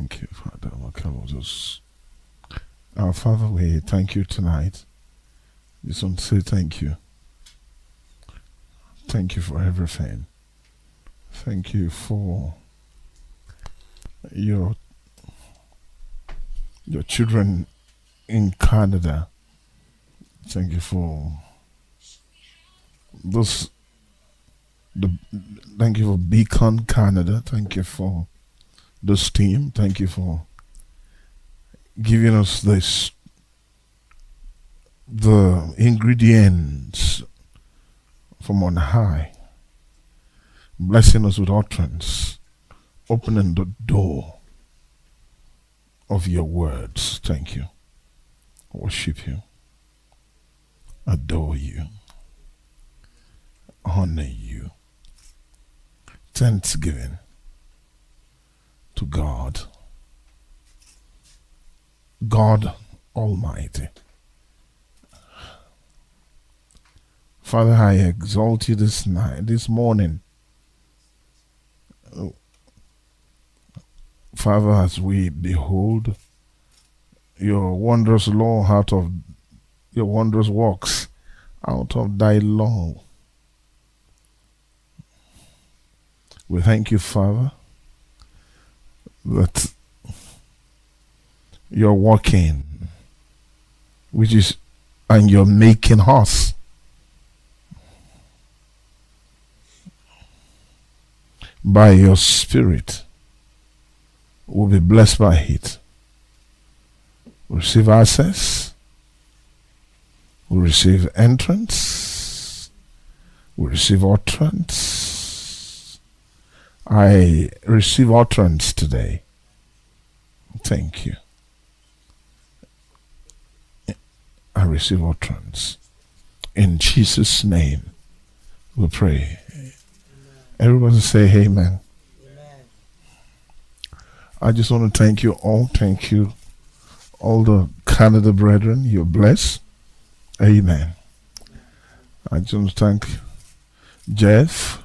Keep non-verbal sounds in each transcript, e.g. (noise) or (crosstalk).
Thank you, Father. Welcome, just our Father, we thank you tonight. Just want to say thank you. Thank you for everything. Thank you for your your children in Canada. Thank you for this. The thank you for Beacon Canada. Thank you for this team. Thank you for giving us this the ingredients from on high, blessing us with utterance, opening the door of your words. Thank you. Worship you, adore you, honor you. Thanksgiving to God. God Almighty. Father, I exalt you this night, this morning. Father, as we behold your wondrous law out of your wondrous works out of thy law. We thank you, Father, that you're walking, which is, and you're making us. By your spirit, will be blessed by it. Receive access. We receive entrance. We receive utterance. I receive utterance today. Thank you. I receive utterance. In Jesus' name, we pray. Amen. Everybody say amen. amen. I just want to thank you all. Thank you, all the Canada brethren. You're blessed. Amen. I just want to thank Jeff,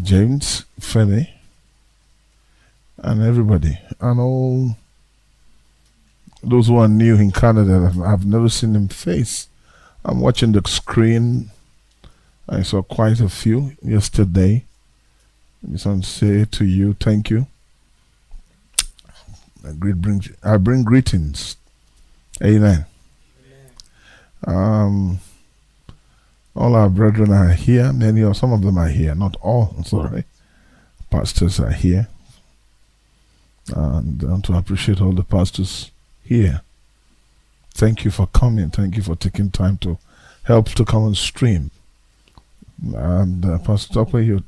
James, Fanny, and everybody, and all those who are new in Canada, I've never seen them face. I'm watching the screen. I saw quite a few yesterday. I just want to say to you, thank you. I, bring, I bring greetings. Amen. Amen. Um, all our brethren are here. Many or some of them are here. Not all. Sorry. Pastors are here. And I want to appreciate all the pastors here. Thank you for coming. Thank you for taking time to help to come and stream. And uh, Pastor Topper, you,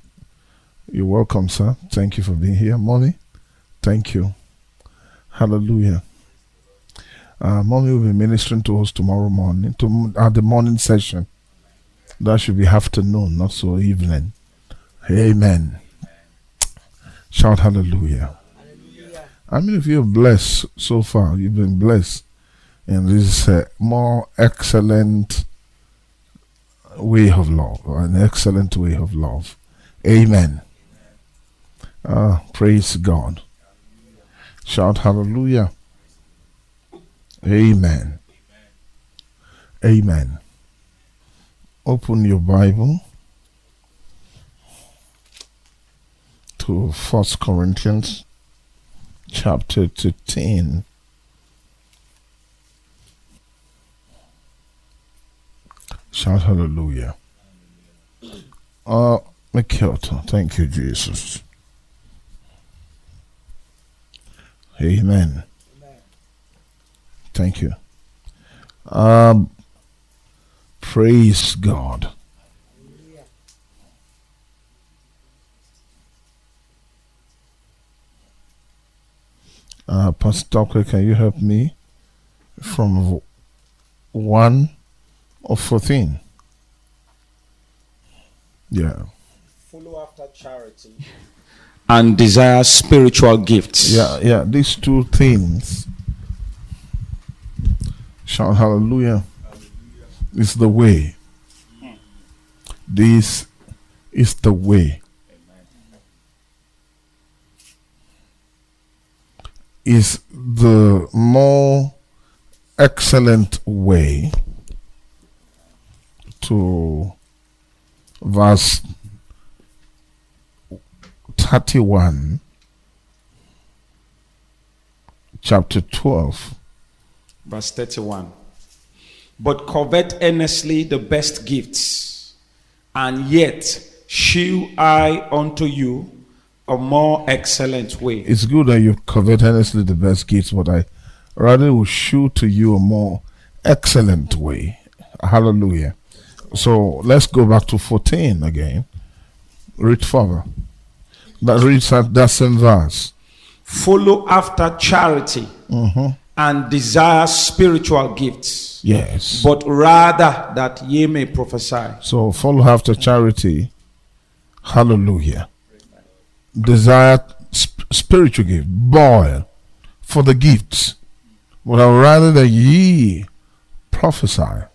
you're welcome, sir. Thank you for being here. Mommy, thank you. Hallelujah. Uh, Mommy will be ministering to us tomorrow morning, to, at the morning session. That should be afternoon, not so evening. Amen. Shout hallelujah. How many of you are blessed so far? You've been blessed in this uh, more excellent way of love, an excellent way of love. Amen. Ah, praise God. Shout hallelujah. Amen. Amen. Open your Bible to First Corinthians chapter 13. Shout hallelujah. Uh, Mikkelto, thank you, Jesus. Amen. Amen. Thank you. Um, praise God. Uh, Pastor Doctor, can you help me from 1 of 14? Yeah. Follow after charity and desire spiritual gifts. Yeah, yeah. These two things. Shout hallelujah. Is the way. This is the way. is the more excellent way to verse 31 chapter 12 verse 31 but covet earnestly the best gifts. And yet shew i unto you a more excellent way. It's good that you covet earnestly the best gifts but i rather will shew to you a more excellent way. Hallelujah. So let's go back to 14 again. Read further. That reads that same verse. Follow after charity. Mm-hmm. And desire spiritual gifts. Yes. But rather that ye may prophesy. So follow after charity. Hallelujah. Desire sp- spiritual gift. Boil for the gifts. But rather that ye prophesy.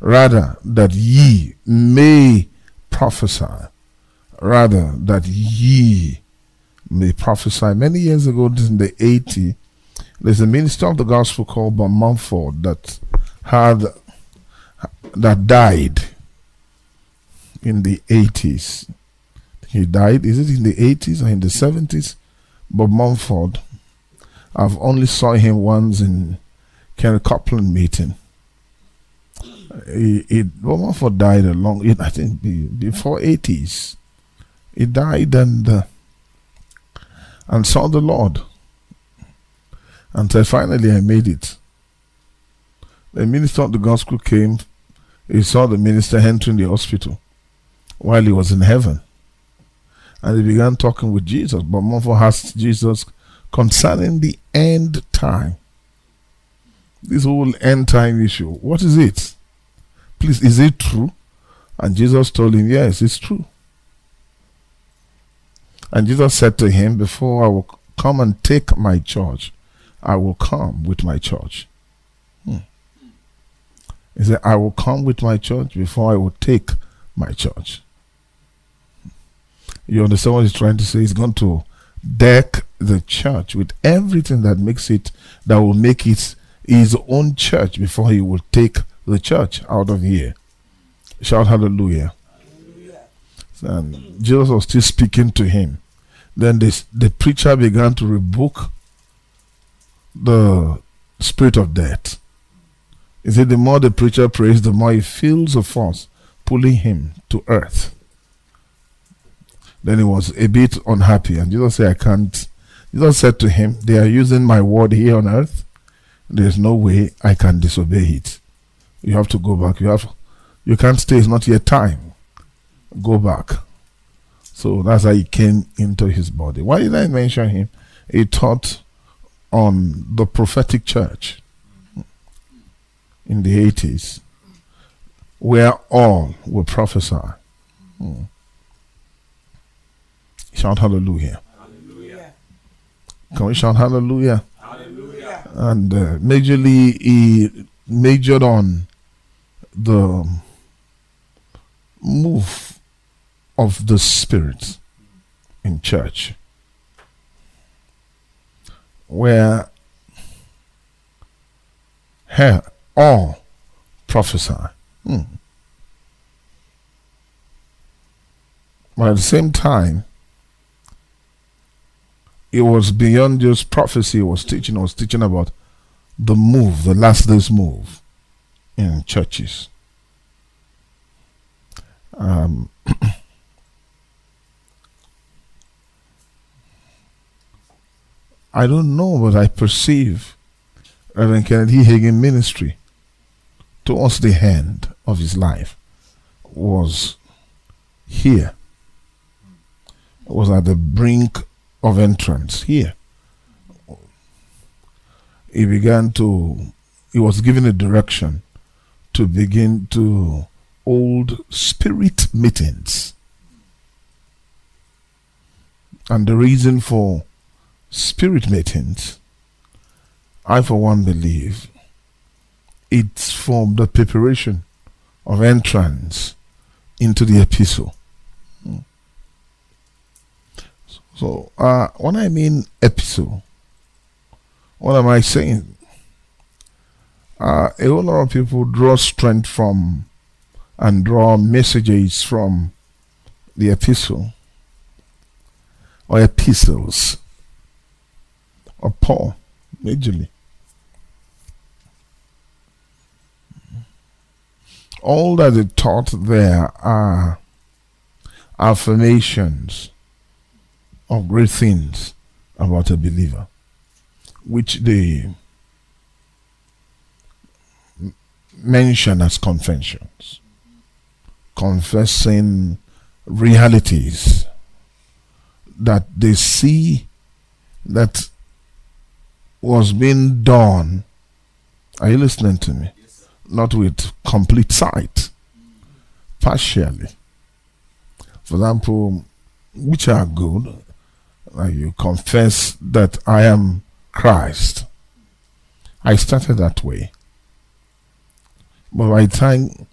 Rather that ye may prophesy. Rather that ye may prophesy. Many years ago, this in the 80s, there's a minister of the gospel called Bob Mumford that had that died in the 80s. He died, is it in the 80s or in the 70s? Bob Mumford. I've only saw him once in Kenny Copeland meeting. He, he, Bob Mumford died a long, I think, before 80s. He died and uh, and saw the Lord. Until finally I made it. The minister of the gospel came. He saw the minister entering the hospital while he was in heaven. And he began talking with Jesus. But Mumford asked Jesus concerning the end time. This whole end time issue. What is it? Please, is it true? And Jesus told him, Yes, it's true. And Jesus said to him, Before I will come and take my church, I will come with my church. Hmm. He said, I will come with my church before I will take my church. You understand what he's trying to say? He's going to deck the church with everything that makes it, that will make it his own church before he will take the church out of here. Shout hallelujah. hallelujah. And Jesus was still speaking to him. Then this, the preacher began to rebuke the spirit of death. He said, the more the preacher prays, the more he feels a force pulling him to earth. Then he was a bit unhappy, and Jesus said, I can't. Jesus said to him, They are using my word here on earth. There's no way I can disobey it. You have to go back. You have you can't stay, it's not yet time. Go back. So that's how he came into his body. Why did I mention him? He taught on the prophetic church in the 80s, where all will prophesy. Hmm. Shout hallelujah. hallelujah. Can we shout hallelujah? Hallelujah. And uh, majorly, he majored on the move of the Spirit in church, where here all prophesy. Hmm. But at the same time, it was beyond just prophecy. It was teaching. It was teaching about the move, the last days move in churches. Um, (clears throat) I don't know, but I perceive Reverend Kennedy Hagin ministry towards the end of his life was here. Was at the brink of entrance here. He began to, he was given a direction to begin to hold spirit meetings. And the reason for spirit meetings, I for one believe it's from the preparation of entrance into the epistle. So, uh, when I mean epistle, What am I saying? Uh, a whole lot of people draw strength from and draw messages from the epistle or epistles of Paul, majorly. All that is taught there are affirmations of great things about a believer, which they mention as confessions, confessing realities that they see that was being done. Are you listening to me? Yes, Not with complete sight, partially. For example, which are good. Like you confess that I am Christ. I started that way. But by the time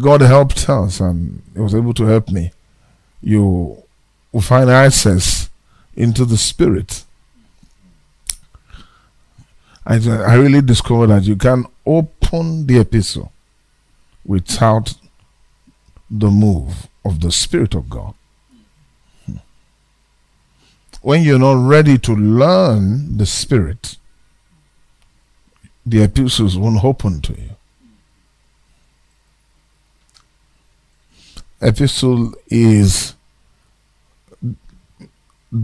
God helped us and He was able to help me, you will find access into the Spirit. I, I really discovered that you can open the epistle without the move of the Spirit of God. When you're not ready to learn the Spirit, the epistles won't open to you. Epistle is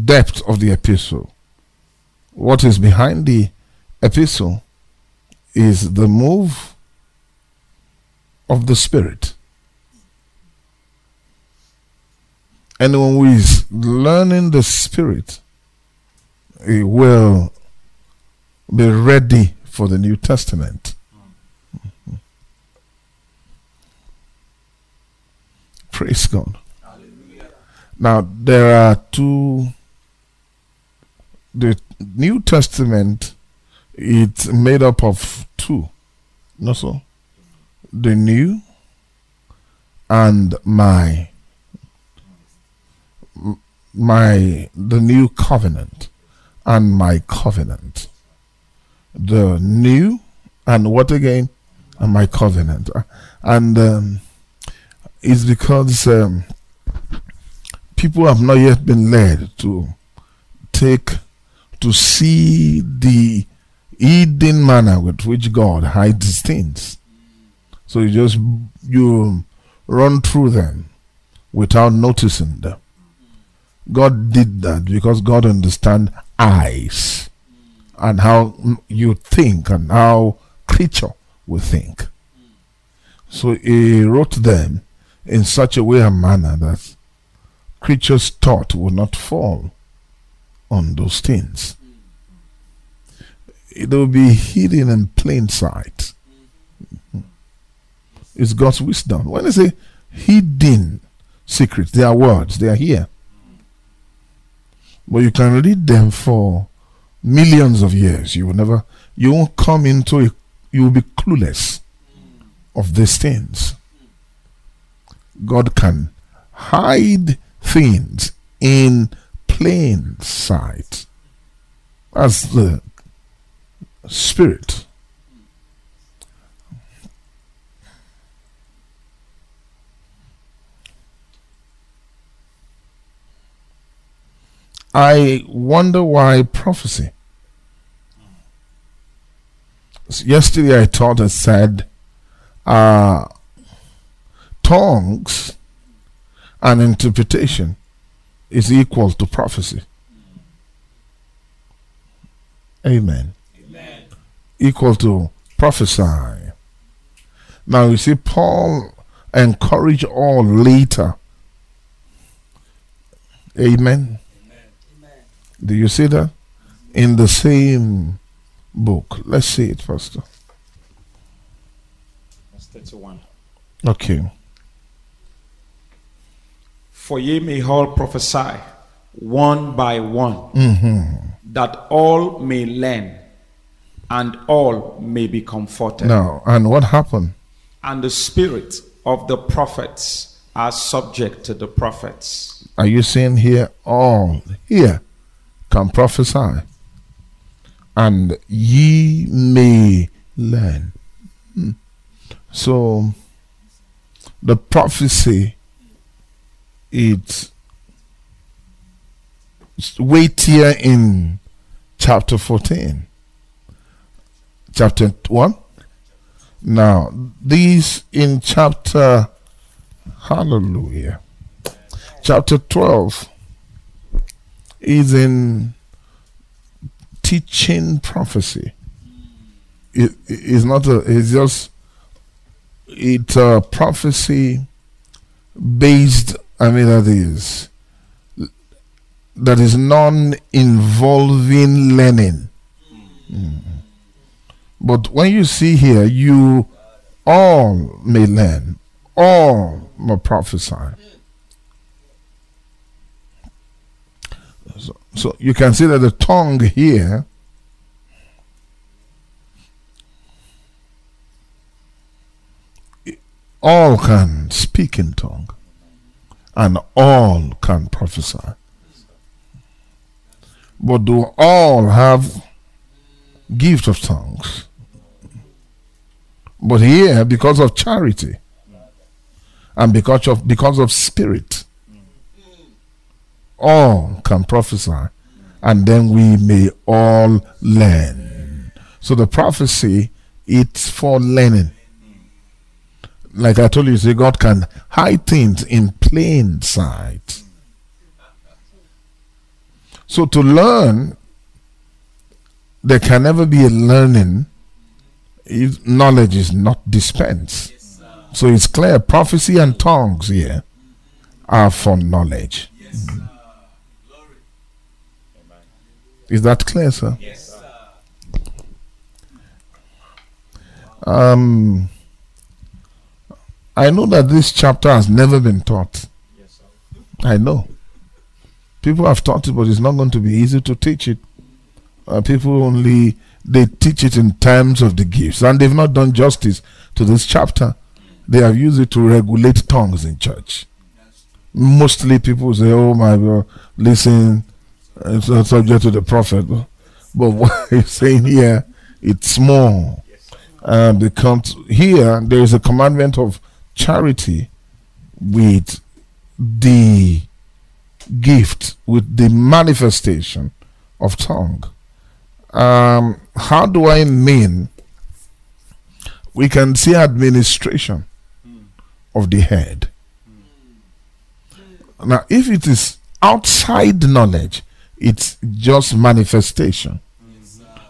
depth of the epistle. What is behind the epistle is the move of the Spirit. Anyone who is learning the Spirit will be ready for the New Testament. Praise God. Now, there are two. The New Testament, it's made up of two. No, so? The new and my my the new covenant and my covenant the new and what again and my covenant and um, it's because um, people have not yet been led to take to see the hidden manner with which God hides things so you just you run through them without noticing them God did that because God understands eyes and how you think and how creature will think. So he wrote them in such a way and manner that creatures' thought will not fall on those things. It will be hidden in plain sight. It's God's wisdom. When I say hidden secrets, they are words, they are here. But you can read them for millions of years. You will never, you won't come into it, you will be clueless of these things. God can hide things in plain sight as the Spirit. I wonder why prophecy. Yesterday I taught and said uh, tongues and interpretation is equal to prophecy. Amen. Equal to prophesy. Now you see, Paul encouraged all later. Amen. Do you see that? In the same book. Let's see it, Pastor. Verse 31. Okay. For ye may all prophesy one by one, mm-hmm. that all may learn and all may be comforted. Now, and what happened? And the spirit of the prophets are subject to the prophets. Are you saying here all? Here can prophesy. and ye may learn. Hmm. So the prophecy it's weightier in chapter 14. Chapter 1. Now, these in chapter, hallelujah, chapter 12 is in teaching prophecy. It is not a, it's just, it's a prophecy based, I mean, that is, that is non involving learning. Mm. But when you see here, you all may learn, all may prophesy. So, so you can see that the tongue here all can speak in tongue and all can prophesy. But do all have gift of tongues? But here, because of charity and because of because of spirit, all can prophesy, and then we may all learn. So the prophecy it's for learning. Like I told you, see, God can hide things in plain sight. So to learn, there can never be a learning if knowledge is not dispensed. so it's clear prophecy and tongues here are for knowledge. Is that clear, sir? Yes, sir. Um, I know that this chapter has never been taught. Yes, I know. People have taught it, but it's not going to be easy to teach it. Uh, people only they teach it in terms of the gifts, and they've not done justice to this chapter. They have used it to regulate tongues in church. Mostly people say, "Oh my God, listen, it's not subject to the prophet." But (laughs) what he's saying here, it's small. Um, and because here there is a commandment of charity with the gift with the manifestation of tongue. Um, how do I mean? We can see administration of the head. Now, if it is outside knowledge, it's just manifestation.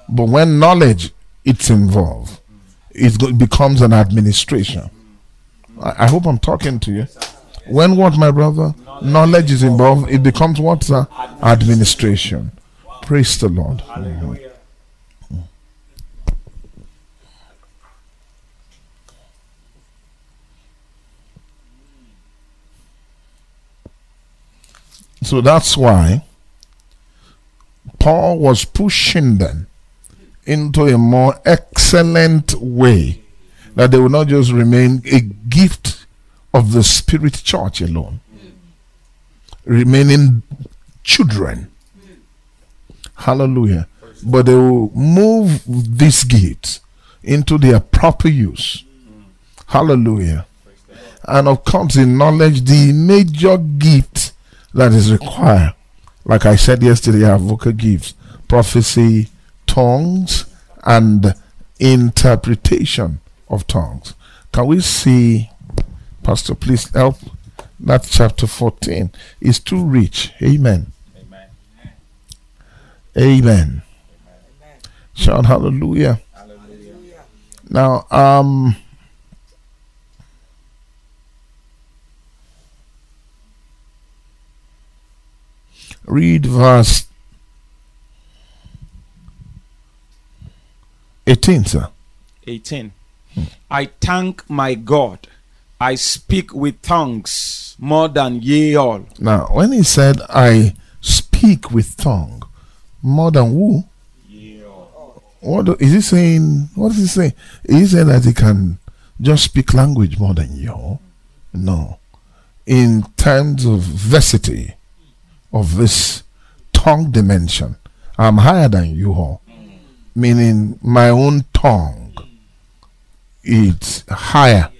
But when knowledge it's involved, it becomes an administration. I, hope I'm talking to you. When what, my brother? Knowledge is involved, it becomes what, sir? Administration. Praise the Lord. Hallelujah. So that's why Paul was pushing them into a more excellent way that they will not just remain a gift of the Spirit Church alone, remaining children. Hallelujah. But they will move these gifts into their proper use. Hallelujah. And of course, in knowledge, the major gift that is required, like I said yesterday, are vocal gifts, prophecy, tongues, and interpretation of tongues. Can we see, Pastor, please help? That chapter 14 is too rich. Amen. Amen. Amen. Amen. Shout hallelujah. hallelujah. Now, um, read verse 18, sir. 18. Hmm. I thank my God. I speak with tongues more than ye all. Now, when he said, I speak with tongue more than who? Ye all. What is he saying? What is he saying? Is he saying that he can just speak language more than you? No. In terms of versity of this tongue dimension, I'm higher than you all. meaning my own tongue, it's higher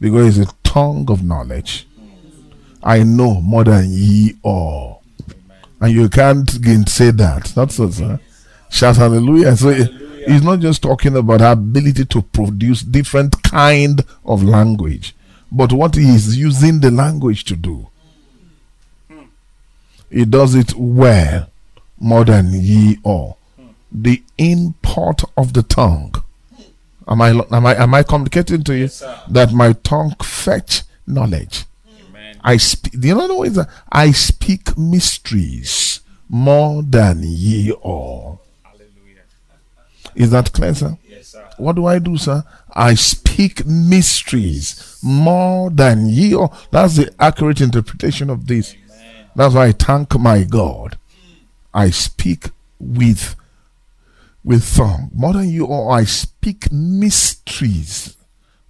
because it's a tongue of knowledge. I know more than ye all. And you can't gain say that. Not so, sir. Shout hallelujah. So he's not just talking about ability to produce different kind of language, but what he is using the language to do. He does it well, more than ye all. The import of the tongue. Am I am I am I communicating to you yes, that my tongue fetch knowledge? Amen. I speak. You know the way that I speak mysteries more than ye all. Hallelujah. Is that clear, sir? Yes, sir. What do I do, sir? I speak mysteries more than ye all. That's the accurate interpretation of this. Amen. That's why I thank my God. I speak with with tongue more than you all. I speak mysteries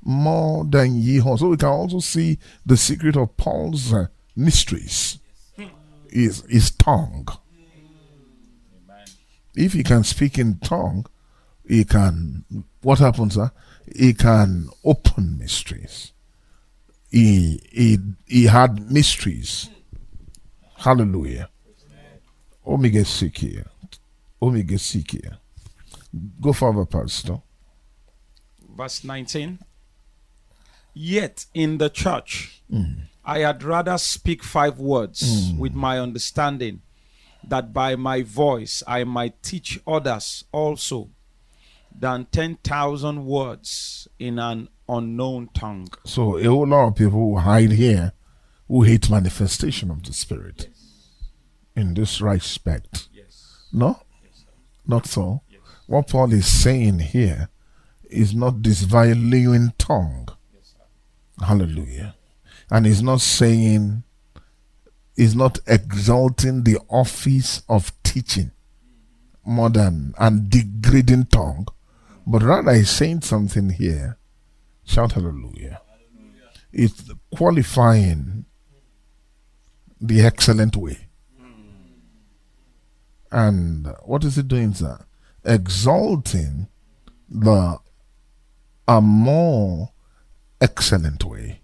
more than ye all. So we can also see the secret of Paul's uh, mysteries is his tongue. If he can speak in tongue, he can. What happens? Huh? He can open mysteries. He he he had mysteries. Hallelujah. only get sick here Omega Sikia. Omega Sikia. Go further, Pastor. Verse 19. Yet in the church, mm. I had rather speak five words mm. with my understanding, that by my voice I might teach others also, than 10,000 words in an unknown tongue. So, a whole lot of people who hide here who hate manifestation of the Spirit in this respect. Yes. No? Not so. What Paul is saying here is not this violating tongue. Yes, Hallelujah. And he's not saying, he's not exalting the office of teaching more than and degrading tongue, but rather he's saying something here. Shout hallelujah. hallelujah. It's qualifying the excellent way. And what is it doing, sir? exalting the a more excellent way.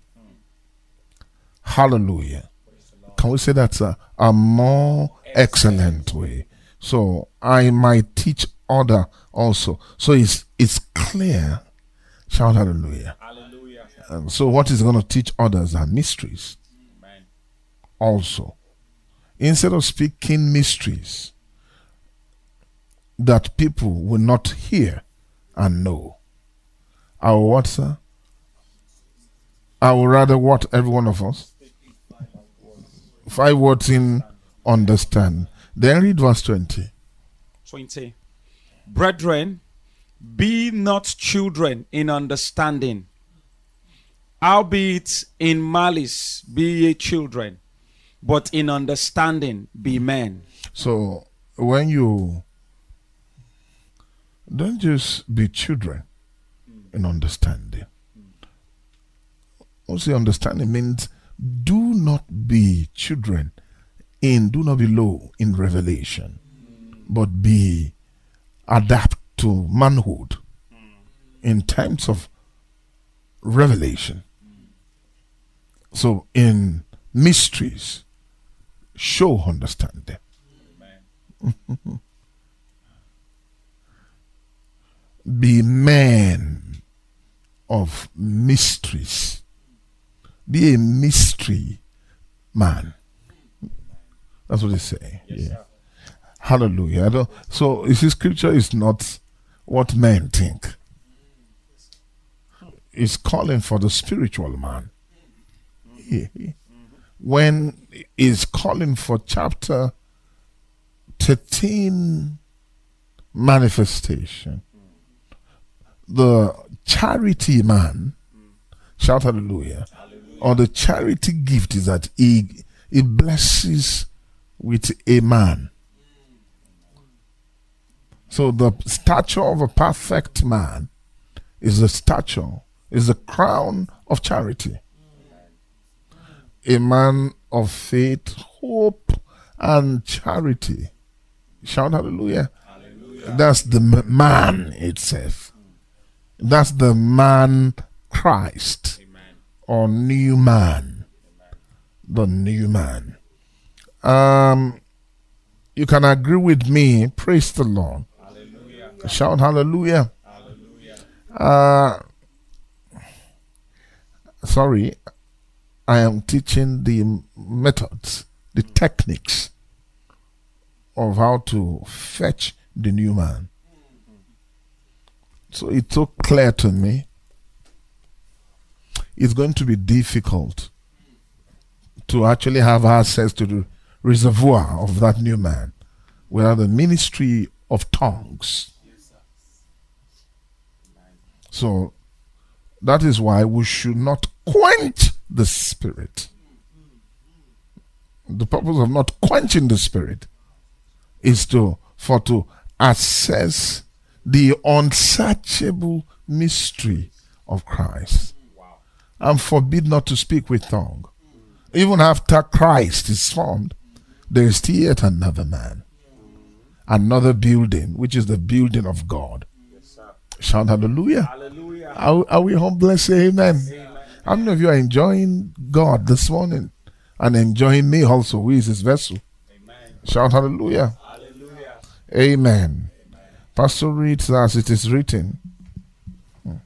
Hallelujah. Can we say that's a, a more excellent way? So I might teach other also. So it's it's clear. Shout hallelujah. Hallelujah. And so what is going to teach others are mysteries. Also. Instead of speaking mysteries, that people will not hear and know. I will what, sir? I will rather what every one of us? Five words in understand. Then read verse 20. 20. Brethren, be not children in understanding, albeit in malice be ye children, but in understanding be mm. men. So when you don't just be children mm. in understanding. Also, understanding means do not be children in, do not be low in revelation, mm. but be adapt to manhood in times of revelation. So, in mysteries, show understanding. (laughs) be men of mysteries. Be a mystery man. That's what they say. Yes, yeah. Hallelujah. so you see, scripture is not what men think. It's calling for the spiritual man. Mm. When is calling for chapter 13 manifestation the charity man, shout hallelujah, hallelujah, or the charity gift is that he, he blesses with a man. So the stature of a perfect man is the stature, is the crown of charity. A man of faith, hope, and charity. Shout hallelujah. hallelujah. That's the man itself. That's the man Christ or new man. The new man. Um, you can agree with me. Praise the Lord. Hallelujah. Shout hallelujah. Uh, sorry, I am teaching the methods, the techniques of how to fetch the new man. So it's so clear to me. It's going to be difficult to actually have access to the reservoir of that new man without the ministry of tongues. So that is why we should not quench the spirit. The purpose of not quenching the spirit is to for to assess the unsearchable mystery of Christ. I'm forbid not to speak with tongue. Even after Christ is formed, there is still yet another man, another building, which is the building of God. Shout hallelujah. Hallelujah. Are, are we home blessed? Say amen. How many of you are enjoying God this morning and enjoying me also, who is his vessel? Amen. Shout hallelujah. Hallelujah. Amen. Pastor reads as it is written. Hmm.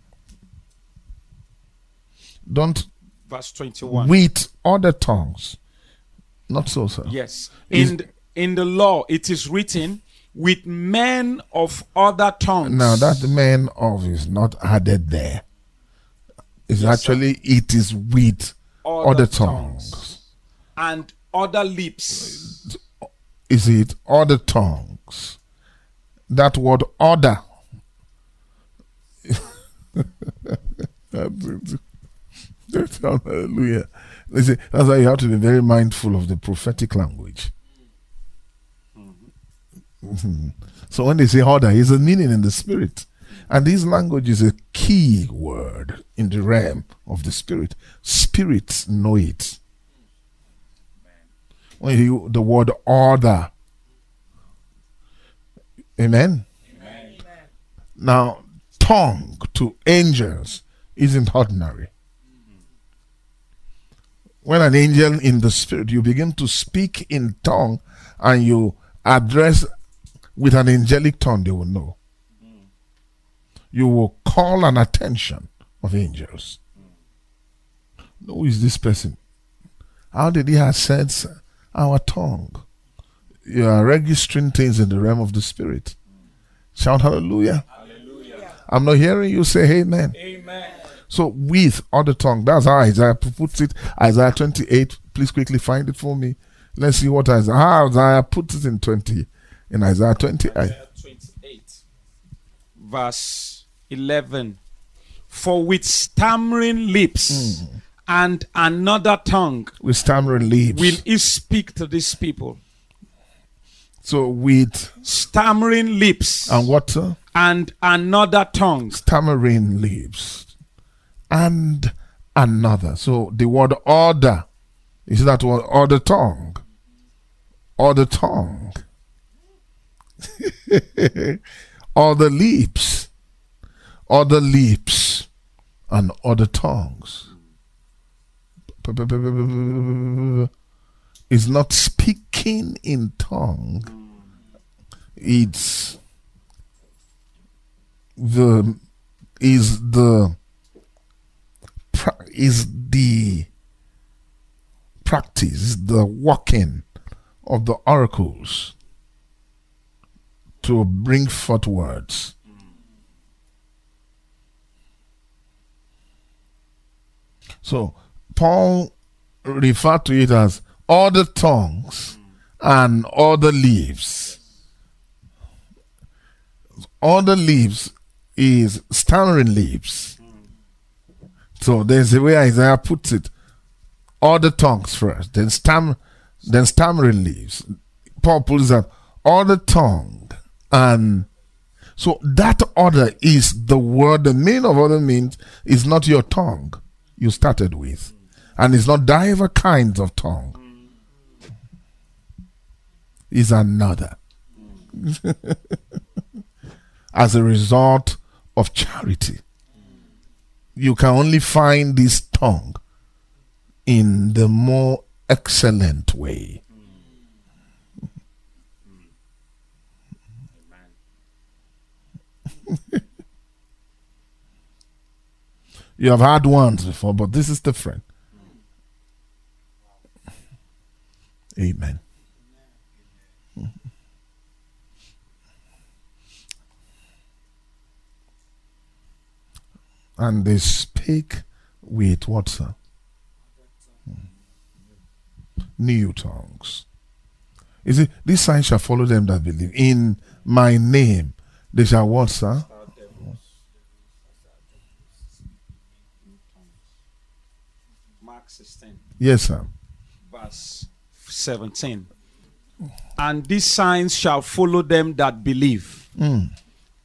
Don't Verse 21. with other tongues. Not so, sir. Yes. In th- in the law it is written with men of other tongues. Now that man of is not added there. It's Yes, sir. actually it is with Other other tongues. tongues. and other lips. Is it other tongues? That word order. Hallelujah. That's why you have to be very mindful of the prophetic language. Mhm. (laughs) So when they say order, it's a meaning in the spirit. And this language is a key word in the realm of the spirit. Spirits know it. When you the word order. Amen. Now, tongue to angels isn't ordinary. When an angel in the spirit, you begin to speak in tongue and you address with an angelic tongue, they will know. You will call an attention of angels. Who is this person? How did he access our tongue? You are registering things in the realm of the spirit. Shout hallelujah. I'm not hearing you say amen. Amen. So with other tongue, that's how Isaiah puts it. Isaiah 28. Please quickly find it for me. Let's see what Isaiah, how Isaiah puts it in 20. In Isaiah 20. I- Isaiah 28, verse 11. For with stammering lips hmm. and another tongue with stammering lips. will he speak to these people. so with Stammering lips and what? and another tongue. stammering lips and another. So the word order is that word order tongue. Order tongue. (laughs) or the lips. Or the lips and other tongues. Is not speaking in tongue. It's the is the is the practice the working of the oracles to bring forth words so paul referred to it as all the tongues and all the leaves All the leaves is stammering leaves. So there's the way Isaiah puts it. All the tongues first, then stam then stammering leaves. Paul pulls up all the tongue and so that order is the word the meaning of other means is not your tongue you started with. And it's not diver kinds of tongue. Is another. (laughs) as a result of charity. You can only find this tongue in the more excellent way. You have had ones before, but this is different. Amen. And they speak with what, sir? New tongues. Is it this sign shall follow them that believe in my name? They shall what, sir? Mark 16, Yes, sir. verse 17. And these signs shall follow them that believe.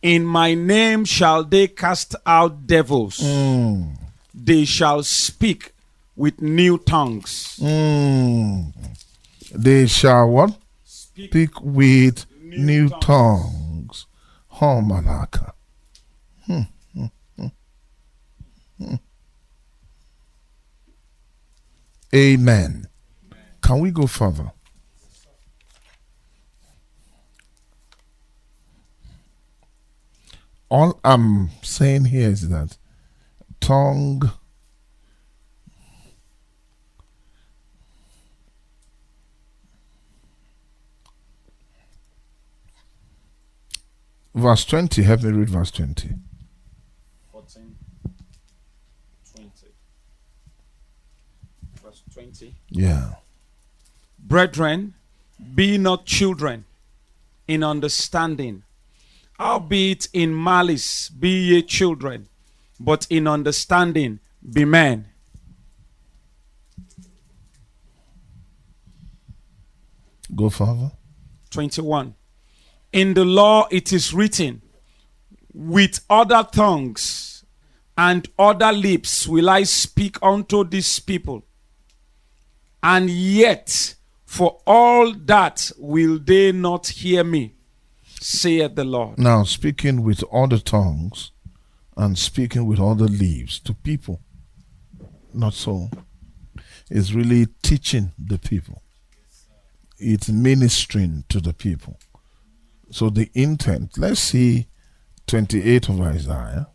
In my name shall they cast out devils. Mm. They shall speak with new tongues. Mm. They shall what? Speak Speak with New new tongues. tongues. Oh, Malaka. Hmm, hmm, Amen. Can we go further? All I'm saying here is that tongue verse 20 help me read verse 20 14, 20. Verse 20. Yeah Brethren, be not children in understanding, albeit in malice be ye children, but in understanding be men. go further 21. In the law it is written, With other tongues and other lips will I speak unto this people. And yet, for all that will they not hear me, saith the Lord. now speaking with other tongues and speaking with other leaves to people not so is really teaching the people. It's ministering to the people. So the intent let's see 28 of isaiah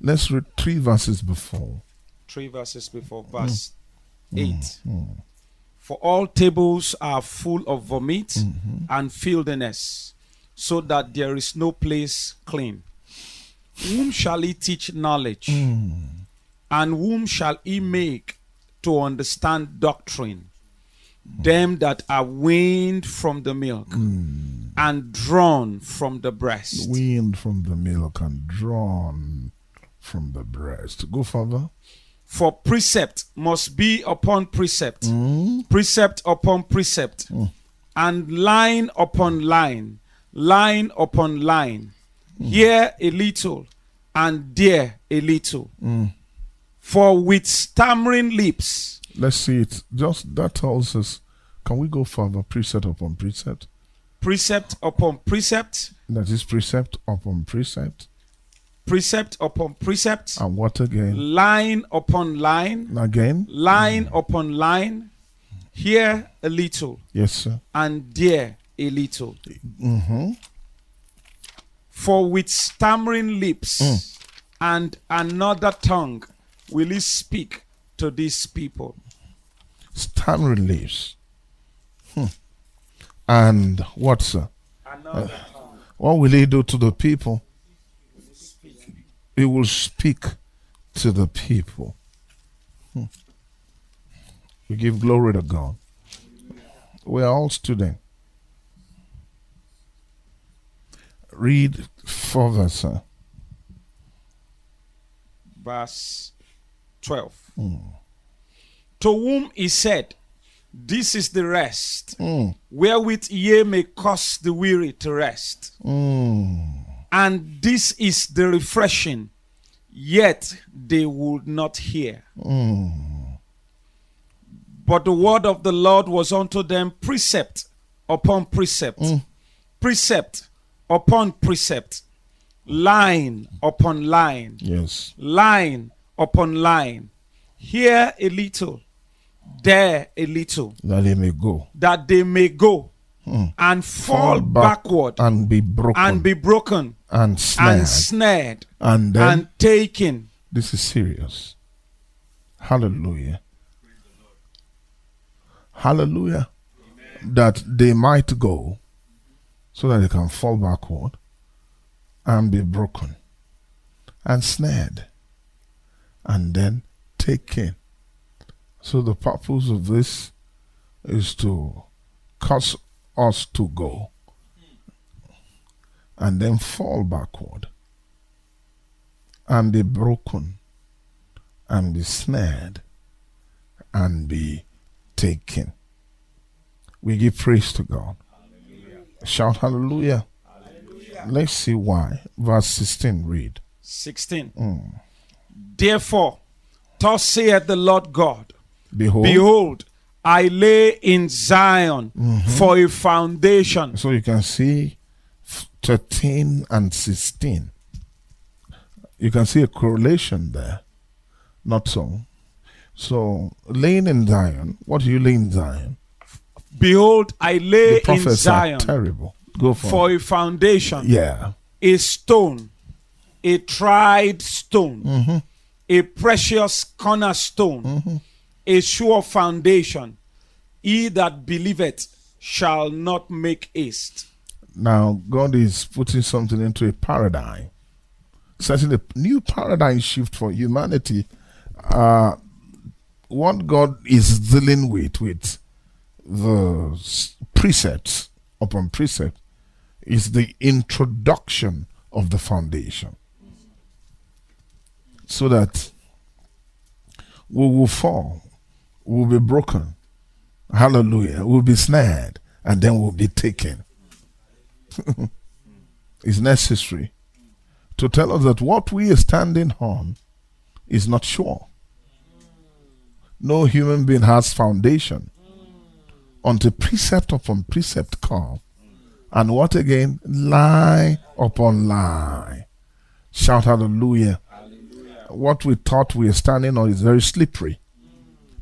let's read three verses before Three verses before verse mm. 8. Mm. Mm. For all tables are full of vomit mm-hmm. and filthiness, so that there is no place clean. Whom shall he teach knowledge? And whom shall he make to understand doctrine? Them that are weaned from the milk and drawn from the breast. weaned from the milk and drawn from the breast go further For precept must be upon precept, mm. precept upon precept, mm. and line upon line, line upon line. Mm. Here a little, and there a little. For with stammering lips, Let's see it. Just that tells us. Can we go further? Precept upon precept. precept upon precept, That is precept upon precept. Precept upon precept, And what again? line upon line, Again? line upon line. Here a little, Yes, sir. and there a little. Mm-hmm. For with stammering lips and another tongue will he speak to these people. Stammering lips. Hmm. And what, sir? Another tongue. What will he do to the people? He will speak to the people. Hmm. We give glory to God. We are all students. Read further, sir. Verse 12. To whom he said, This is the rest, Mm. wherewith ye may cause the weary to rest. Mm. And this is the refreshing, yet they would not hear. Mm. But the word of the Lord was unto them precept upon precept, Mm. precept upon precept, line upon line, Yes. line upon line, here a little, there a little, That they may go that they may go Mm. and fall, back backward and be broken and be broken and snared. and snared And then and taken. this is serious. Hallelujah. Hallelujah. That they might go so that they can fall backward and be broken and snared and then taken. So the purpose of this is to cause us to go and then fall backward and be broken and be snared and be taken. We give praise to God. Shout hallelujah. Let's see why. Verse 16 read. 16. Mm. Therefore, thus saith the Lord God, Behold. Behold, I lay in Zion Mm-hmm. for a foundation. So you can see 13 and 16. You can see a correlation there. Not so. So, laying in Zion, what do you lay in Zion? Behold, I lay in Zion terrible. Go for, for a foundation, Yeah. a stone, a tried stone, Mm-hmm. a precious cornerstone, a sure foundation. He that believeth shall not make haste. Now, God is putting something into a paradigm, setting a new paradigm shift for humanity. Uh, what God is dealing with, with the precepts upon precept, is the introduction of the foundation. So that we will fall, will be broken, hallelujah, we will be snared, and then we'll be taken (laughs) it's necessary to tell us that what we are standing on is not sure. No human being has foundation until precept upon precept come. And what again? Lie upon lie. Shout hallelujah. What we thought we are standing on is very slippery.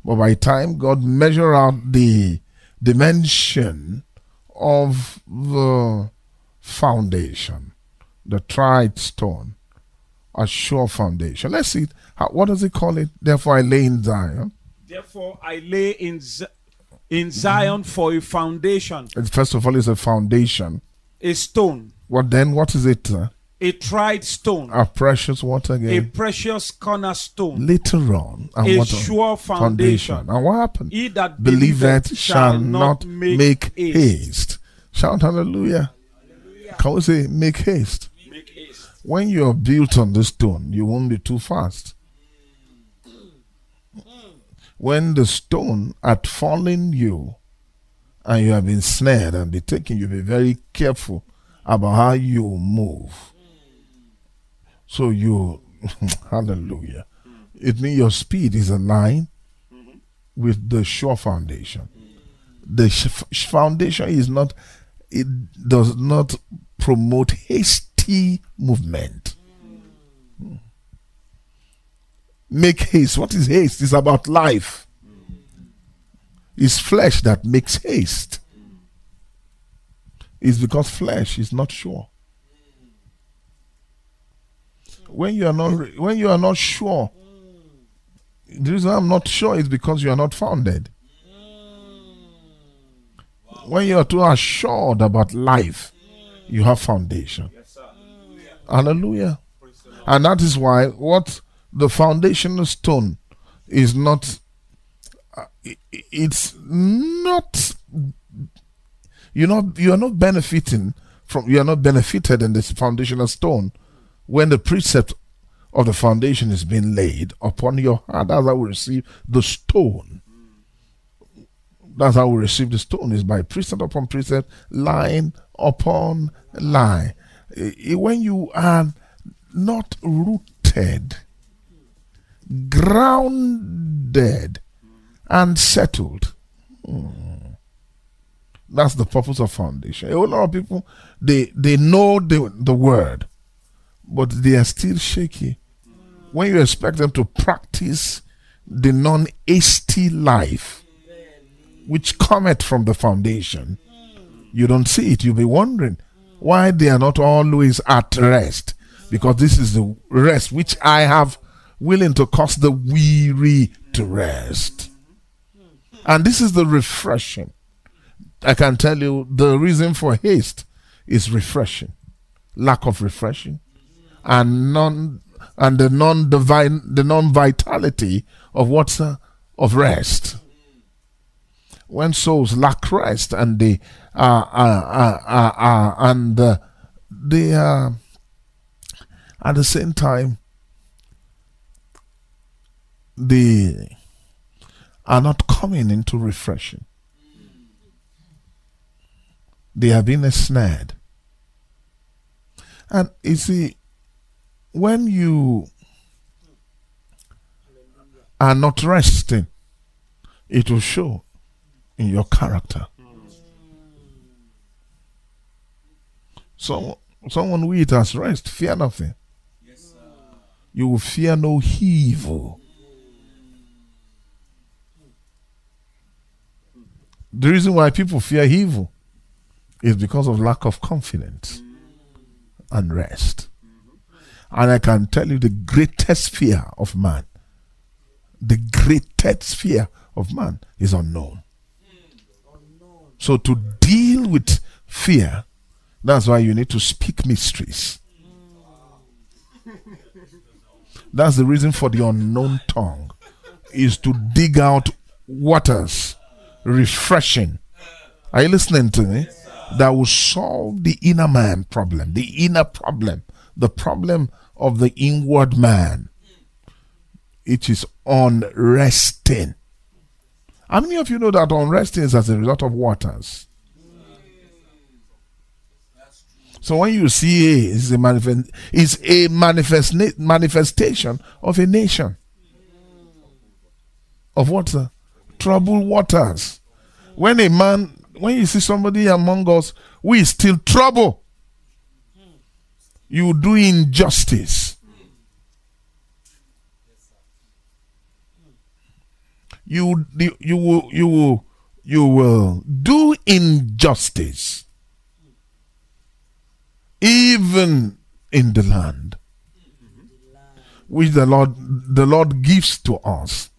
But by time God measure out the dimension of the foundation, the tried stone, a sure foundation. Let's see. How, what does he call it? Therefore, I lay in Zion. Therefore, I lay in, Z- in Zion for a foundation, First of all, it's a foundation. a stone, What then? What is it? uh, a tried stone, A precious what a precious cornerstone, Later on, and a sure foundation. And what happened? He that Believeth shall not make, haste. haste. Shout hallelujah. Can we say make haste? Make haste. When you are built on the stone, you won't be too fast. When the stone had fallen you and you have been snared and be taken, you be very careful about how you move. So you, (laughs) hallelujah. It means your speed is aligned with the sure foundation. The foundation is not, it does not promote hasty movement. Make haste. What is haste? It's about life. It's flesh that makes haste. It's because flesh is not sure. When you are not when you are not sure, the reason I'm not sure is because you are not founded. When you are too assured about life, you have foundation. Hallelujah. And that is why what the foundational stone is not, it's not, you know, you are not benefiting from, you are not benefited in this foundational stone when the precept of the foundation is being laid upon your heart. That's how we receive the stone. That's how we receive the stone is by precept upon precept, line upon line. When you are not rooted, grounded, and settled, hmm, That's the purpose of foundation. A lot of people they they know the the word, but they are still shaky. When you expect them to practice the non-hasty life, which cometh from the foundation, you don't see it. You'll be wondering why they are not always at rest. Because this is the rest which I have willing to cause the weary to rest. And this is the refreshing. I can tell you the reason for haste is refreshing, lack of refreshing, and non and the non divine the non vitality of what's uh, of rest. When souls lack rest and they are uh, uh, uh, and uh, they are at the same time they are not coming into refreshing. They have been ensnared. And you see, when you are not resting, it will show in your character. So, someone who has rest, fear nothing. you will fear no evil. The reason why people fear evil is because of lack of confidence and rest. And I can tell you the greatest fear of man, the greatest fear of man is unknown. So to deal with fear, that's why you need to speak mysteries. That's the reason for the unknown tongue, is to dig out waters, refreshing. Are you listening to me? That will solve the inner man problem, the inner problem, the problem of the inward man. It is unresting. How many of you know that unresting is as a result of waters? So when you see a, it's a, manifest, it's a manifest, manifestation of a nation. Of what? Troubled waters. When a man, when you see somebody among us is still trouble, you do injustice. You, you, you will, you will, you will do injustice even in the land which the Lord the Lord gives to us.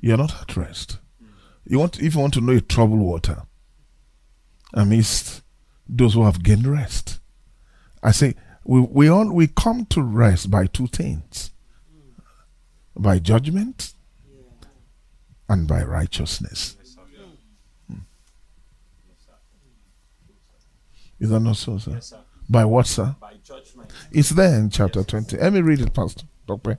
You're not at rest. You want if you want to know a troubled water amidst those who have gained rest. I say we we all we come to rest by two things. By judgment and by righteousness. Hmm. Is that not so, sir? Yes, sir. By what, sir? By judgment. It's there in chapter 20. Let me read it, Pastor. Doctor.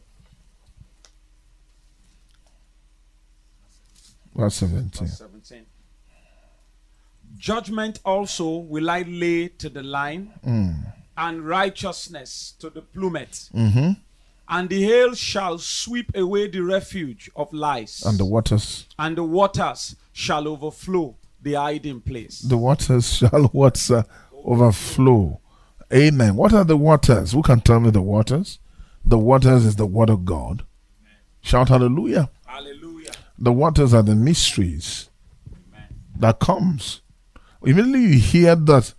Verse 17. Verse 17. Judgment also will I lay to the line, and righteousness to the plummet. Mm-hmm. And the hail shall sweep away the refuge of lies, And the waters, and the waters shall overflow the hiding place. the waters shall (laughs) what, sir? Overflow. Amen. What are the waters? Who can tell me the waters? The waters is the word of God. Shout hallelujah. The waters are the mysteries that comes. Immediately you hear that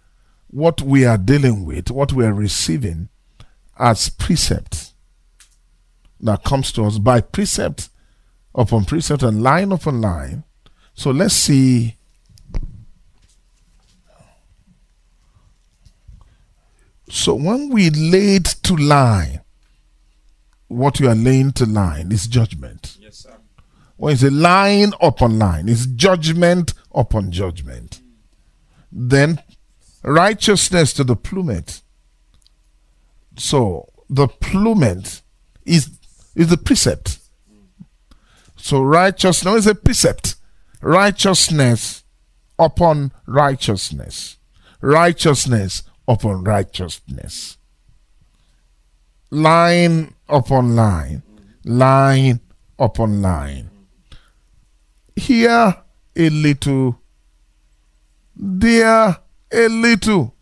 what we are dealing with, what we are receiving as precept that comes to us by precept upon precept and line upon line. So let's see. So when we laid to line, what you are laying to line is judgment. When it's a line upon line, it's judgment upon judgment. Then righteousness to the plummet. So the plummet is is the precept. So righteousness is a precept. Righteousness upon righteousness. Righteousness upon righteousness. Line upon line. Line upon line. Here a little, there a little.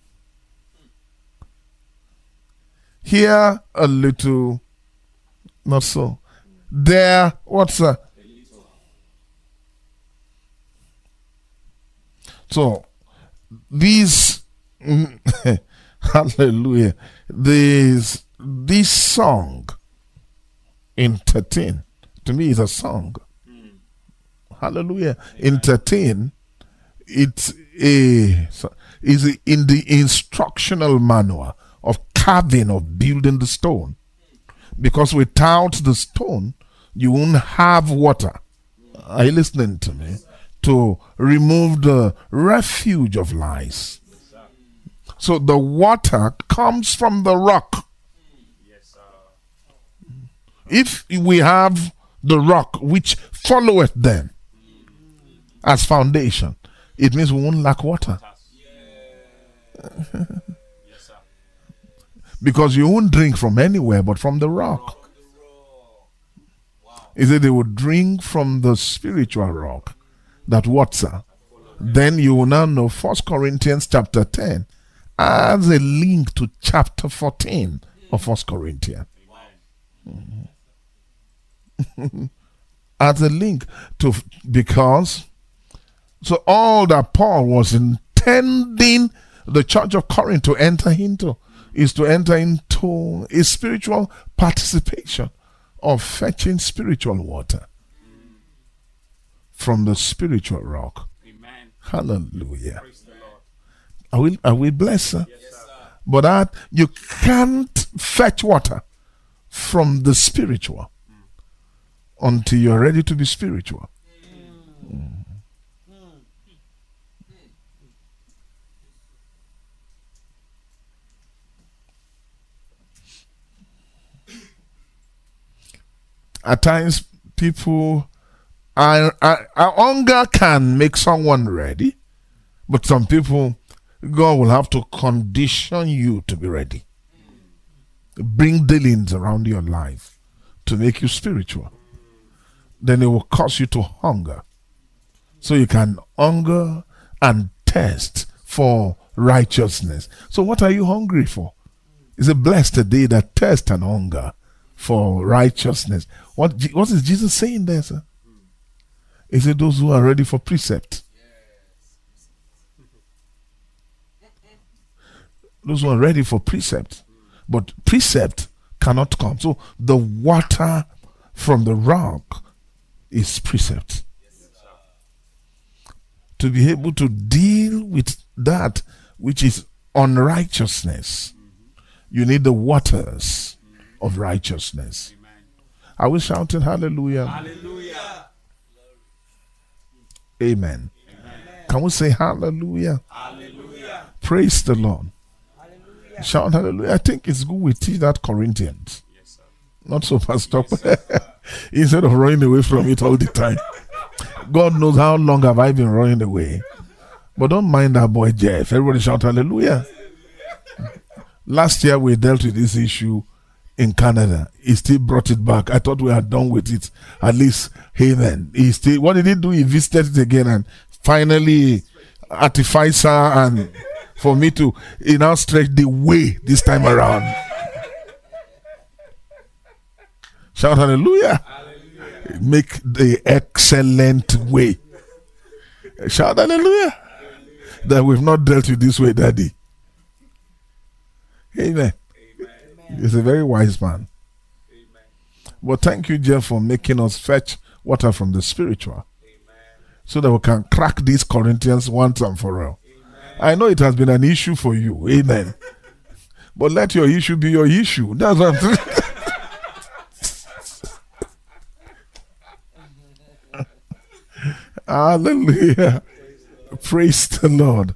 Here a little, not so. There, what's that? So, these, (laughs) hallelujah, this, this song entertain, to me is a song. Hallelujah. In 13, it's a, is in the instructional manual of carving, of building the stone. Because without the stone, you won't have water. Are you listening to me? To remove the refuge of lies. So the water comes from the rock. If we have the rock which followeth them as foundation, it means we won't lack water. (laughs) because you won't drink from anywhere but from the rock. He said they would drink from the spiritual rock, that water. Then you will now know First Corinthians chapter 10 as a link to chapter 14 of First Corinthians. (laughs) as a link to because so all that Paul was intending the church of Corinth to enter into is to enter into a spiritual participation of fetching spiritual water from the spiritual rock. Amen. Hallelujah. Praise the Lord. Are we, are we blessed? Sir? Yes, sir. But that you can't fetch water from the spiritual hmm. until you're ready to be spiritual. Hmm. Hmm. At times, people, are- hunger can make someone ready, but some people, God will have to condition you to be ready. Bring dealings around your life to make you spiritual. Then it will cause you to hunger. So you can hunger and test for righteousness. So what are you hungry for? It's a blessed day that thirst and hunger for righteousness. What, what is Jesus saying there, sir? He said, Those who are ready for precept. Those who are ready for precept. But precept cannot come. So the water from the rock is precept. To be able to deal with that which is unrighteousness, you need the waters of righteousness. Are we shouting hallelujah? Hallelujah. Amen. Can we say hallelujah? Hallelujah. Praise the Lord. Shout hallelujah. I think it's good we teach that Corinthians. Yes, sir. Not so Pastor. (laughs) Instead of running away from it all the time. God knows how long have I been running away. But don't mind that boy Jeff. Everybody shout hallelujah. Last year we dealt with this issue in Canada. He still brought it back. I thought we had done with it. At least, hey man. He still what did he do? He visited it again and finally artifice her and for me to he now the way this time around. Shout hallelujah. Make the excellent way. Shout hallelujah. That we've not dealt with this way, Daddy. Amen. He's a very wise man. But thank you, Jeff, for making us fetch water from the spiritual so that we can crack these Corinthians once and for all. I know it has been an issue for you. Amen. But let your issue be your issue. That's what I'm saying. (laughs) Hallelujah. Praise the Lord.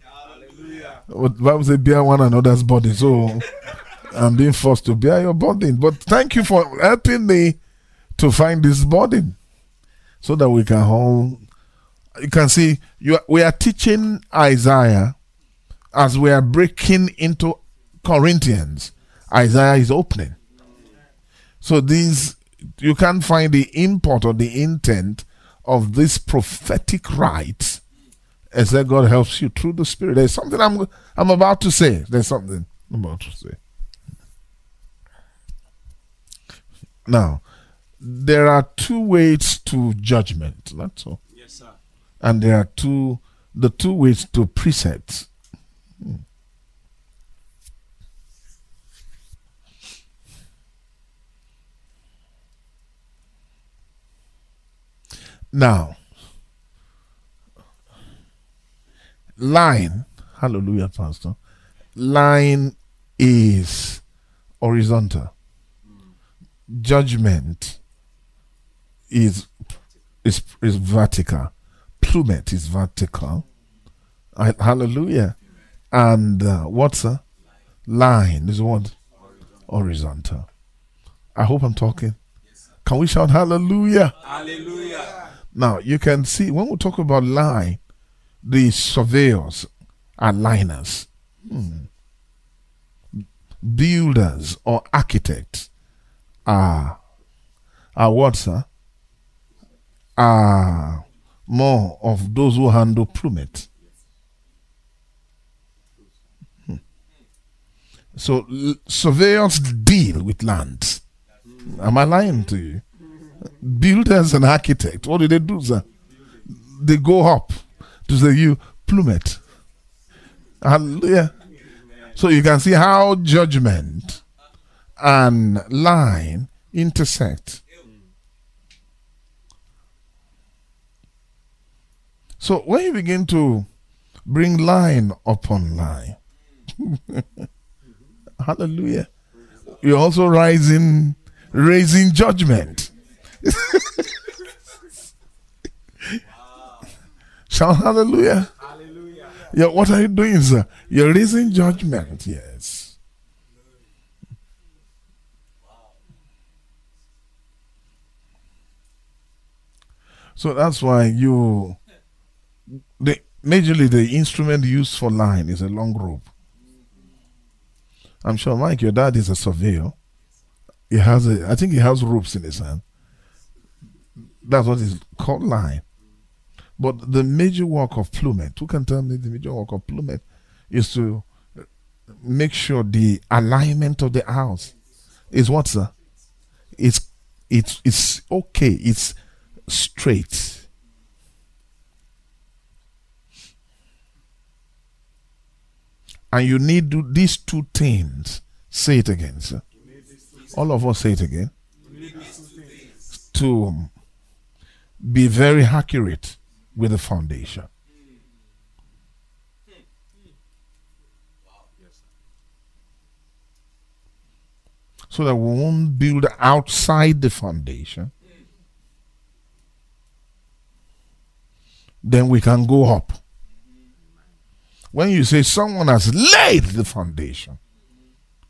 What Bible says, bear one another's body. So (laughs) I'm being forced to bear your burden. But thank you for helping me to find this burden so that we can all. You can see, you we are teaching Isaiah as we are breaking into Corinthians. Isaiah is opening. So these you can't find the import or the intent of this prophetic right except God helps you through the Spirit. There's something I'm I'm about to say. There's something I'm about to say. Now, there are two ways to judgment. That's all. Yes, sir. And there are two the two ways to precepts. Hmm. Now, line, hallelujah, Pastor, line is horizontal. Judgment is is is vertical. Plummet is vertical. I- hallelujah. And uh, what's a line is what horizontal. I hope I'm talking. Can we shout hallelujah? Hallelujah. Now you can see when we talk about line, the surveyors are liners, Hmm. builders or architects are are what sir? Are more of those who handle plummet. Hmm. So surveyors deal with land. Am I lying to you? builders and architects, what do they do, sir? They go up to say you plummet. Hallelujah. So you can see how judgment and line intersect. So when you begin to bring line upon line, (laughs) hallelujah, you're also rising, raising judgment. (laughs) Shout hallelujah. Hallelujah. Yeah, what are you doing, sir? You're raising judgment, yes. So that's why you the majorly the instrument used for line is a long rope. I'm sure Mike, your dad is a surveyor. He has a I think he has ropes in his hand. That's what is called line. But the major work of plummet, who can tell me the major work of plummet is to make sure the alignment of the house is what, sir? It's it's it's okay. It's straight. And you need to, these two things. Say it again, sir. All of us say it again. To be very accurate with the foundation. So that we won't build outside the foundation. Then we can go up. When you say someone has laid the foundation,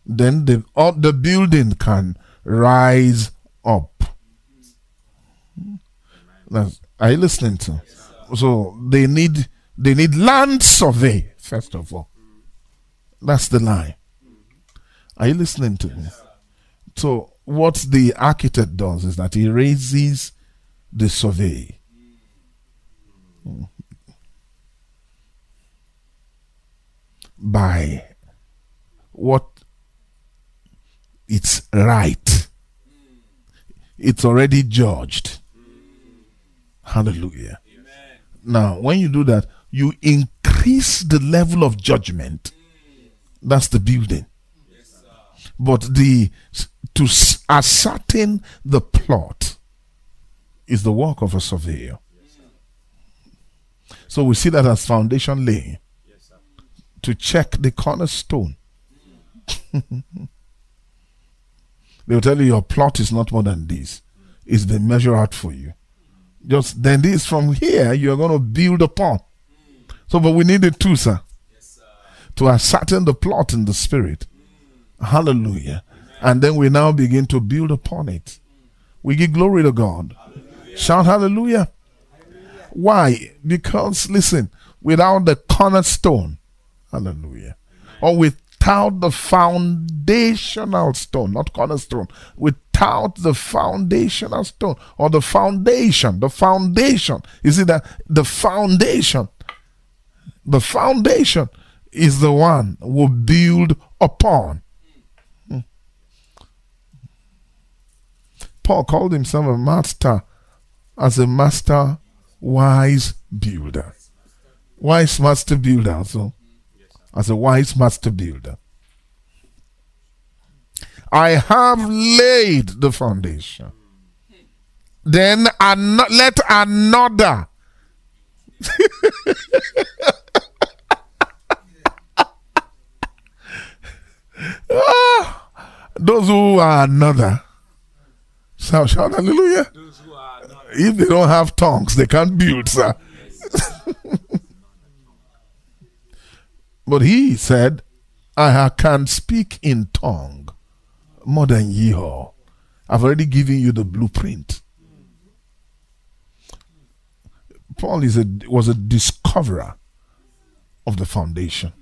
then the, the building can rise up. That's, are you listening to? So they need they need land survey first of all. That's the line. Are you listening to me? So what the architect does is that he raises the survey. By what it's right. It's already judged. Hallelujah. Now, when you do that, you increase the level of judgment. That's the building. But the to ascertain the plot is the work of a surveyor. So we see that as foundation laying to check the cornerstone. (laughs) They'll tell you your plot is not more than this. It's been out for you. Just then this from here you're going to build upon. So, but we need it too, sir, to ascertain the plot in the spirit. Hallelujah. And then we now begin to build upon it. We give glory to God. Shout hallelujah. Why? Because listen, without the cornerstone, hallelujah, or without the foundational stone, not cornerstone, without the foundational stone or the foundation, the foundation. You see that the foundation, the foundation is the one we build upon. Hmm. Paul called himself a master as a master wise builder. Wise master builder, so as a wise master builder. I have laid the foundation. Then an- let another. (laughs) ah, those who are another. So shout hallelujah. If they don't have tongues, they can't build, sir. but he said, I can speak in tongue more than ye all. I've already given you the blueprint. Paul is a, was a discoverer of the foundation.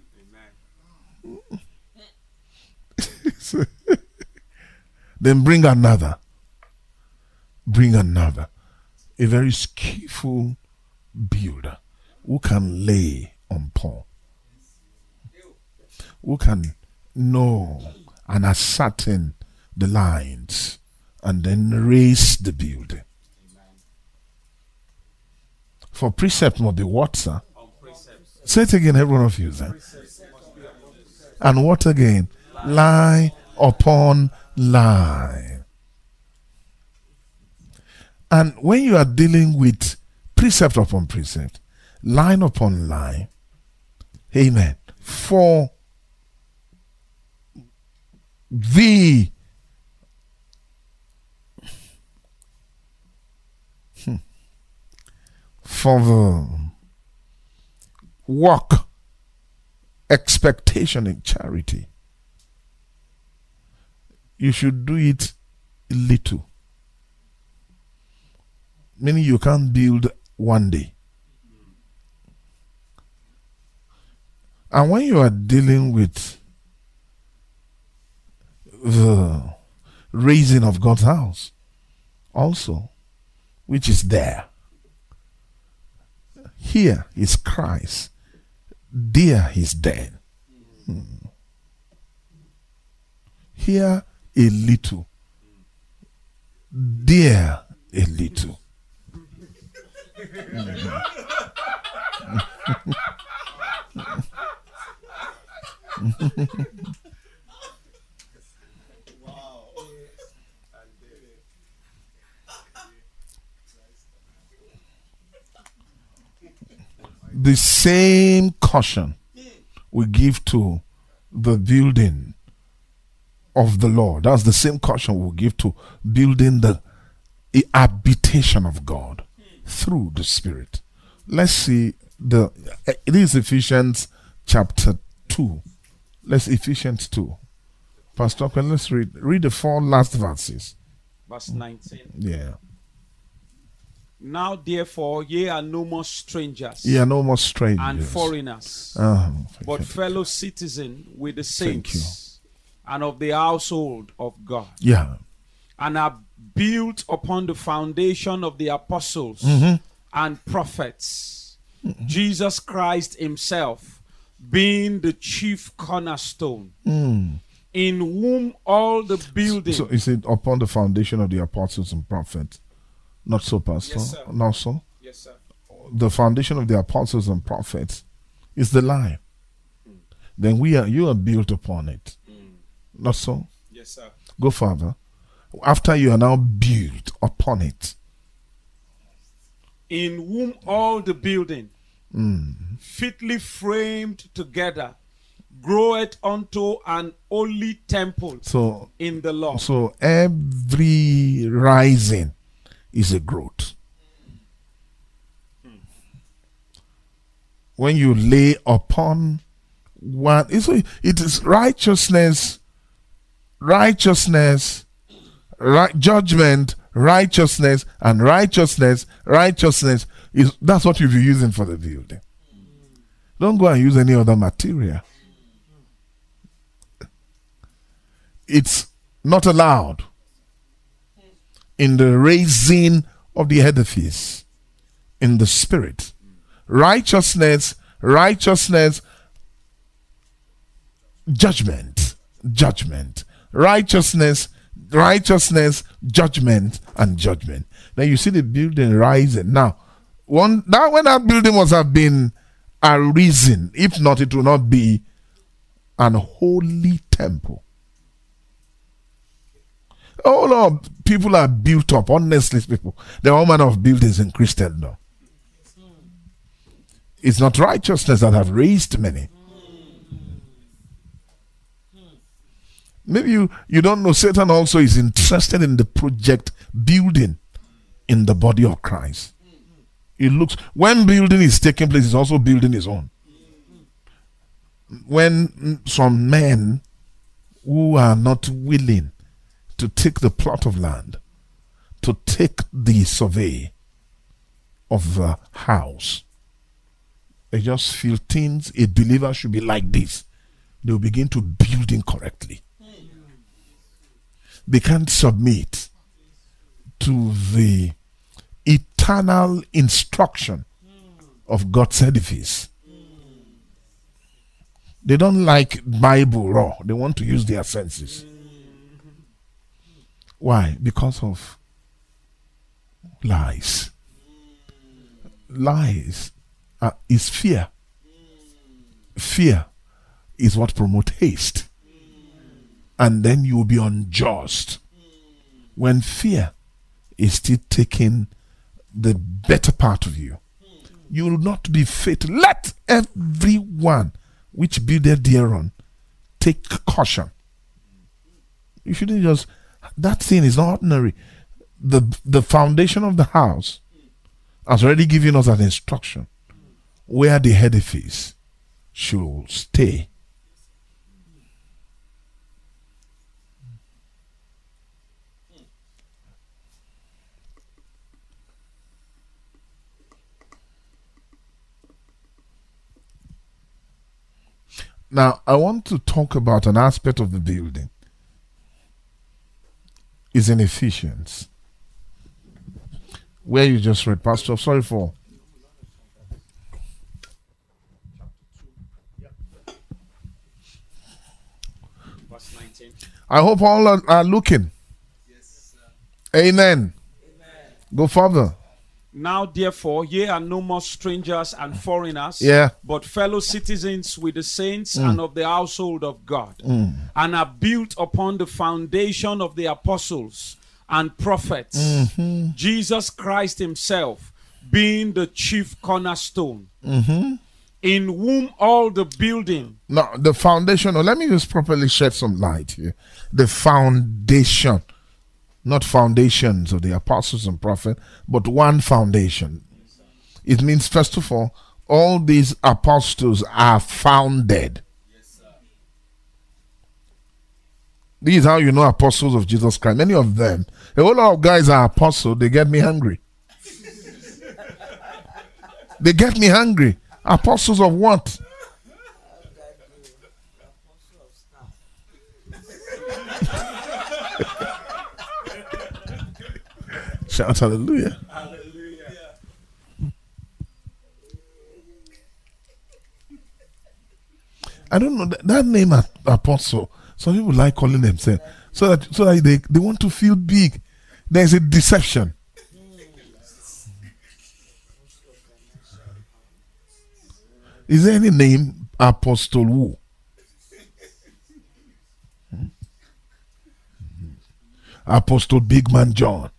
(laughs) then bring another. Bring another. A very skillful builder who can lay on Paul, who can know and ascertain the lines and then raise the building. For precept must be what, sir? Say it again, every one of you, sir. And what again? Lie upon lie. And when you are dealing with precept upon precept, line upon line, amen, for the hmm, for the work expectation in charity you should do it little meaning you can't build one day and when you are dealing with the raising of God's house also, which is there. Here is Christ. There is dead. Here a little. There a little. (laughs) the same caution we give to the building of the Lord. That's the same caution we give to building the habitation of God through the Spirit. Let's see the it is Ephesians chapter 2. Let's Ephesians 2. Pastor, Can let's read read the four last verses. Verse 19. Yeah. Now, therefore, ye are no more strangers. Ye are no more strangers. And foreigners. Oh, but fellow citizens with the saints and of the household of God. Yeah. And are built upon the foundation of the apostles mm-hmm. and prophets. Mm-hmm. Jesus Christ Himself being the chief cornerstone. Mm. In whom all the building. So, is it upon the foundation of the apostles and prophets? Not so, Pastor. Yes, sir. Not so. Yes, sir. The foundation of the apostles and prophets is the lie. Mm. Then we are you are built upon it. Mm. Not so. Yes, sir. Go further. After you are now built upon it. In whom all the building mm. fitly framed together groweth unto an holy temple so in the Lord. So every rising is a growth. When you lay upon one, it is righteousness, righteousness, right, judgment, righteousness, and righteousness, righteousness is that's what you'll be using for the building. Don't go and use any other material. it's not allowed in the raising of the edifice in the spirit. Righteousness, righteousness, judgment, judgment, righteousness, righteousness, judgment, and judgment. Then you see the building rising. Now, one that when that building must have been a reason, if not, it will not be an holy temple. Oh no, people are built up, honestly, people. There are all manner of buildings in Christendom. It's not righteousness that have raised many. Maybe you, you don't know Satan also is interested in the project building in the body of Christ. It looks when building is taking place, he's also building his own. When some men who are not willing to take the plot of land, to take the survey of the house, they just feel things a believer should be like this. They will begin to build incorrectly. They can't submit to the eternal instruction of God's edifice. They don't like Bible raw. They want to use their senses. Why? Because of lies. Lies is fear. Fear is what promotes haste. And then you will be unjust. When fear is still taking the better part of you, you will not be faithful. Let everyone which builded thereon take caution. You shouldn't just that thing is not ordinary. The the foundation of the house has already given us an instruction where the edifice should stay. Now, I want to talk about an aspect of the building. Is in Ephesians, where you just read, Pastor. Sorry for I hope all are, are looking. Yes, Amen. Amen. Go further. Now, therefore, ye are no more strangers and foreigners, yeah. but fellow citizens with the saints mm. and of the household of God, mm. and are built upon the foundation of the apostles and prophets, mm-hmm. Jesus Christ Himself being the chief cornerstone. Mm-hmm in whom all the building. Now, the foundation, let me just properly shed some light here. The foundation, not foundations of the apostles and prophets, but one foundation. It means, first of all, all these apostles are founded. This is how you know apostles of Jesus Christ. Many of them, a whole lot of guys are apostles, they get me hungry. (laughs) they get me hungry. Apostles of what? Shout hallelujah. Hallelujah. I don't know that, that name apostle. Some people like calling themselves so that so that they, they want to feel big. There's a deception. Is there any name Apostle who? Hmm? Hmm. Apostle Big Man John.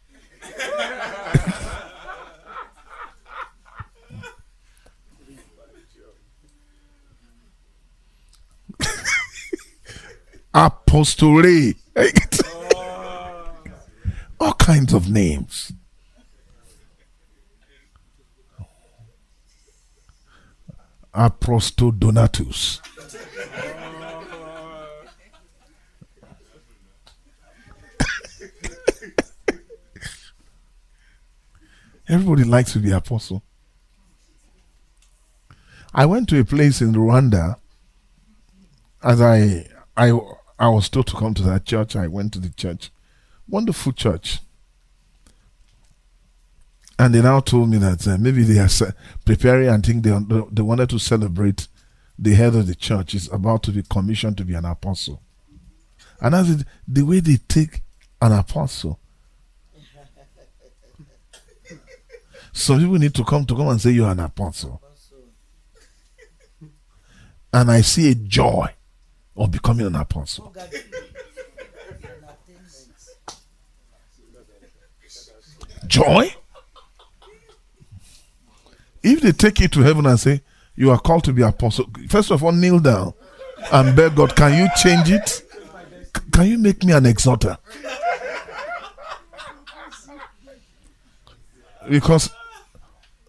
(laughs) Apostle Ray. (laughs) All kinds of names. Apostle Donatus. Everybody likes to be apostle. I went to a place in Rwanda as I I I was told to come to that church. I went to the church. Wonderful church. And they now told me that uh, maybe they are preparing and think they, they wanted to celebrate the head of the church is about to be commissioned to be an apostle. And as the way they take an apostle, some people need to come to come and say you're an apostle. And I see a joy of becoming an apostle. Joy? If they take you to heaven and say, You are called to be apostle, first of all, kneel down and beg God, Can you change it? Can you make me an exhorter? Because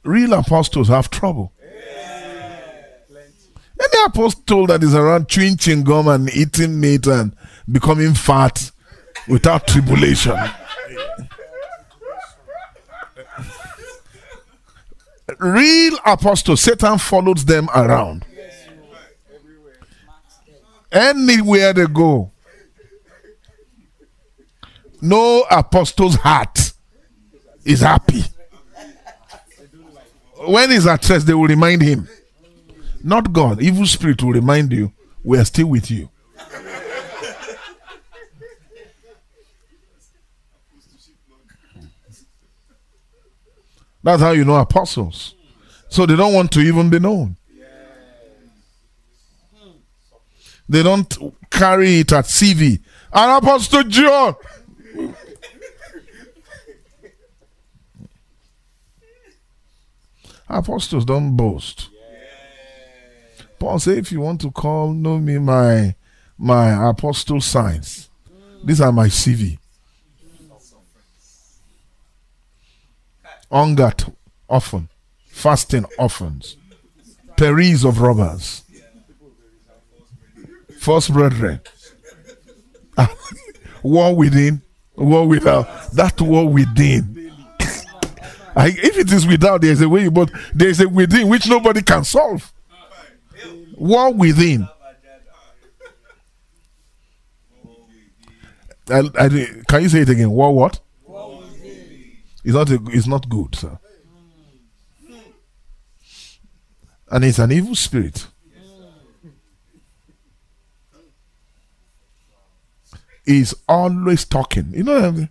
real apostles have trouble. Any apostle that is around chewing chewing gum and eating meat and becoming fat without tribulation. (laughs) Real apostles, Satan follows them around. Anywhere they go. No apostle's heart is happy. When he's at rest, they will remind him. Not God. Evil spirit will remind you, we are still with you. That's how you know apostles. So they don't want to even be known. They don't carry it at CV. An apostle John. Apostles don't boast. Paul said, if you want to call, know me my my apostle signs. These are my CV. Hunger often, fasting often, perils of robbers, false brethren, (laughs) war within, war without. That war within. I, if it is without, there is a way, but there is a within which nobody can solve. War within. I, I, can you say it again? War what? It's not, a, it's not good, sir. And it's an evil spirit. He's always talking. You know what I mean?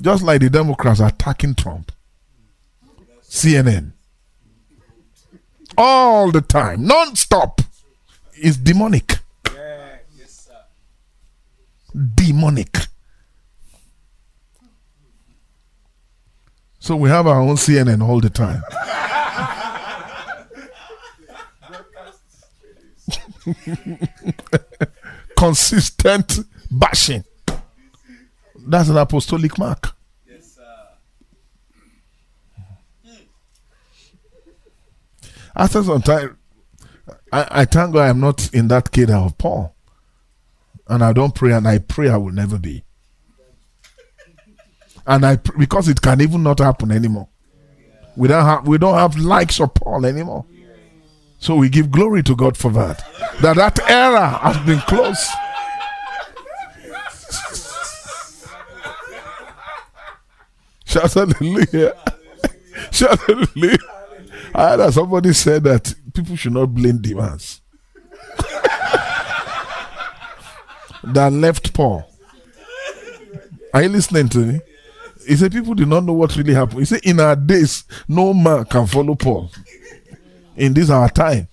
Just like the Democrats attacking Trump. CNN. All the time, non stop. It's demonic. Demonic. So we have our own CNN all the time. (laughs) Consistent bashing. That's an apostolic mark. Yes, sir. Hmm. After some time, I, I thank God I'm not in that cadre of Paul. And I don't pray, and I pray I will never be. And I pr- because it can even not happen anymore. We don't have we don't have likes of Paul anymore. So we give glory to God for that. That that era has been closed. Shout hallelujah. Shout hallelujah. I heard that somebody said that people should not blame demons. that left Paul. Are you listening to me? He said people do not know what really happened. He said, in our days, no man can follow Paul. In this our time.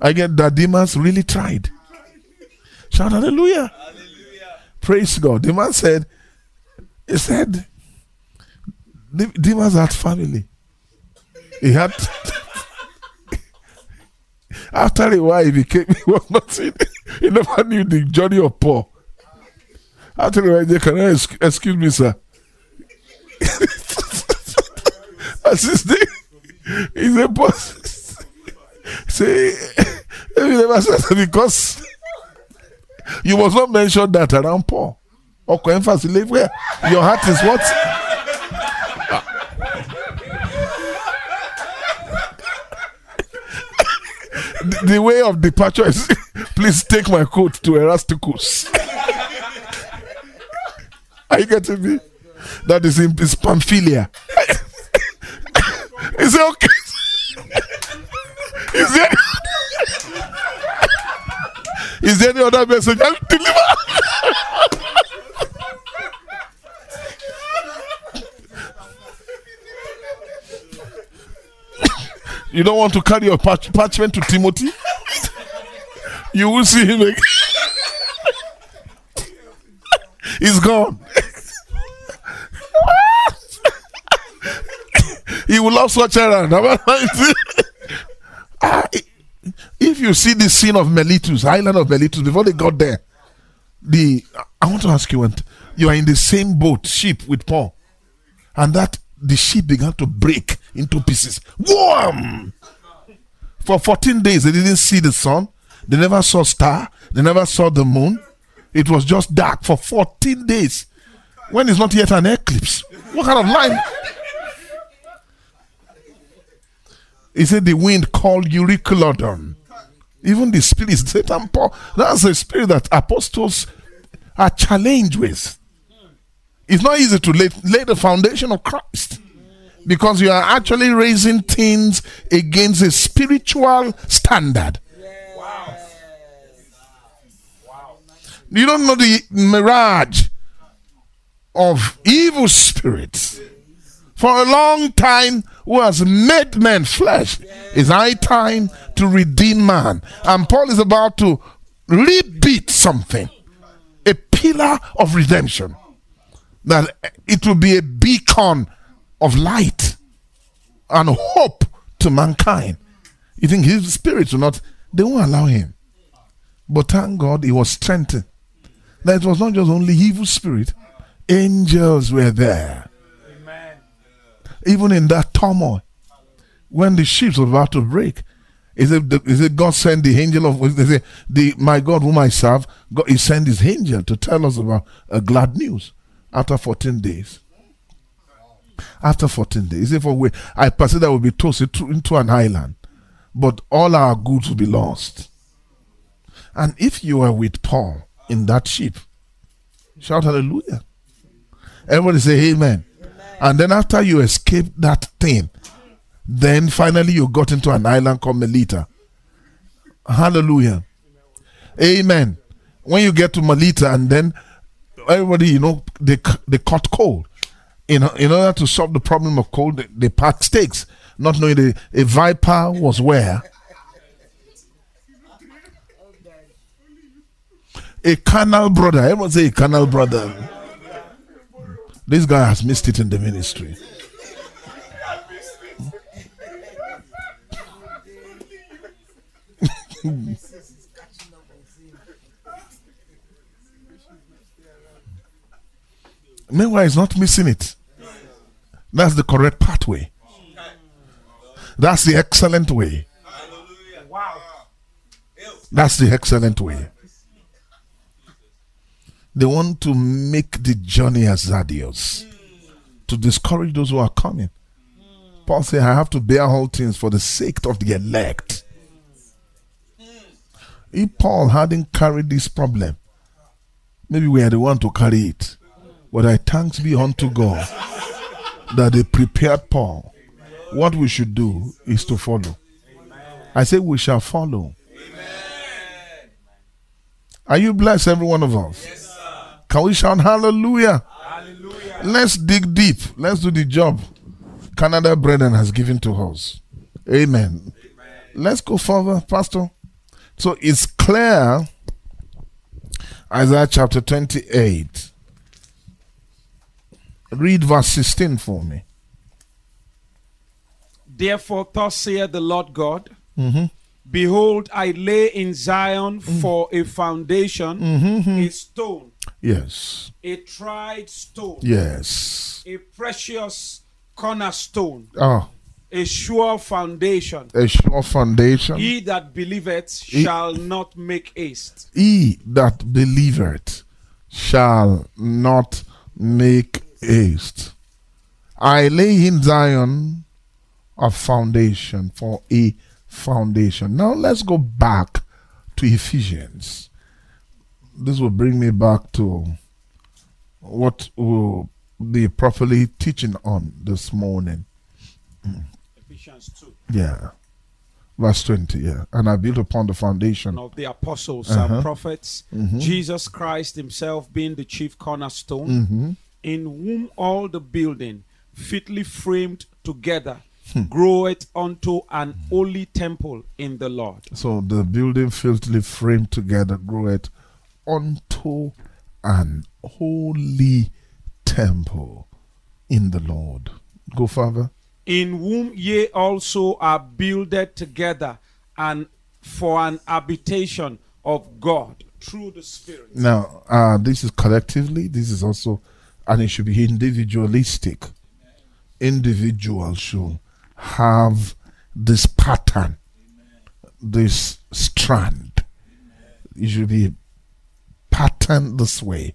I get that demons really tried. Shout hallelujah. Praise God. The man said, he said, "De- demons had family. He had (laughs) after a while he became he was not he never knew the journey of Paul. After a while, he said, can excuse me, sir? Assistant, he said, boss. Say, he never said because you must not mention that around Paul. Ọkọ̀ emphasis live where your heart is what? the, the way of departure is (laughs) please take my coat to Erasticus. (laughs) Are you getting me? That is in is Pamphylia. (laughs) is it okay? Is there, is there any other message I'll deliver? You don't want to carry your parch- parchment to Timothy? you will see him again. He's gone. he will also watch around. Ah, if you see the scene of Melitus, island of Melitus, before they got there, the I want to ask you, and you are in the same boat, ship with Paul, and that the ship began to break into pieces. Wham! For 14 days, they didn't see the sun, they never saw star, they never saw the moon. It was just dark for 14 days. When it's not yet an eclipse. What kind of line? He said the wind called Euroclydon. Even the spirit, Satan, Paul, that's a spirit that apostles are challenged with. It's not easy to lay, lay the foundation of Christ because you are actually raising things against a spiritual standard. Wow! You don't know the mirage of evil spirits for a long time who has made men flesh. It's high time to redeem man. And Paul is about to rebeat something, a pillar of redemption. That it will be a beacon of light and hope to mankind. You think his spirits will not, they won't allow him. But thank God he was strengthened. That it was not just only evil spirit, angels were there even in that turmoil, when the ships were about to break, is it, the, is it God sent the angel of they say, the my God whom I serve? God He sent His angel to tell us about a glad news after 14 days. After 14 days, if we, I perceive that we'll be tossed into, an island, but all our goods will be lost. And if you are with Paul in that ship, shout hallelujah. Everybody say amen. And then after you escape that thing, then finally you got into an island called Melita. Hallelujah. Amen. When you get to Melita and then everybody, you know, they, they caught cold. In, in order to solve the problem of cold, they, they packed stakes, not knowing the, a viper was where. A carnal brother. Everyone say a carnal brother. This guy has missed it in the ministry. (laughs) Meanwhile, he's not missing it. That's the correct pathway. That's the excellent way. That's the excellent way. They want to make the journey hazardous to discourage those who are coming. Paul said, I have to bear all things for the sake of the elect. If Paul hadn't carried this problem, maybe we are the one to carry it. But I thanks be unto God that they prepared Paul. What we should do is to follow. I say we shall follow. Are you blessed, every one of us? Can we shout hallelujah? hallelujah? Let's dig deep. Let's do the job Canada Brethren has given to us. Amen. Amen. Let's go further, Pastor. So it's clear, Isaiah chapter 28. Read verse 16 for me. Therefore, thus saith the Lord God. Mm-hmm. Behold, I lay in Zion mm. for a foundation mm-hmm. a stone Yes. A tried stone. Yes. A precious cornerstone. Ah. A sure foundation. A sure foundation. He that believeth he, shall not make haste. He that believeth shall not make haste. I lay in Zion a foundation for a foundation. Now let's go back to Ephesians. This will bring me back to what we'll be properly teaching on this morning. Ephesians 2. Yeah. Verse 20, yeah. And I built upon the foundation. Of the apostles Uh-huh. and prophets, Jesus Christ himself being the chief cornerstone, Mm-hmm. In whom all the building, fitly framed together, Hmm. groweth unto an holy temple in the Lord. So the building filthily framed together groweth unto an holy temple in the Lord. Go further. in whom ye also are builded together and for an habitation of God through the Spirit. Now, uh, this is collectively, this is also, and it should be individualistic. Individuals should have this pattern, this strand. It should be patterned this way.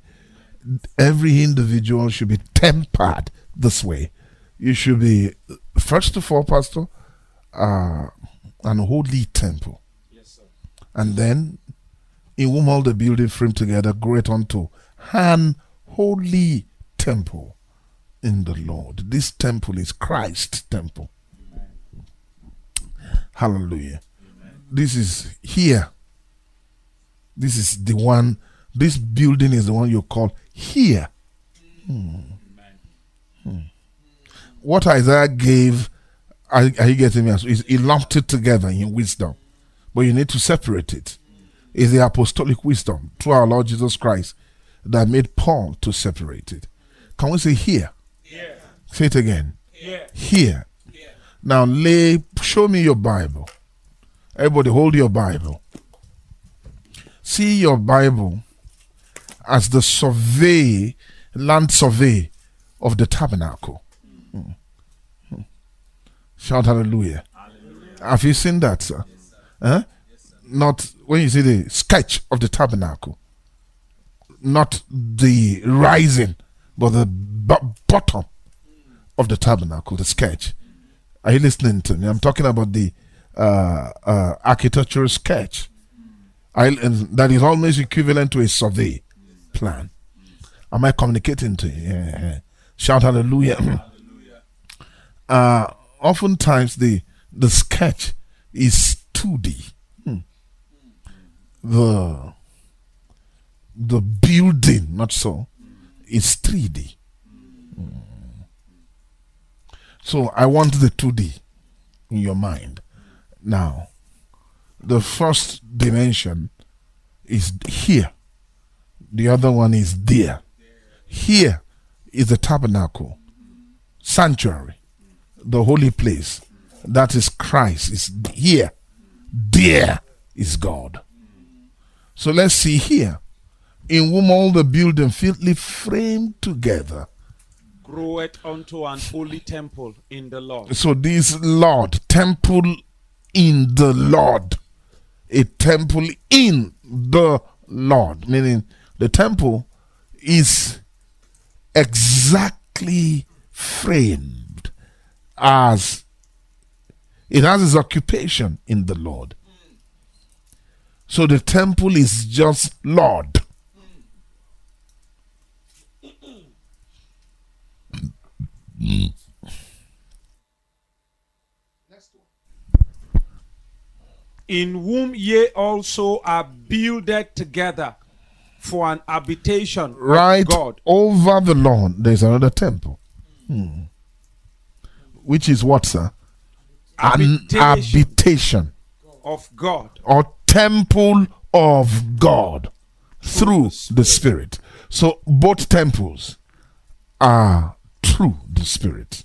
Every individual should be tempered this way. You should be, first of all, Pastor, uh, an holy temple. Yes, sir. And then in whom all the building framed together great unto an holy temple in the Lord. This temple is Christ's temple. Hallelujah. This is here. This is the one, this building is the one you call here. Hmm. Hmm. What Isaiah gave, are, are you getting me? He lumped it together in wisdom, but you need to separate it. Is the apostolic wisdom through our Lord Jesus Christ that made Paul to separate it. Can we say here? Yeah. Say it again. Yeah. Here. Now lay show me your Bible. Everybody hold your Bible. See your Bible as the survey, land survey of the tabernacle. Hmm. Hmm. Shout hallelujah. Have you seen that, sir? Huh? Not when you see the sketch of the tabernacle, not the rising, but the bo- bottom of the tabernacle, the sketch. Are you listening to me? I'm talking about the uh, uh, architectural sketch. I, that is almost equivalent to a survey plan. Am I communicating to you? Yeah. Shout hallelujah. (clears throat) uh, oftentimes the the sketch is 2D. Hmm. The the building, not so, is 3D. So I want the 2D in your mind. Now, the first dimension is here, the other one is there. Here is the tabernacle, sanctuary, the holy place. That is Christ, is here. There is God. So let's see here, in whom all the building fitly framed together Groweth unto an holy temple in the Lord. So this Lord, temple in the Lord, a temple in the Lord, meaning the temple is exactly framed as it has its occupation in the Lord. So the temple is just Lord. In whom ye also are builded together for an habitation right of God. over the lawn there's another temple Hmm. which is what sir an habitation of God. or temple of god through the spirit so both temples are through the spirit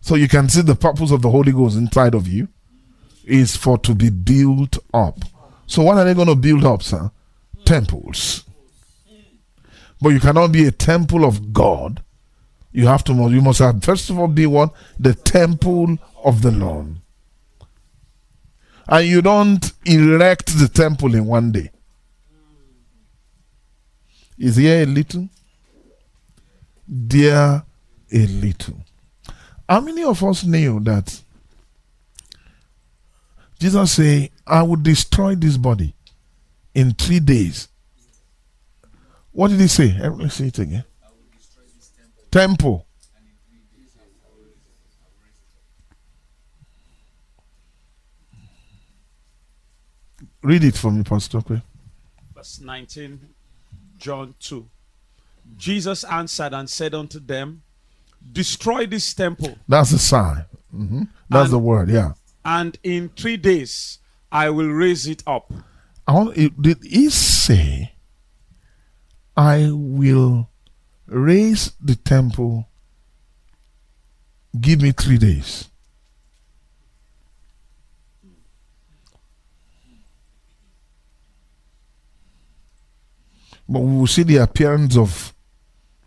so you can see the purpose of the holy ghost inside of you is for to be built up so what are they going to build up sir temples but you cannot be a temple of God. You have to you must have first of all be one the temple of the Lord. And you don't erect the temple in one day. Is here a little? There a little. How many of us knew that Jesus say, I will destroy this body in three days. What did he say? Eh, Let's see it again. Temple. Read it for me, Pastor. Okay. Verse 19, John 2. Jesus answered and said unto them, Destroy this temple, That's the sign. hmm That's And- the word. Yeah. and in three days I will raise it up. I want, it- did he say, I will raise the temple, give me three days? But we will see the appearance of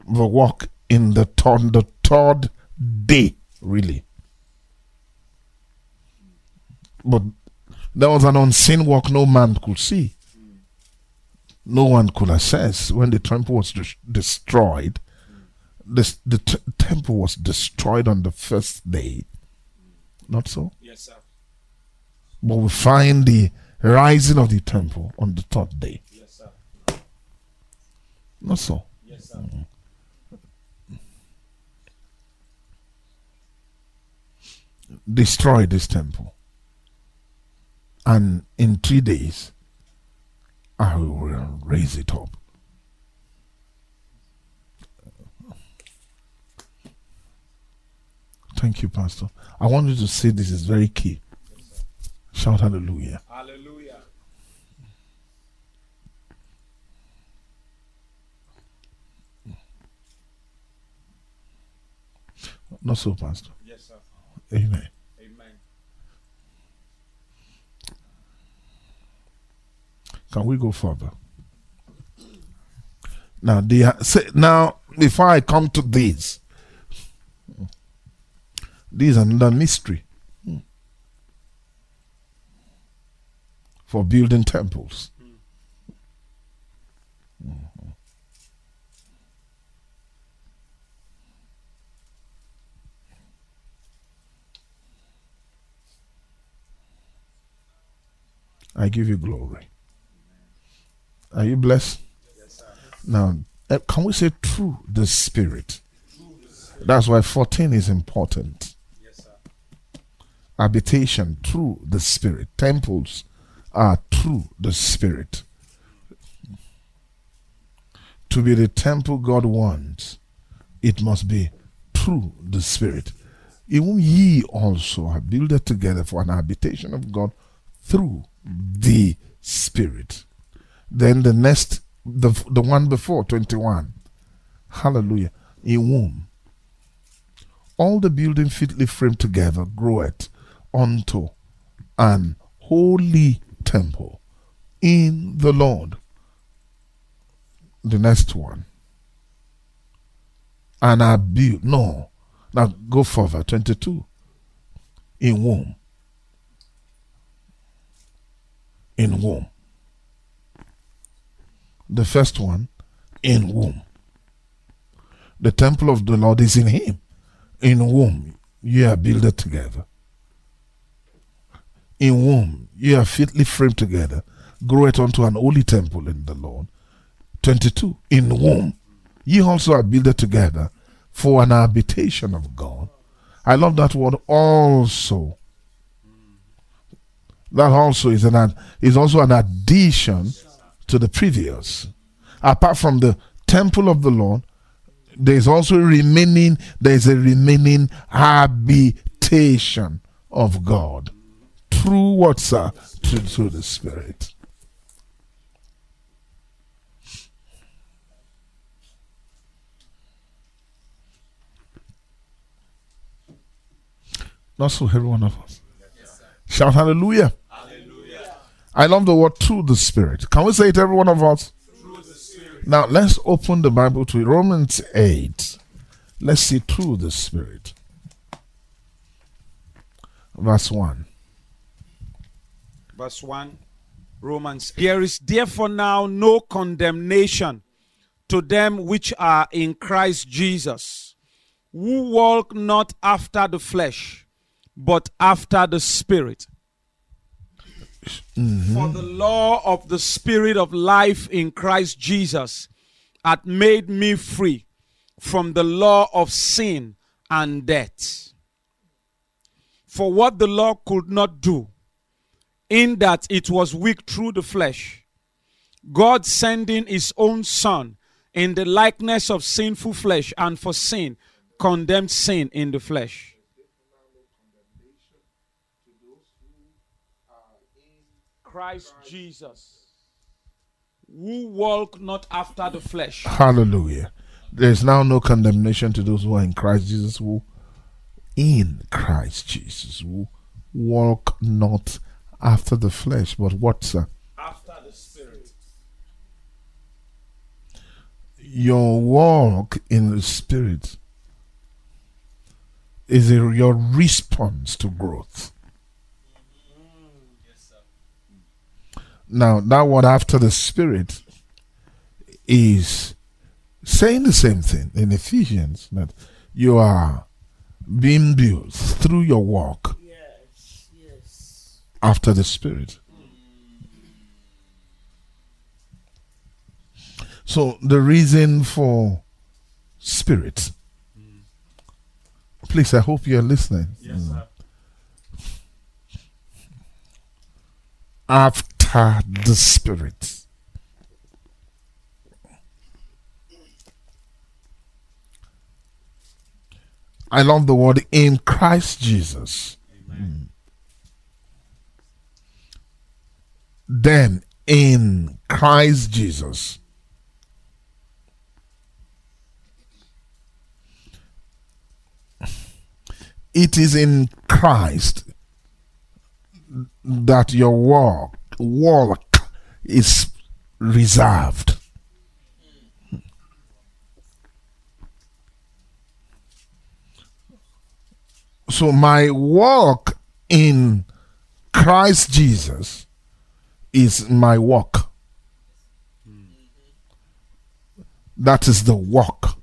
the work in the third, the third day, really. But there was an unseen work no man could see. No one could assess when the temple was des- destroyed. The t- temple was destroyed on the first day. Not so? Yes, sir. But we find the rising of the temple on the third day. Yes, sir. Not so. Yes, sir. Mm. Destroy this temple. And in three days, I will raise it up. Thank you, Pastor. I want you to see this is very key. Shout hallelujah. Hallelujah. Not so, Pastor. Yes, sir. Amen. Amen. Can we go further? Now, the say, now before I come to these, these are another mystery for building temples. I give you glory. Are you blessed? Yes, Now, eh, can we say through the Spirit? That's why 14 is important. Yes. Habitation through the Spirit. Temples are through the Spirit. To be the temple God wants, it must be through the Spirit. Even ye also are builded together for an habitation of God through the Spirit. Then the next, the, the one before, 21. Hallelujah. In womb. all the building fitly framed together groweth unto an holy temple in the Lord. The next one. And are built. No. Now go further. 22. In womb. In whom? The first one, in whom? The temple of the Lord is in him, in whom ye are builded together, in whom ye are fitly framed together, groweth unto an holy temple in the Lord. 22. In whom ye also are builded together for an habitation of God. I love that word also. That also is an is also an addition to the previous. Apart from the temple of the Lord, there is also remaining there is a remaining habitation of God through what sir through, through the Spirit. Not so every one of us. Shout hallelujah. I love the word through the Spirit. Can we say it, every one of us? Now let's open the Bible to Romans 8. Let's see through the Spirit. Verse 1. Verse 1. Romans. There is therefore now no condemnation to them which are in Christ Jesus, who walk not after the flesh, but after the Spirit. For the law of the Spirit of life in Christ Jesus hath made me free from the law of sin and death. For what the law could not do, in that it was weak through the flesh, God sending his own Son in the likeness of sinful flesh, and for sin, condemned sin in the flesh. Christ Jesus, who walk not after the flesh. Hallelujah. There is now no condemnation to those who are in Christ Jesus, who in Christ Jesus, who walk not after the flesh, but what, sir? After the Spirit. Your walk in the Spirit is a, your response to growth. Now, that word after the Spirit is saying the same thing in Ephesians that you are being built through your walk Yes, yes. after the Spirit. So, the reason for Spirit, please, I hope you're listening. Yes, sir. After the Spirit. I love the word in Christ Jesus. Mm. Then in Christ Jesus. It is in Christ that your walk walk is reserved. So my walk in Christ Jesus is my walk. That is the walk.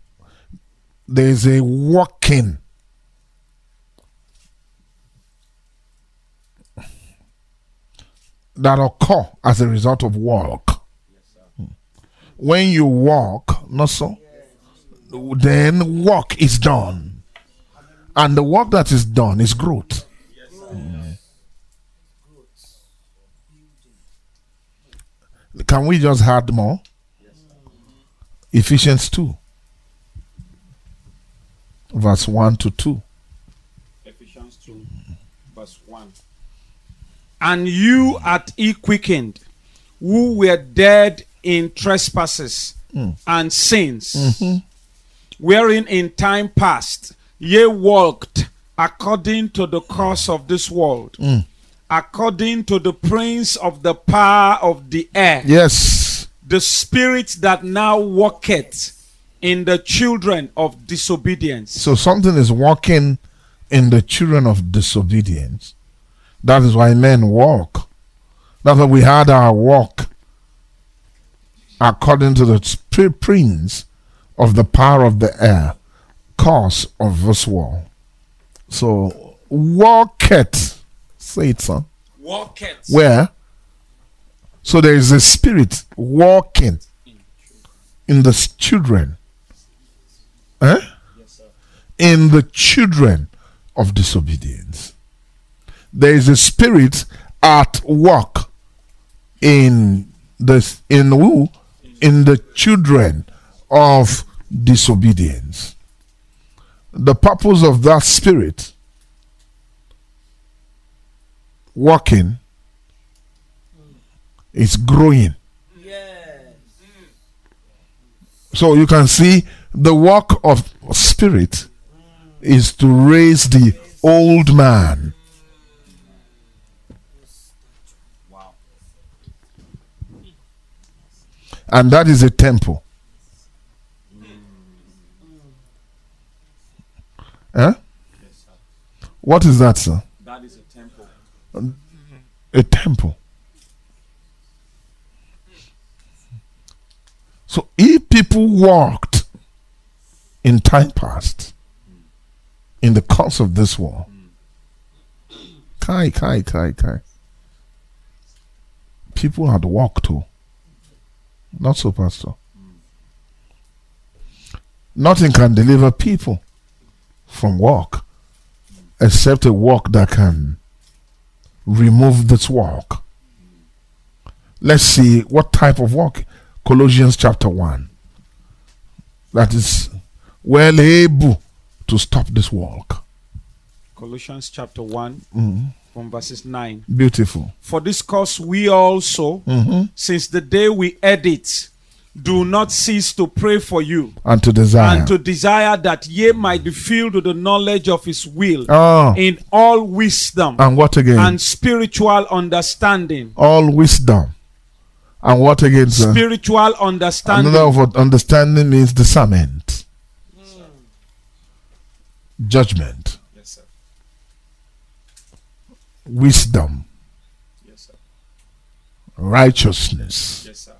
There is a walking. That occur as a result of walk. When you walk, not so, then work is done. And the work that is done is growth. Mm. Can we just add more? Ephesians 2, verse 1 to 2. Ephesians 2, verse 1. And you at he quickened, who were dead in trespasses hmm. and sins, mm-hmm. wherein in time past ye walked according to the course of this world, hmm. according to the prince of the power of the air, Yes. the spirit that now walketh in the children of disobedience. So something is walking in the children of disobedience. That is why men walk. That's why we had our walk according to the prince of the power of the air, cause of this world. So walk it. Say it, son. Walketh. Where? So there is a spirit walking in the children. Eh? Yes, In the children of disobedience. There is a spirit at work in the in who? In the children of disobedience. The purpose of that spirit working is growing. Yes. So you can see the work of spirit is to raise the old man. And that is a temple. Huh? What is that, sir? That is a temple. a temple. So if people walked in time past in the course of this war, kai kai kai kai. people had walked too. Not so, Pastor. Nothing can deliver people from work except a work that can remove this work. Let's see what type of work. Colossians chapter 1. That is well able to stop this work. Colossians chapter 1 Mhm. From verses 9. Beautiful. For this cause we also, Mhm. since the day we heard it, do not cease to pray for you And to desire. and to desire that ye might be filled with the knowledge of his will oh, in all wisdom and what again? and spiritual understanding. All wisdom. And what again, sir? Spiritual understanding. Another word understanding means discernment, judgment, Yes, sir. Wisdom, Yes, sir. righteousness. Yes, sir.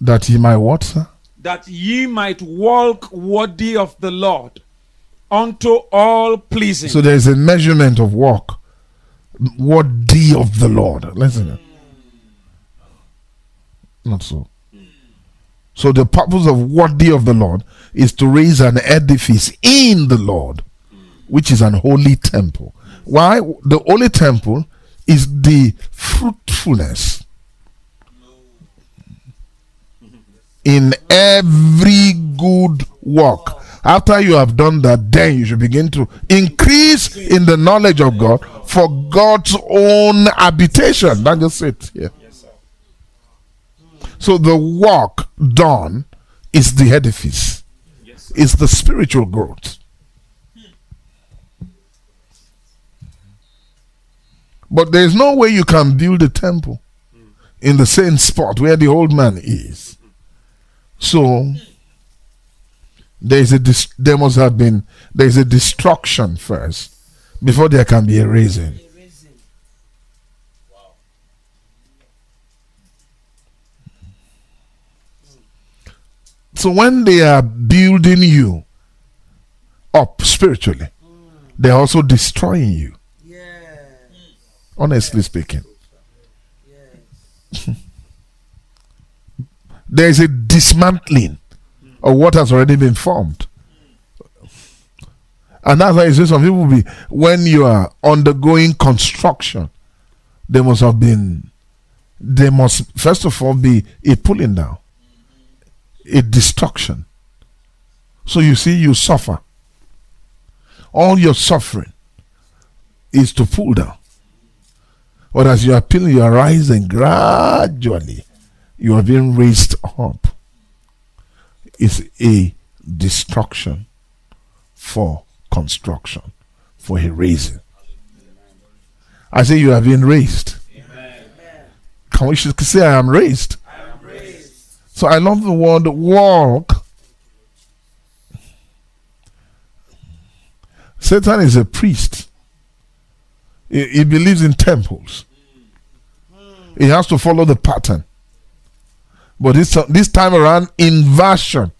That he might what, sir? That ye might walk worthy of the Lord unto all pleasing. So there is a measurement of work. Worthy of the Lord. Listen. Mm. Not so. So the purpose of worthy of the Lord is to raise an edifice in the Lord, which is an holy temple. Why? The holy temple is the fruitfulness in every good work. After you have done that, then you should begin to increase in the knowledge of God for God's own habitation. That's just it. Yeah. So the work done is the edifice, is the spiritual growth. But there is no way you can build a temple in the same spot where the old man is. So there is a dis- there must have been there is a destruction first before there can be a raising. So when they are building you up spiritually, they're also destroying you. Yes. Honestly speaking, Yes. (laughs) there is a dismantling of what has already been formed. And that's why you see some people be when you are undergoing construction, there must have been there must first of all be a pulling down, a destruction. So you see, you suffer. All your suffering is to pull down. But as you are pulling, you are rising gradually. You are being raised up. It's a destruction for construction, for a raising. I say you are being raised. Can we say I am raised? So I love the word walk. Satan is a priest. He, he believes in temples. He has to follow the pattern. But this this time around, inversion.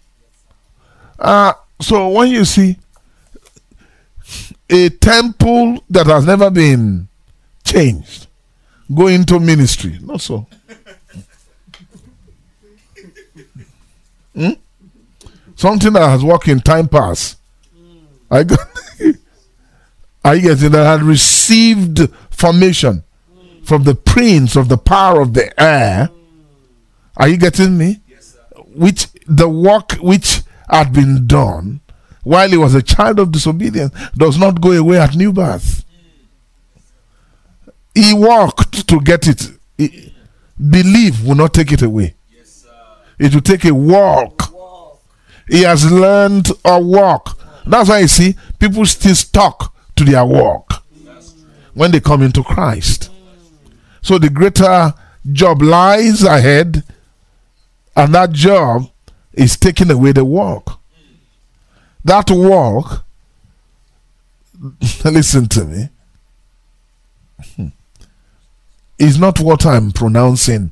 Uh, so when you see a temple that has never been changed go into ministry, not so. Hmm? Something that has worked in time past. I got (laughs) I guess that had received formation from the prince of the power of the air. Are you getting me? Which the work which had been done while he was a child of disobedience does not go away at new birth. He worked to get it. He- belief will not take it away. It will take a walk. He has learned a walk. That's why you see people still stuck to their walk when they come into Christ. So the greater job lies ahead, and that job is taking away the walk. That walk, (laughs) listen to me, (laughs) is not what I'm pronouncing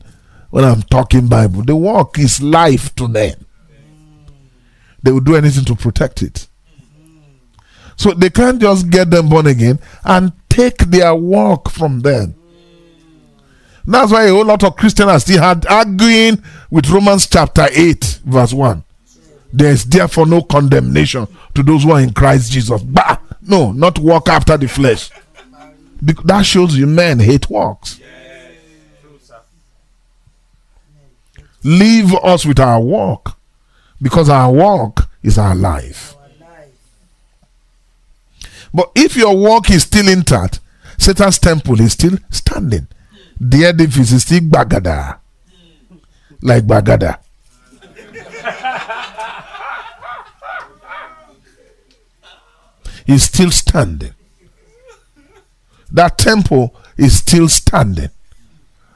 when I'm talking Bible. The walk is life to them. they will do anything to protect it. So they can't just get them born again and take their work from them. That's why a whole lot of Christians are still had arguing with Romans chapter 8, verse 1. There is therefore no condemnation to those who are in Christ Jesus. Bah! No, not walk after the flesh. That shows you men hate works. Leave us with our work because our work is our life. But if your work is still intact, Satan's temple is still standing. The edifice is still bagada. Like bagada. He's still standing. That temple is still standing.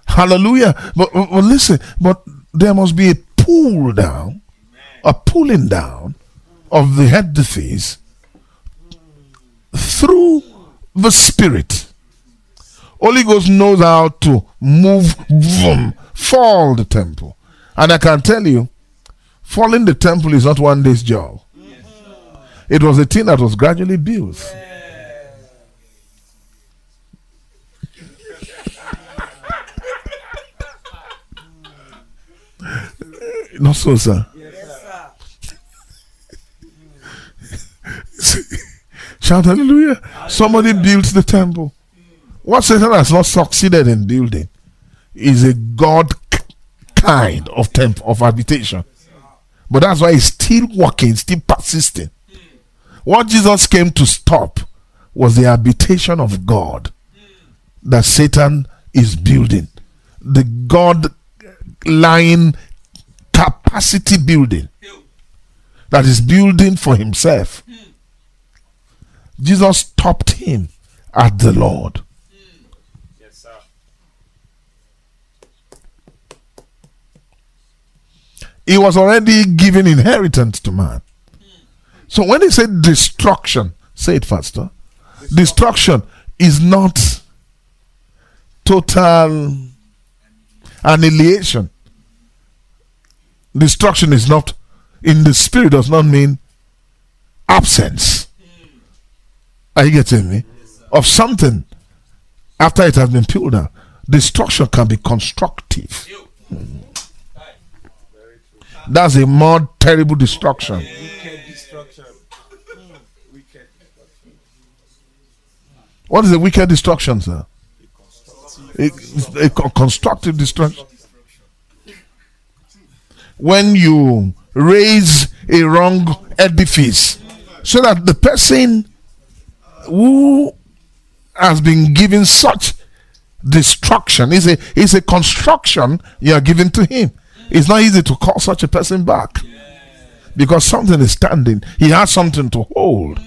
Hallelujah. But, but listen, but there must be a pull down, a pulling down of the edifice through the spirit. Holy Ghost knows how to move, vroom, fall the temple. And I can tell you, falling the temple is not one day's job. It was a thing that was gradually built. Not so, sir. Yes, sir. Shout hallelujah. Somebody builds the temple. What Satan has not succeeded in building is a God kind of temple of habitation. But that's why he's still working, still persisting. What Jesus came to stop was the habitation of God that Satan is building. The God lying capacity building that is building for himself. Jesus stopped him at the Lord. Yes, sir. He was already giving inheritance to man. So when he said destruction, say it faster. Destruction is not total annihilation. Destruction is not in the spirit does not mean absence. Are you getting me? Of something after it has been peeled out. Destruction can be constructive. That's a more terrible destruction. What is a wicked destruction, sir? A, a constructive destruction. When you raise a wrong edifice so that the person who has been given such destruction is a is a construction you are giving to him. It's not easy to call such a person back because something is standing. He has something to hold.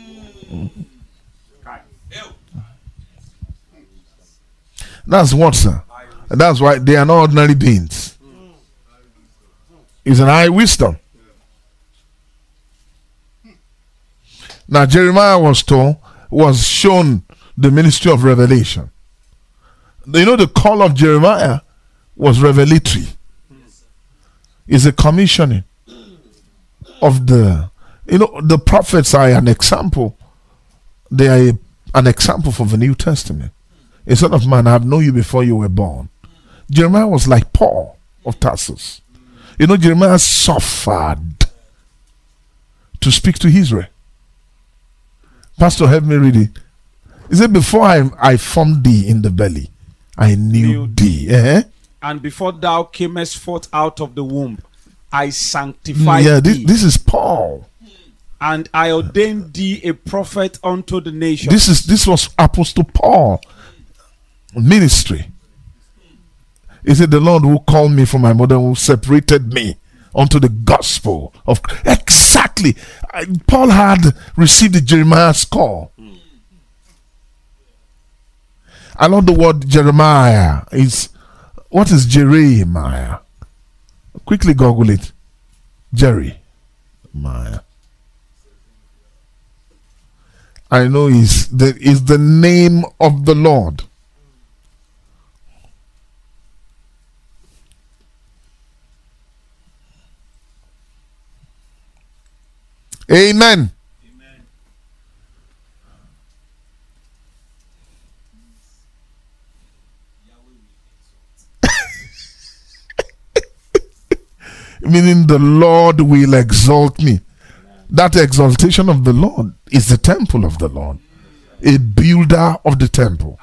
That's what, sir. That's why they are not ordinary beings. It's an high wisdom. Now Jeremiah was told, was shown the ministry of revelation. You know, the call of Jeremiah was revelatory. It's a commissioning of the, you know, the prophets are an example. They are a, an example for the New Testament. A son of man, I have known you before you were born. Jeremiah was like Paul of Tarsus. You know, Jeremiah suffered to speak to Israel. Pastor, help me read it. He said, Before I, I formed thee in the belly, I knew Knew thee. Eh? And before thou camest forth out of the womb, I sanctified thee. Yeah, this, thee, this is Paul. and I ordained thee a prophet unto the nation. This is this was Apostle Paul ministry. He said, The Lord who called me from my mother, who separated me unto the gospel of exactly. Paul had received the Jeremiah's call. I love the word Jeremiah. Is what is Jeremiah? Quickly Google it. Jeremiah. I know is the is the name of the Lord. Amen. (laughs) Meaning the Lord will exalt me. That exaltation of the Lord is the temple of the Lord, a builder of the temple.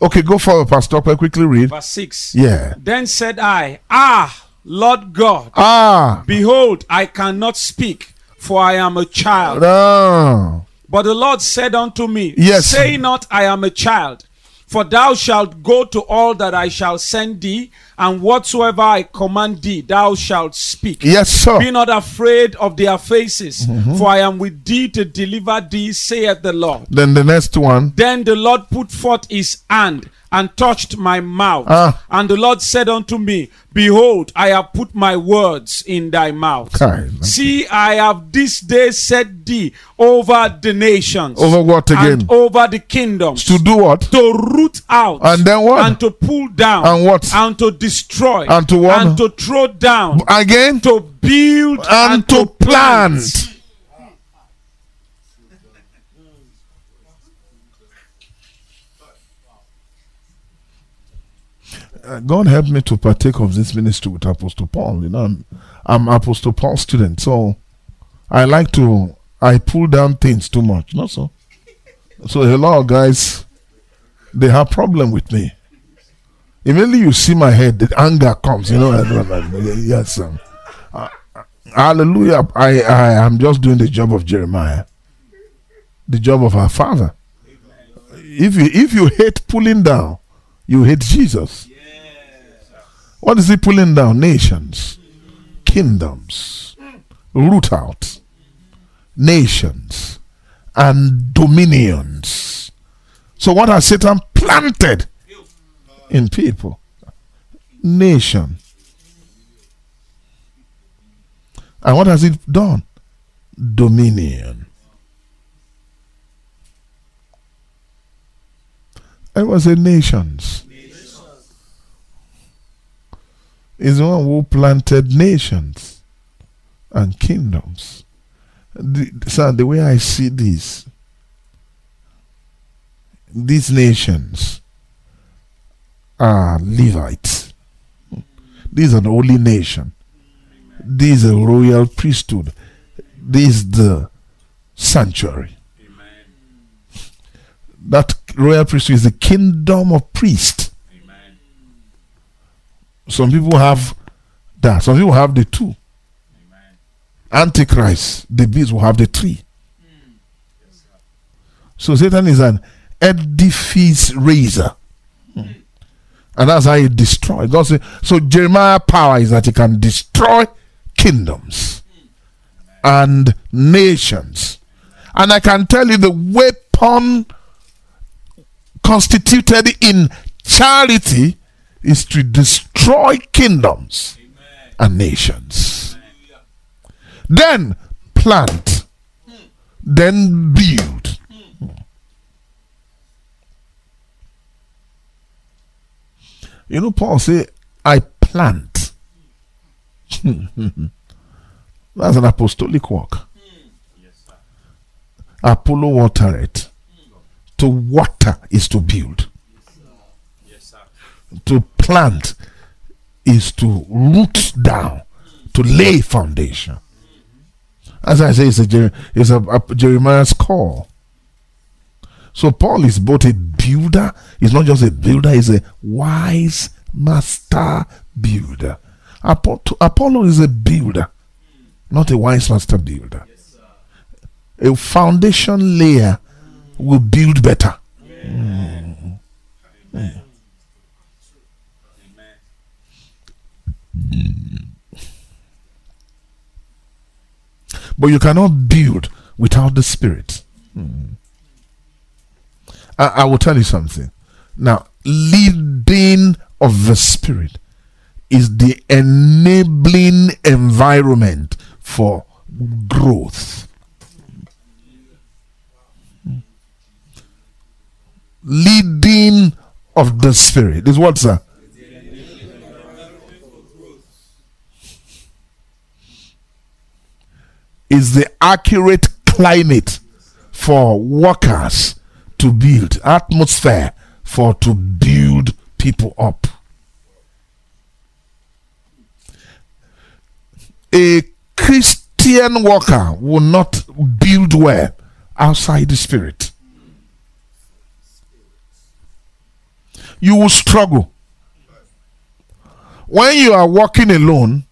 Okay, go forward, Pastor. I Quickly read. Verse 6. Yeah. Then said I, Ah, Lord God, Ah. behold, I cannot speak, for I am a child. No. But the Lord said unto me, Yes. Say not, I am a child. For thou shalt go to all that I shall send thee, and whatsoever I command thee, thou shalt speak. Yes, sir. Be not afraid of their faces, mm-hmm. for I am with thee to deliver thee, saith the Lord. Then the next one. Then the Lord put forth his hand and touched my mouth. Ah. And the Lord said unto me, Behold, I have put my words in thy mouth. See, I have this day set thee over the nations. Over what again? And over the kingdoms. To do what? to root out. And then what? And to pull down. And what? And to destroy. And to what? And to throw down. Again? To build. And to plant. Uh, God help me to partake of this ministry with Apostle Paul. You know, I'm, I'm Apostle Paul's student, so I like to I pull down things too much. Not so. So a lot of guys they have problem with me. Immediately you see my head, the anger comes. You know, yes. Um, uh, hallelujah! I I am just doing the job of Jeremiah, the job of our father. If you if you hate pulling down, you hate Jesus. What is he pulling down? Nations, kingdoms, root out, nations, and dominions. So, what has Satan planted in people? Nation. And what has it done? Dominion. It was a nations. Is the one who planted nations and kingdoms. The, sir, the way I see this, these nations are Levites. These are the holy nation. This is a royal priesthood. This is the sanctuary. That royal priesthood is the kingdom of priests. Some people have that. Some people have the two. Antichrist, the beast will have the three. So Satan is an edifice raiser. And that's how he destroys. God say, so Jeremiah power is that he can destroy kingdoms and nations. And I can tell you the weapon constituted in charity is to destroy kingdoms and nations. Then plant. Then build. You know, Paul say, I plant. (laughs) That's an apostolic work. Apollo water it. To water is to build. Yes, sir. To plant is to root down, to lay foundation. As I say, it's a, it's a, a Jeremiah's call. So Paul is both a builder, he's not just a builder, he's a wise master builder. Apo- Apollo is a builder, not a wise master builder. A foundation layer will build better. Mm. Mm. But you cannot build without the Spirit. I, I will tell you something. Now, leading of the Spirit is the enabling environment for growth. Leading of the Spirit is what, sir? Is the accurate climate for workers to build, atmosphere for to build people up. A Christian worker will not build well outside the spirit. You will struggle. When you are walking alone,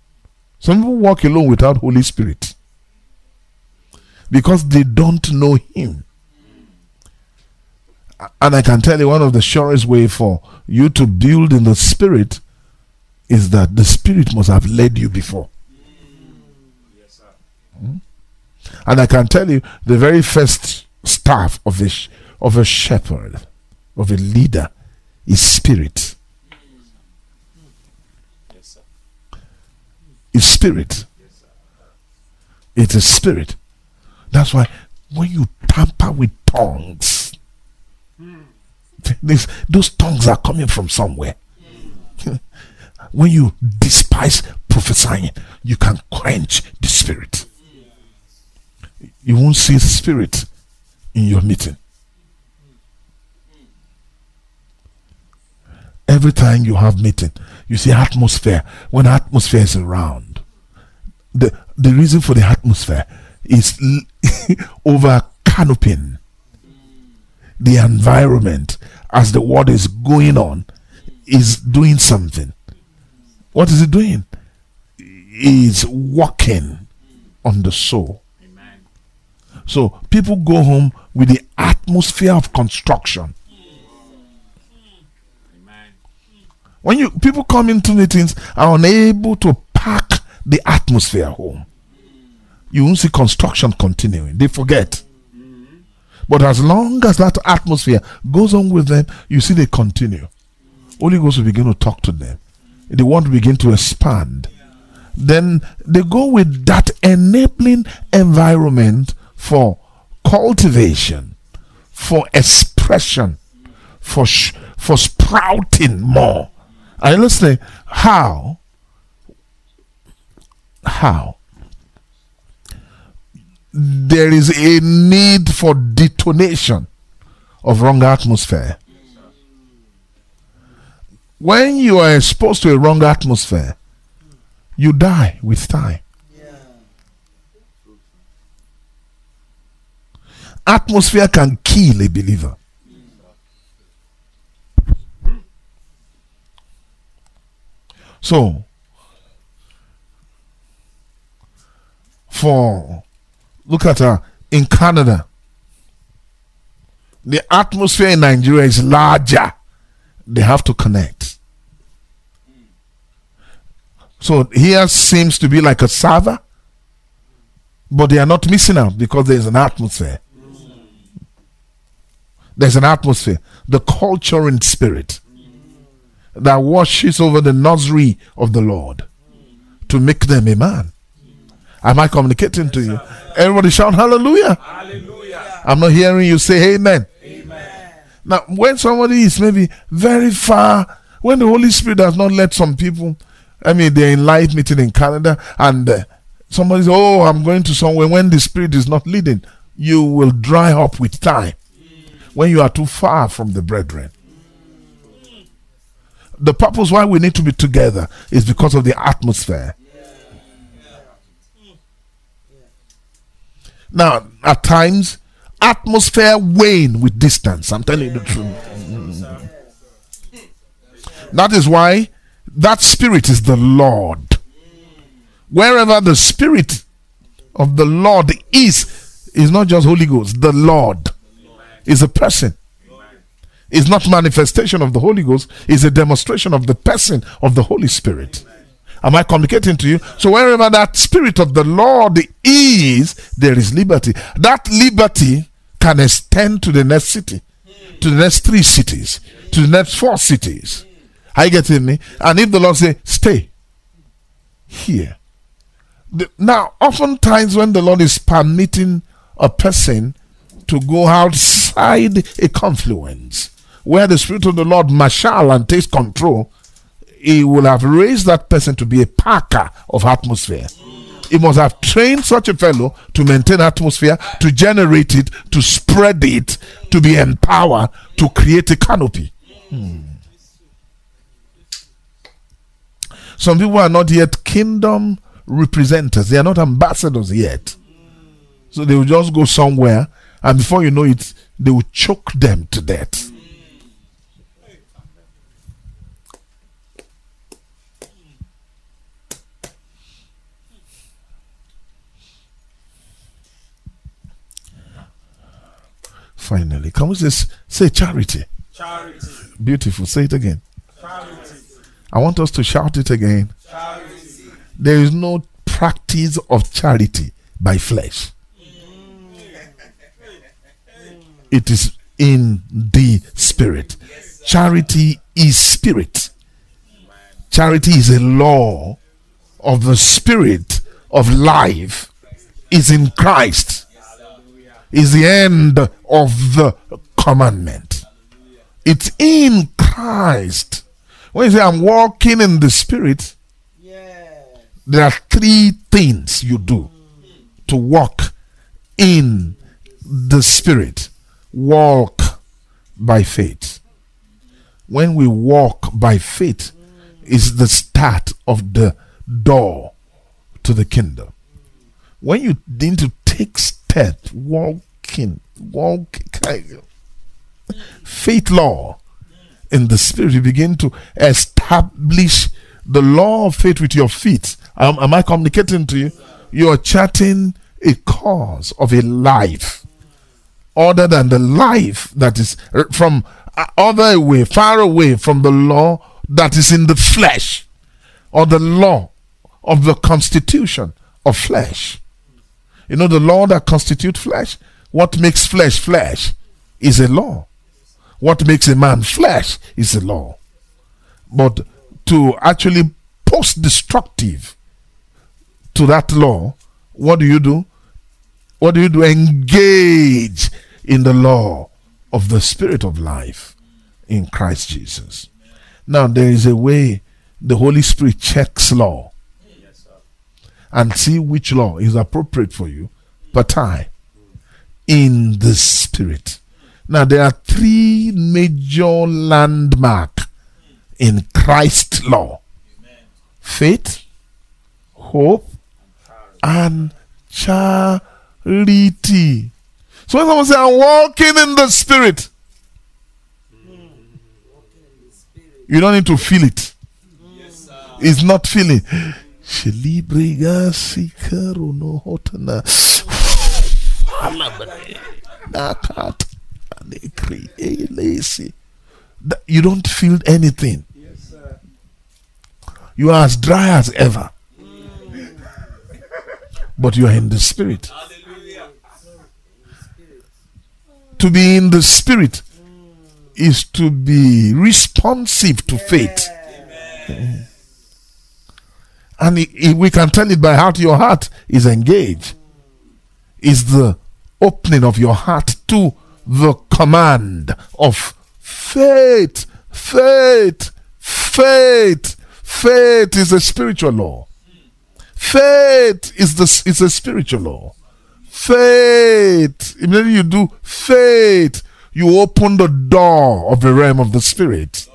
some people walk alone without Holy Spirit because they don't know Him. And I can tell you one of the surest way for you to build in the Spirit is that the Spirit must have led you before. Yes, hmm? And I can tell you the very first staff of a, of a shepherd, of a leader, is spirit. Yes, sir. is spirit. It is a spirit. That's why when you tamper with tongues, hmm. this, those tongues are coming from somewhere. (laughs) when you despise prophesying, you can quench the spirit. You won't see spirit in your meeting. Every time you have meeting, you see atmosphere. When atmosphere is around, the the reason for the atmosphere is (laughs) over canopying the environment as the word is going on is doing something. What is it doing? Is working on the soul. So people go home with the atmosphere of construction. When you people come into meetings are unable to pack the atmosphere home, you won't see construction continuing. They forget. But as long as that atmosphere goes on with them, you see they continue. Holy Ghost will begin to talk to them. They want to begin to expand. Then they go with that enabling environment for cultivation, for expression, for sh- for sprouting more. Are you listening? How? How? There is a need for detonation of wrong atmosphere. When you are exposed to a wrong atmosphere, you die with time. Atmosphere can kill a believer. So, for look at her in Canada, the atmosphere in Nigeria is larger. They have to connect. So here seems to be like a server, but they are not missing out because there is an atmosphere. There's an atmosphere, the culture and spirit that washes over the nursery of the Lord to make them a man. Am I communicating to you? Everybody shout hallelujah. Hallelujah. I'm not hearing you say amen. Amen. Now, when somebody is maybe very far, when the Holy Spirit has not led some people, I mean, they're in live meeting in Canada and uh, somebody says, Oh, I'm going to somewhere. When the Spirit is not leading, you will dry up with time when you are too far from the brethren the purpose why we need to be together is because of the atmosphere. Now, at times, atmosphere wane with distance. I'm telling you the truth. That is why that spirit is the Lord. Wherever the spirit of the Lord is, is not just Holy Ghost, the Lord is a person is not manifestation of the Holy Ghost, is a demonstration of the person of the Holy Spirit. Am I communicating to you? So wherever that spirit of the Lord is, there is liberty. That liberty can extend to the next city, to the next three cities, to the next four cities. Are you getting me? And if the Lord say, stay here. The, now, oftentimes when the Lord is permitting a person to go outside a confluence, where the Spirit of the Lord marshal and takes control, He will have raised that person to be a packer of atmosphere. he must have trained such a fellow to maintain atmosphere, to generate it, to spread it, to be empowered, to create a canopy. Hmm. Some people are not yet kingdom representatives, they are not ambassadors yet. So they will just go somewhere, and before you know it, they will choke them to death. Finally, come on, say, say charity. Charity. Beautiful. Say it again. Charity. I want us to shout it again. Charity. There is no practice of charity by flesh. Mm. It is in the spirit. Charity is spirit. Charity is a law of the spirit of life is in Christ is the end of the commandment. It's in Christ. When you say, I'm walking in the Spirit, there are three things you do to walk in the Spirit. Walk by faith. When we walk by faith, is the start of the door to the kingdom. When you need to take steps, walking, walking, faith law in the spirit. You begin to establish the law of faith with your feet. Um, am I communicating to you? You are charting a cause of a life other than the life that is from uh, other away, far away from the law that is in the flesh or the law of the constitution of flesh. You know, the law that constitutes flesh, what makes flesh flesh is a law. What makes a man flesh is a law. But to actually post destructive to that law, what do you do? What do you do? Engage in the law of the spirit of life in Christ Jesus. Now, there is a way the Holy Spirit checks law and see which law is appropriate for you, but I, in the Spirit. Now, there are three major landmark in Christ's law faith, hope, and charity. So when someone say, I'm walking in the Spirit, you don't need to feel it. it's not feeling. Shilibriga sikaro no hotana. You don't feel anything. You are as dry as ever. But you are in the spirit. To be in the spirit is to be responsive to faith. And we can tell it by heart. Your heart is engaged. Is the opening of your heart to the command of faith. Faith. Faith. Faith is a spiritual law. Faith is the is a spiritual law. Faith. Immediately you do faith, you open the door of the realm of the spirit.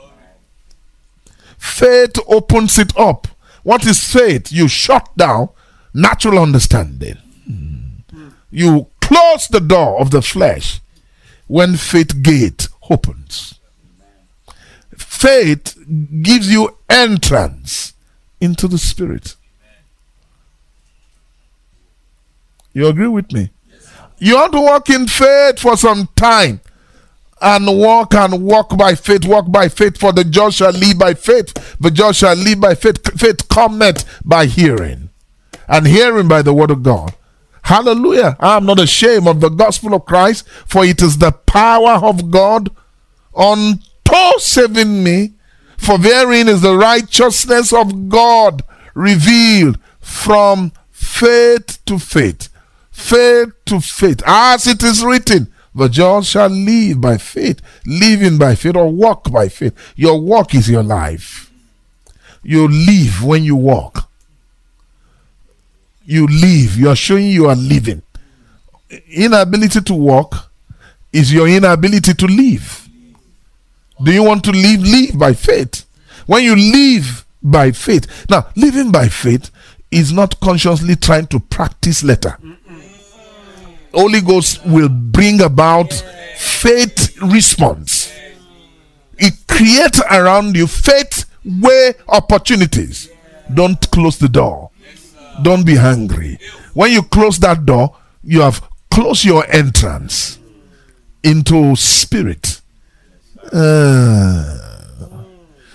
Faith opens it up what is faith? You shut down natural understanding. You close the door of the flesh when faith gate opens. Faith gives you entrance into the spirit. You agree with me? You want to walk in faith for some time and walk and walk by faith, walk by faith, for the just shall live by faith. The just shall live by faith. Faith cometh by hearing, and hearing by the word of God. Hallelujah. I am not ashamed of the gospel of Christ, for it is the power of God unto saving me, for therein is the righteousness of God revealed from faith to faith. Faith to faith. As it is written, the just shall live by faith, living by faith, or walk by faith. Your walk is your life. You live when you walk. you live. You are showing you are living. Inability to walk is your inability to live. Do you want to live? Live by faith. When you live by faith, now living by faith is not consciously trying to practice letter. Holy Ghost will bring about faith response. It creates around you faith way opportunities. Don't close the door. Don't be hungry. When you close that door, you have closed your entrance into spirit. Uh,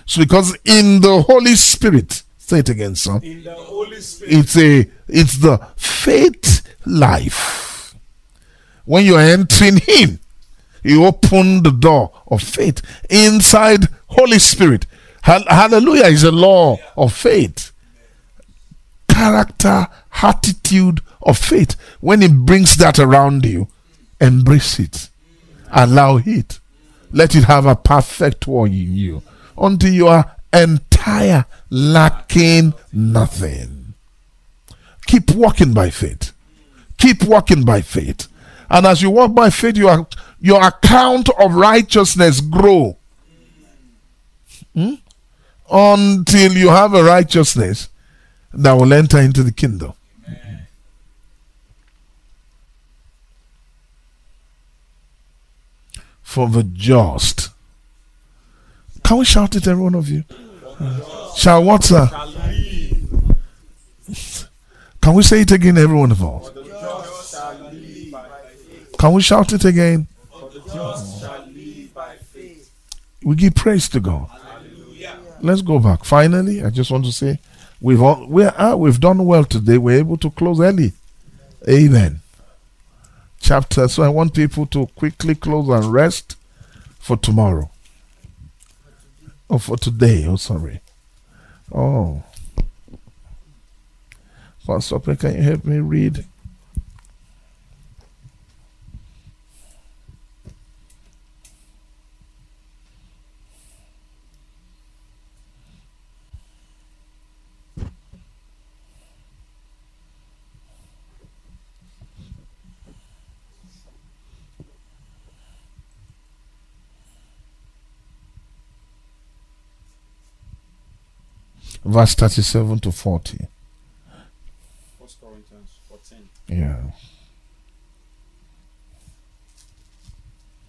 so because in the Holy Spirit, say it again, son. In the Holy Spirit. It's a it's the faith life. When you are entering Him, you open the door of faith inside Holy Spirit. Hallelujah is a law of faith. Character, attitude of faith. When it brings that around you, embrace it. Allow it. Let it have a perfect one in you until you are entire, lacking nothing. Keep walking by faith. Keep walking by faith. And as you walk by faith, your, your account of righteousness grow. Hmm? Until you have a righteousness that will enter into the kingdom. For the just. Can we shout it, every one of you? Uh, shall what, sir? Can we say it again, every one of us? Can we shout it again? We give praise to God. Let's go back. Finally, I just want to say we've all, we are, we've done well today. We're able to close early. Amen. Chapter. So I want people to quickly close and rest for tomorrow. Oh, for today. Oh, sorry. Oh. Pastor, can you help me read? Verse 37 to 40. First Corinthians 14. Yeah.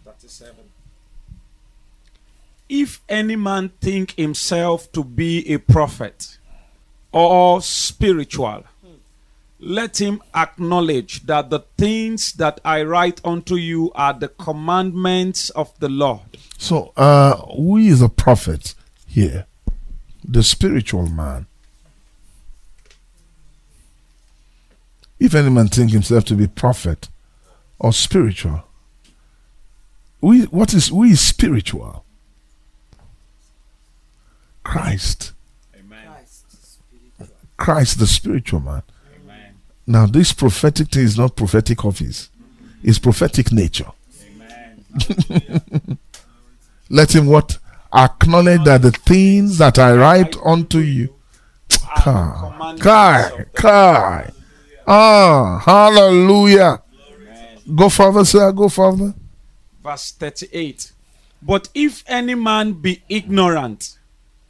37. If any man think himself to be a prophet or spiritual, let him acknowledge that the things that I write unto you are the commandments of the Lord. So, uh, who is a prophet here? The spiritual man. If any man think himself to be prophet or spiritual, we, what is we is spiritual? Christ. Amen. Christ, the spiritual man. Amen. Now, this prophetic thing is not prophetic office; it's prophetic nature. (laughs) Let him what acknowledge that the things that I write unto you, Kai, Kai, Kai. Ah, hallelujah. Go further, sir. Go further. Verse 38. But if any man be ignorant,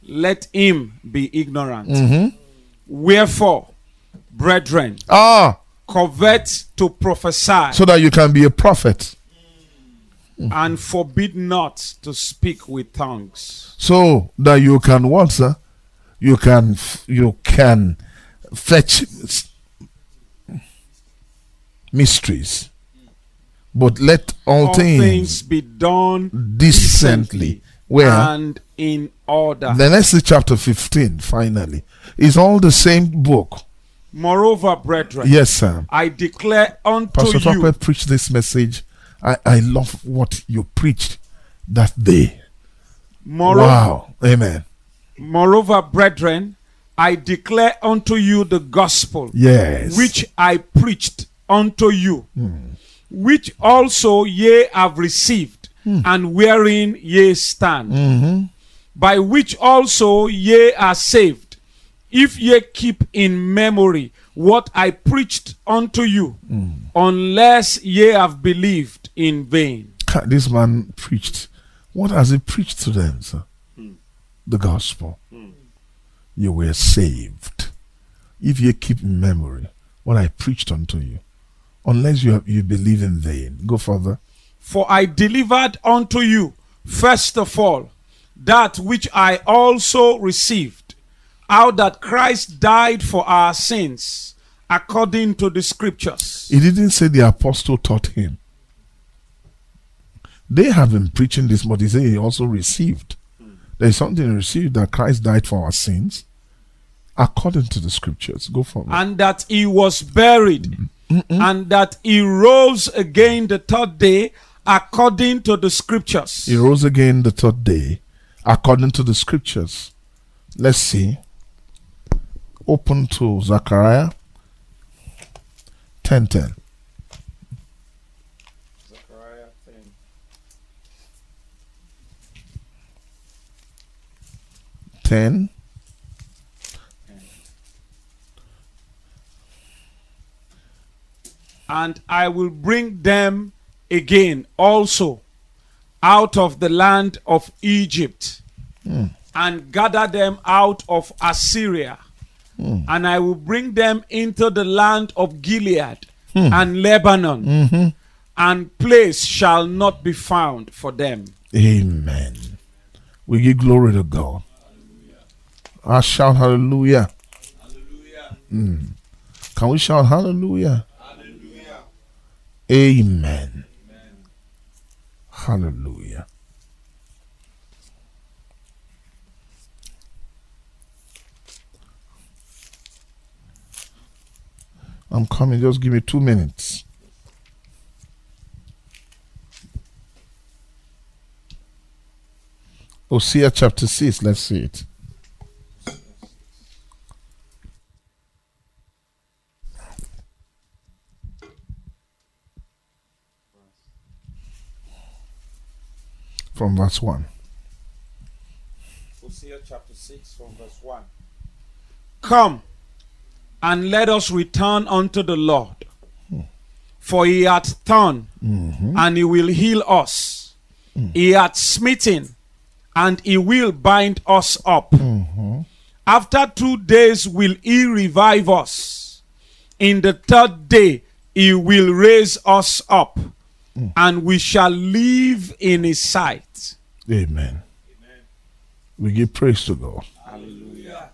let him be ignorant. Mm-hmm. Wherefore, brethren, Ah, covet to prophesy so that you can be a prophet. (laughs) and forbid not to speak with tongues. So that you can what, sir? You can you can fetch mysteries, but let all, All things, things be done decently. Where and in order. the next is chapter fifteen. Finally, is all the same book. Moreover, brethren, Yes, sir. I declare unto you. Pastor you Tucker preached this message. I, I love what you preached that day. moreover, Wow. Amen. moreover, brethren, I declare unto you the gospel Yes. which I preached unto you, which also ye have received, and wherein ye stand, Mm-hmm. by which also ye are saved, if ye keep in memory what I preached unto you, unless ye have believed in vain. This man preached. What has he preached to them, sir? The gospel. You were saved. If you keep in memory what I preached unto you, unless you have, you believe in vain. Go further. For I delivered unto you, first of all, that which I also received, how that Christ died for our sins, according to the scriptures. He didn't say the apostle taught him. They have been preaching this, but he said he also received. There is something he received that Christ died for our sins, according to the scriptures. Go forward. and that he was buried, and that he rose again the third day, according to the scriptures. He rose again the third day, according to the scriptures. Let's see. Open to Zechariah 10:10. Ten. And I will bring them again also out of the land of Egypt, hmm. and gather them out of Assyria. Hmm. And I will bring them into the land of Gilead hmm. and Lebanon, mm-hmm. and place shall not be found for them. Amen. We give glory to God. I shout hallelujah. Mm. Can we shout hallelujah? Amen. Hallelujah. I'm coming. Just give me two minutes. Hosea chapter 6. Let's see it. From verse 1. Hosea chapter 6 from verse 1. Come and let us return unto the Lord. For he hath turned mm-hmm. and he will heal us. Mm. He hath smitten and he will bind us up. Mm-hmm. After two days will he revive us. In the third day he will raise us up mm. and we shall live in his sight. Amen. We give praise to God. Hallelujah.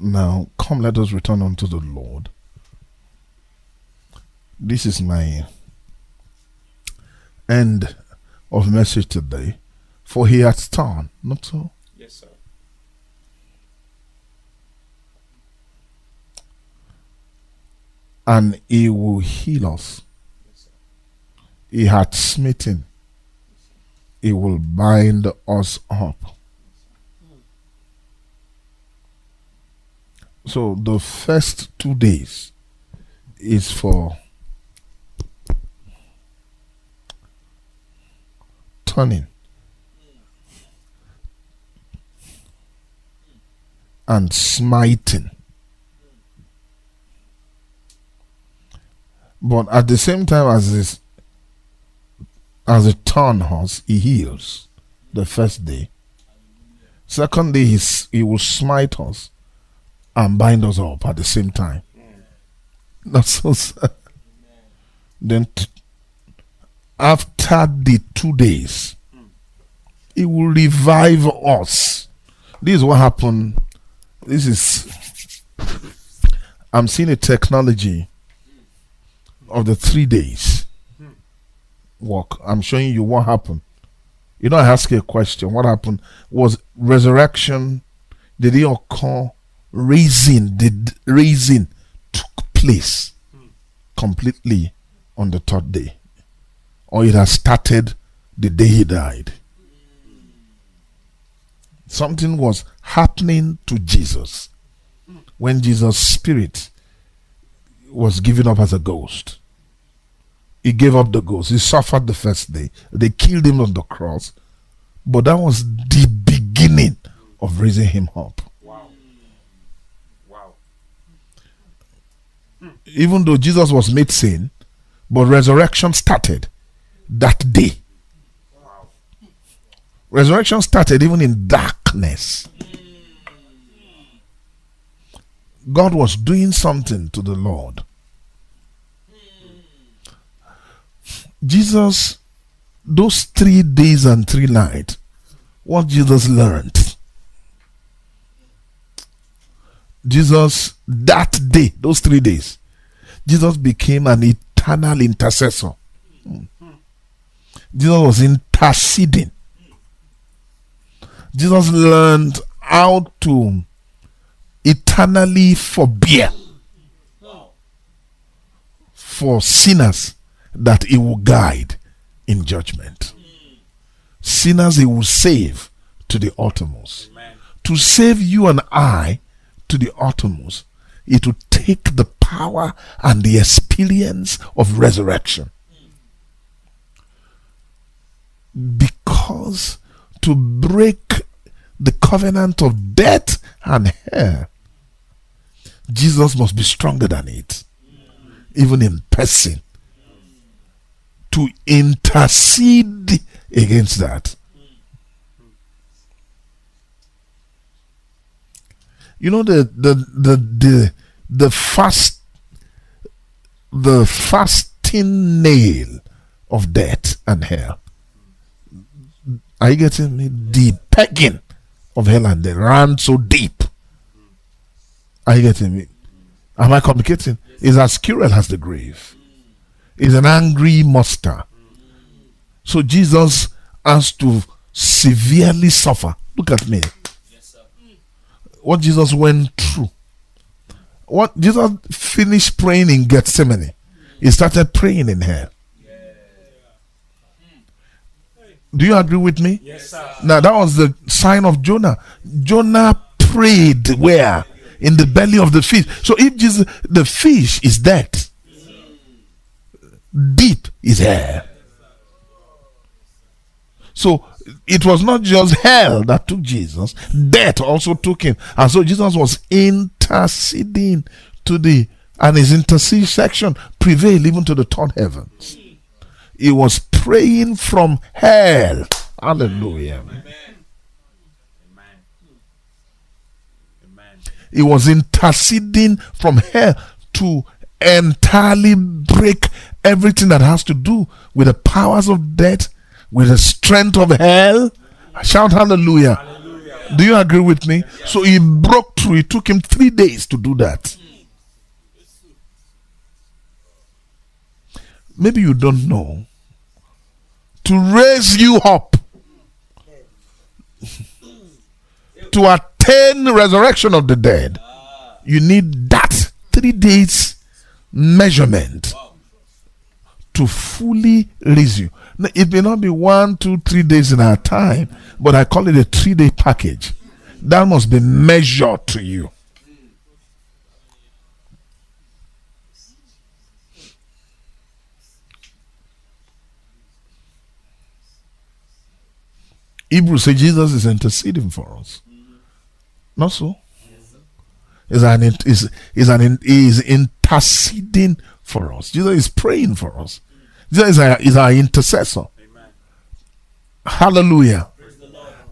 Now, come, let us return unto the Lord. This is my end of message today. For he hath done, not so. Yes, sir. And he will heal us. He hath smitten. He will bind us up. So the first two days is for turning and smiting. But at the same time as this as a turn horse, he heals the first day. Second day he's, he will smite us and bind us up at the same time. That's so sad. Then t- after the two days, he will revive us. This is what happened. This is I'm seeing a technology of the three days work. I'm showing you what happened. You know, I ask you a question. What happened? Was resurrection did it occur? Raising the raising took place completely on the third day, or it has started the day he died. Something was happening to Jesus when Jesus' spirit was given up as a ghost. He gave up the ghost. He suffered the first day. They killed him on the cross. But that was the beginning of raising him up. Even though Jesus was made sin, but resurrection started that day. Resurrection started even in darkness. God was doing something to the Lord. Jesus, those three days and three nights, what Jesus learned. Jesus, that day, those three days, Jesus became an eternal intercessor. Jesus was interceding. Jesus learned how to eternally forbear for sinners that he will guide in judgment. Sinners he will save to the uttermost. To save you and I to the uttermost, it will take the power and the experience of resurrection. Because to break the covenant of death and hell, Jesus must be stronger than it, even in person, to intercede against that. You know the the the the the fast the fasting nail of death and hell. Are you getting me? The pegging of hell and death ran so deep. Are you getting me? Am I communicating? Is as cruel as the grave. Is an angry monster. So Jesus has to severely suffer. Look at me. What Jesus went through. What Jesus finished praying in Gethsemane. He started praying in hell. Do you agree with me? Yes, sir. Now that was the sign of Jonah. Jonah prayed where? In the belly of the fish. So if Jesus, the fish is dead, deep is hell. So it was not just hell that took Jesus, death also took him. And so Jesus was interceding to the, and his intercession prevailed even to the third heavens. He was praying from hell. Hallelujah. He was interceding from hell to entirely break everything that has to do with the powers of death, with the strength of hell. Shout hallelujah. Hallelujah. Do you agree with me? So he broke through. It took him three days to do that. Maybe you don't know. To raise you up, (laughs) to attain resurrection of the dead, ah. you need that three days measurement to fully raise you. Now, It may not be one, two, three days in our time, but I call it a three day package. That must be measured to you. Hebrews say Jesus is interceding for us. Not so. Is an is is an is interceding for us. Jesus is praying for us. Jesus is our, is our intercessor. Amen. Hallelujah.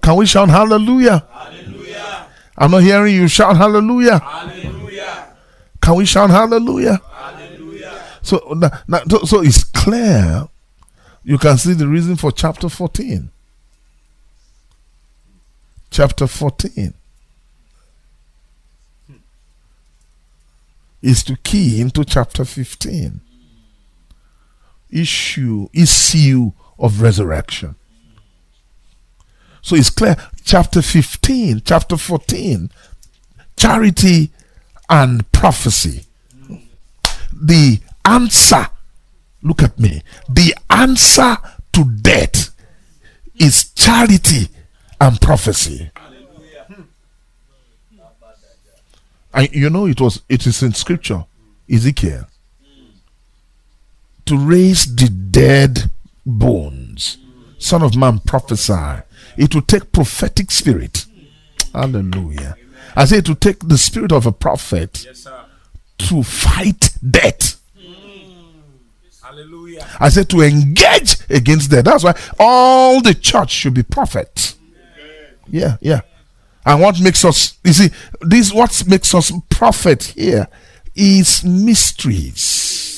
Can we shout hallelujah? Hallelujah. I'm not hearing you shout hallelujah. Hallelujah. Can we shout hallelujah? Hallelujah. So, now, now- so, so it's clear. You can see the reason for chapter 14. Chapter 14 is to key into chapter 15. Issue, issue of resurrection. So it's clear. Chapter 15, chapter 14, charity and prophecy the answer look at me the answer to death is charity and prophecy and you know it was it is in scripture ezekiel to raise the dead bones son of man prophesy it will take prophetic spirit hallelujah i say it will take the spirit of a prophet Yes, to fight death. Hallelujah. I said to engage against death. That's why all the church should be prophets. Yeah, yeah. And what makes us, you see, this what makes us prophet here is mysteries.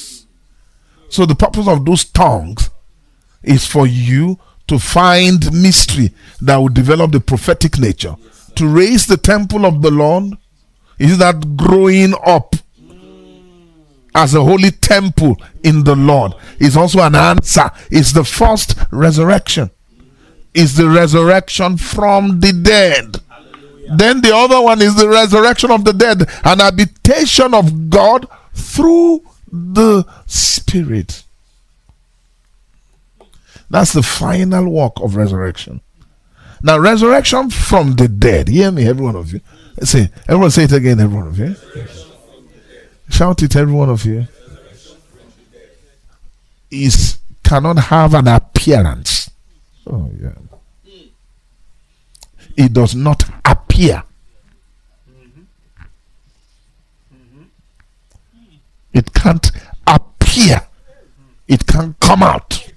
So the purpose of those tongues is for you to find mystery that will develop the prophetic nature. To raise the temple of the Lord is that growing up as a holy temple in the Lord is also an answer. It's the first resurrection. Is the resurrection from the dead. Then the other one is the resurrection of the dead, an habitation of God through the Spirit. That's the final work of resurrection. Now, resurrection from the dead. Hear me, every one of you. Say, everyone say it again, every one of you. Shout it, every one of you. Is cannot have an appearance. Oh yeah. It does not appear. It can't appear. It can't come out.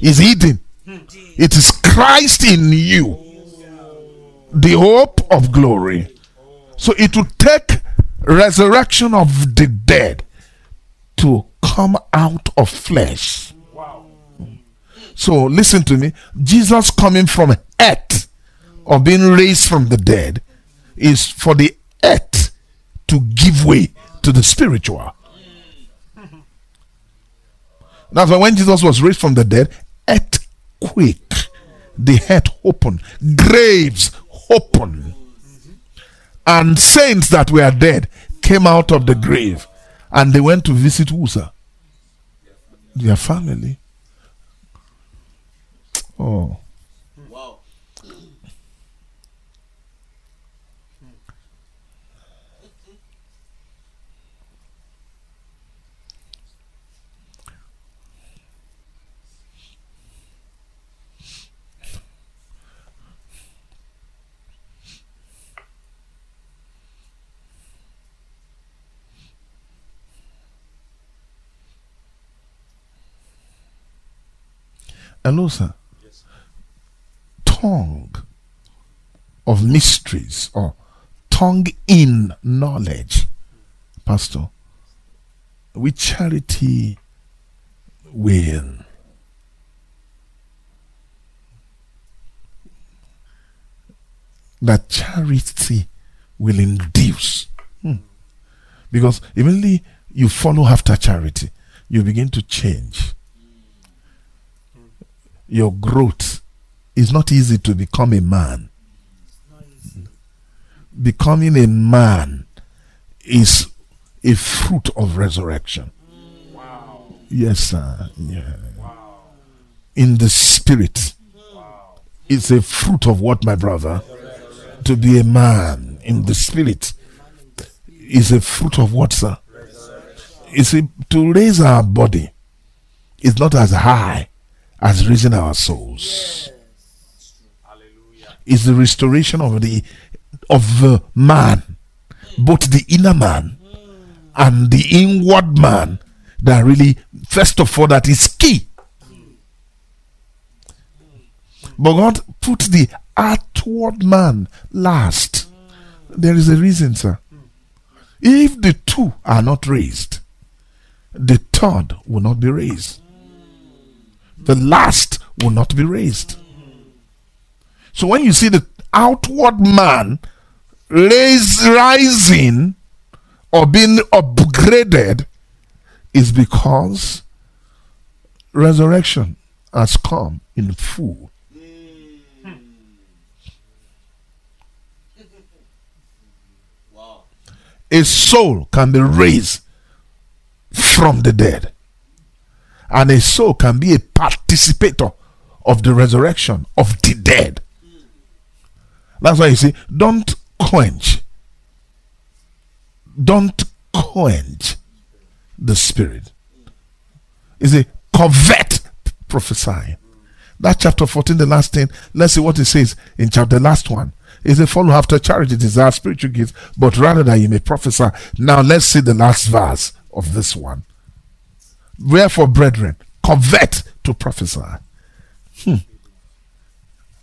It's hidden. It is Christ in you, the hope of glory. So it will take resurrection of the dead to come out of flesh. So listen to me. Jesus coming from earth or being raised from the dead is for the earth to give way to the spiritual. That's why when Jesus was raised from the dead, earthquake, the earth opened, graves opened, and saints that were dead came out of the grave and they went to visit Usa, their family. Oh. Hello, sir. Tongue of mysteries or tongue in knowledge. Pastor, with charity will. That charity will induce. Hmm. Because immediately you follow after charity, you begin to change your growth. It's not easy to become a man. Becoming a man is a fruit of resurrection. Wow. Yes, sir. Yeah. In the spirit. It's a fruit of what, my brother? To be a man in the spirit is a fruit of what, sir? It's a, to raise our body is not as high as raising our souls. Is the restoration of the of the man, both the inner man hmm. and the inward man, that really first of all that is key. Hmm. But God put the outward man last. Hmm. There is a reason, sir. If the two are not raised, the third will not be raised the last will not be raised. So when you see the outward man raise, rising or being upgraded, is because resurrection has come in full. A soul can be raised from the dead and a soul can be a participator of the resurrection of the dead. That's why you see, don't quench, don't quench the spirit. Is a covet prophesying. That chapter 14, the last thing, let's see what it says in chapter the last one. Is said, Follow after charity, desire spiritual gifts, but rather that you may prophesy. Now let's see the last verse of this one. Wherefore, brethren, covet to prophesy. Hmm.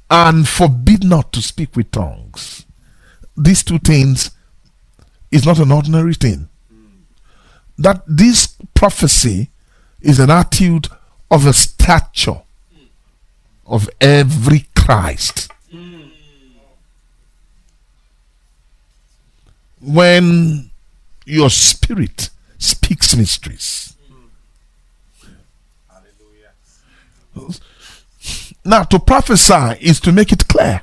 And forbid not to speak with tongues. These two things is not an ordinary thing. That this prophecy is an attitude of a stature of every Christ. When your spirit speaks mysteries. Now, to prophesy is to make it clear.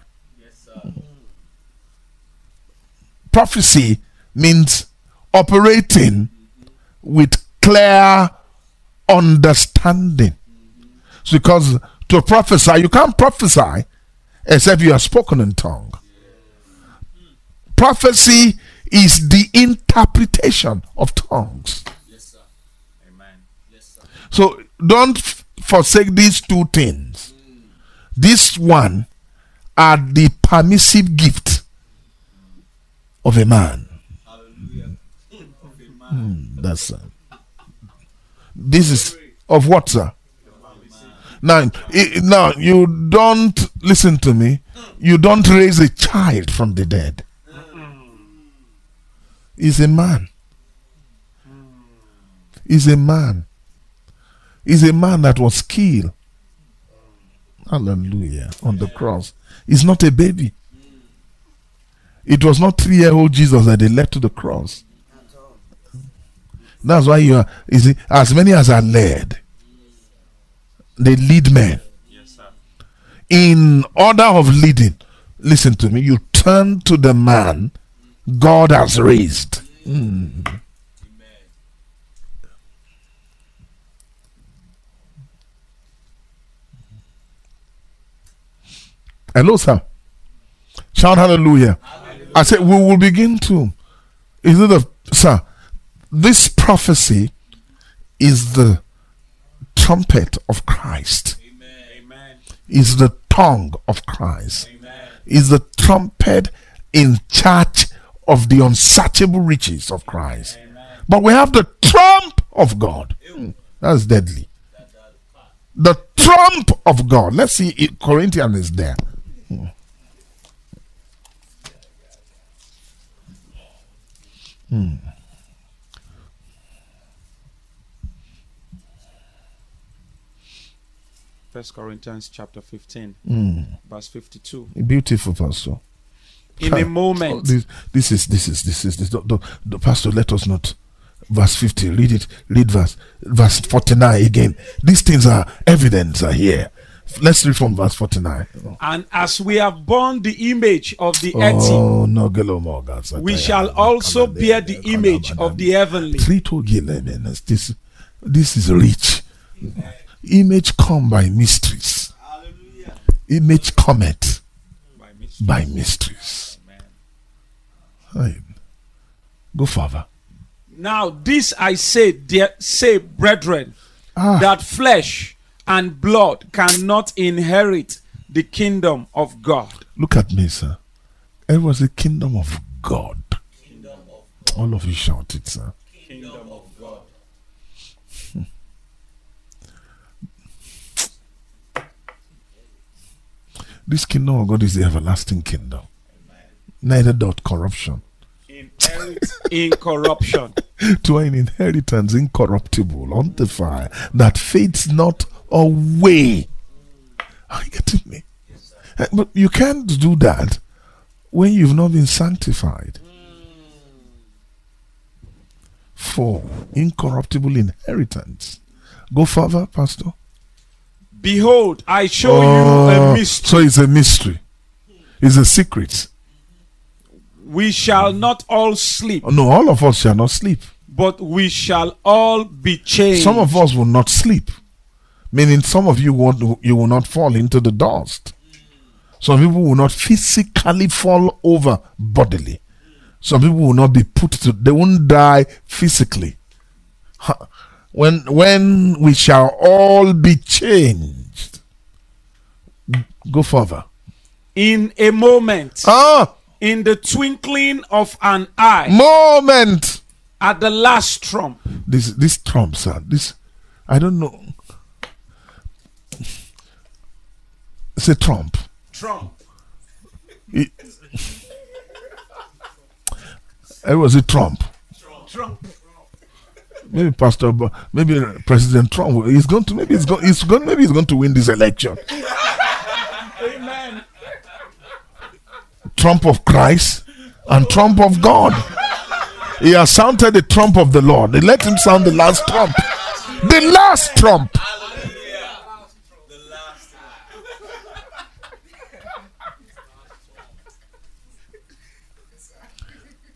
Prophecy means operating with clear understanding. So because to prophesy, you can't prophesy except you are spoken in tongue. Prophecy is the interpretation of tongues. Yes, sir. Amen. Yes, sir. So don't forsake these two things. This one are the permissive gift of a man. Of. That's uh, this is of what, sir? Now, now you don't listen to me. You don't raise a child from the dead. He's a man. He's a man. He's a man that was killed. Hallelujah. On the cross. He's not a baby. It was not three year old Jesus that they led to the cross. That's why you are, you see, as many as are led, they lead men. Yes. In order of leading, listen to me, you turn to the man God has raised. Amen. Hello, sir. Shout hallelujah. I said, we will begin to. Is it a, sir? This prophecy is the trumpet of Christ, Amen. Is the tongue of Christ. Amen. is the trumpet in charge of the unsearchable riches of Christ. Amen. But we have the trump of God. That's deadly. The trump of God. Let's see, Corinthians is there. Hmm. First Corinthians chapter 15, Hmm. verse 52. Beautiful, Pastor. In a Oh, moment, this, this is this is this is this. The, the pastor let us not. Verse 50. Read it. Read verse verse 49 again. These things are evidence are here. Let's read from verse 49. and as we have borne the image of the earthly, Oh Morgan, we shall also bear the image of the heavenly. This this is rich. Image come by mysteries. Image cometh By mysteries. Go further. Now this I say, dear, say, brethren, Ah. that flesh and blood cannot inherit the kingdom of God. Look at me, sir. It was the kingdom of God. Kingdom of God. All of you shout it, sir. kingdom of God. (laughs) This kingdom of God is the everlasting kingdom. Neither dot corruption. Inherit (laughs) incorruption. To an inheritance incorruptible, undefiled, that fades not away. Are you getting me? Eh, But you can't do that when you've not been sanctified. For incorruptible inheritance. Go further, Pastor. Behold, I show you Oh, a mystery. So it's a mystery. It's a secret. We shall not all sleep, No, all of us shall not sleep. but we shall all be changed. Some of us will not sleep. Meaning some of you won't you will not fall into the dust. Some people will not physically fall over bodily. Some people will not be put to they won't die physically. When when we shall all be changed. Go further. in a moment, Ah, in the twinkling of an eye, moment. at the last trump. This this Trump, sir. This I don't know. Say Trump. Trump. It, it eh, was it Trump. Trump. Maybe Pastor, maybe President Trump. He's going to maybe he's going. He's going. Maybe he's going to win this election. Amen. Trump of Christ and Trump of God. He has sounded the trump of the Lord. They let him sound the last trump. The last trump.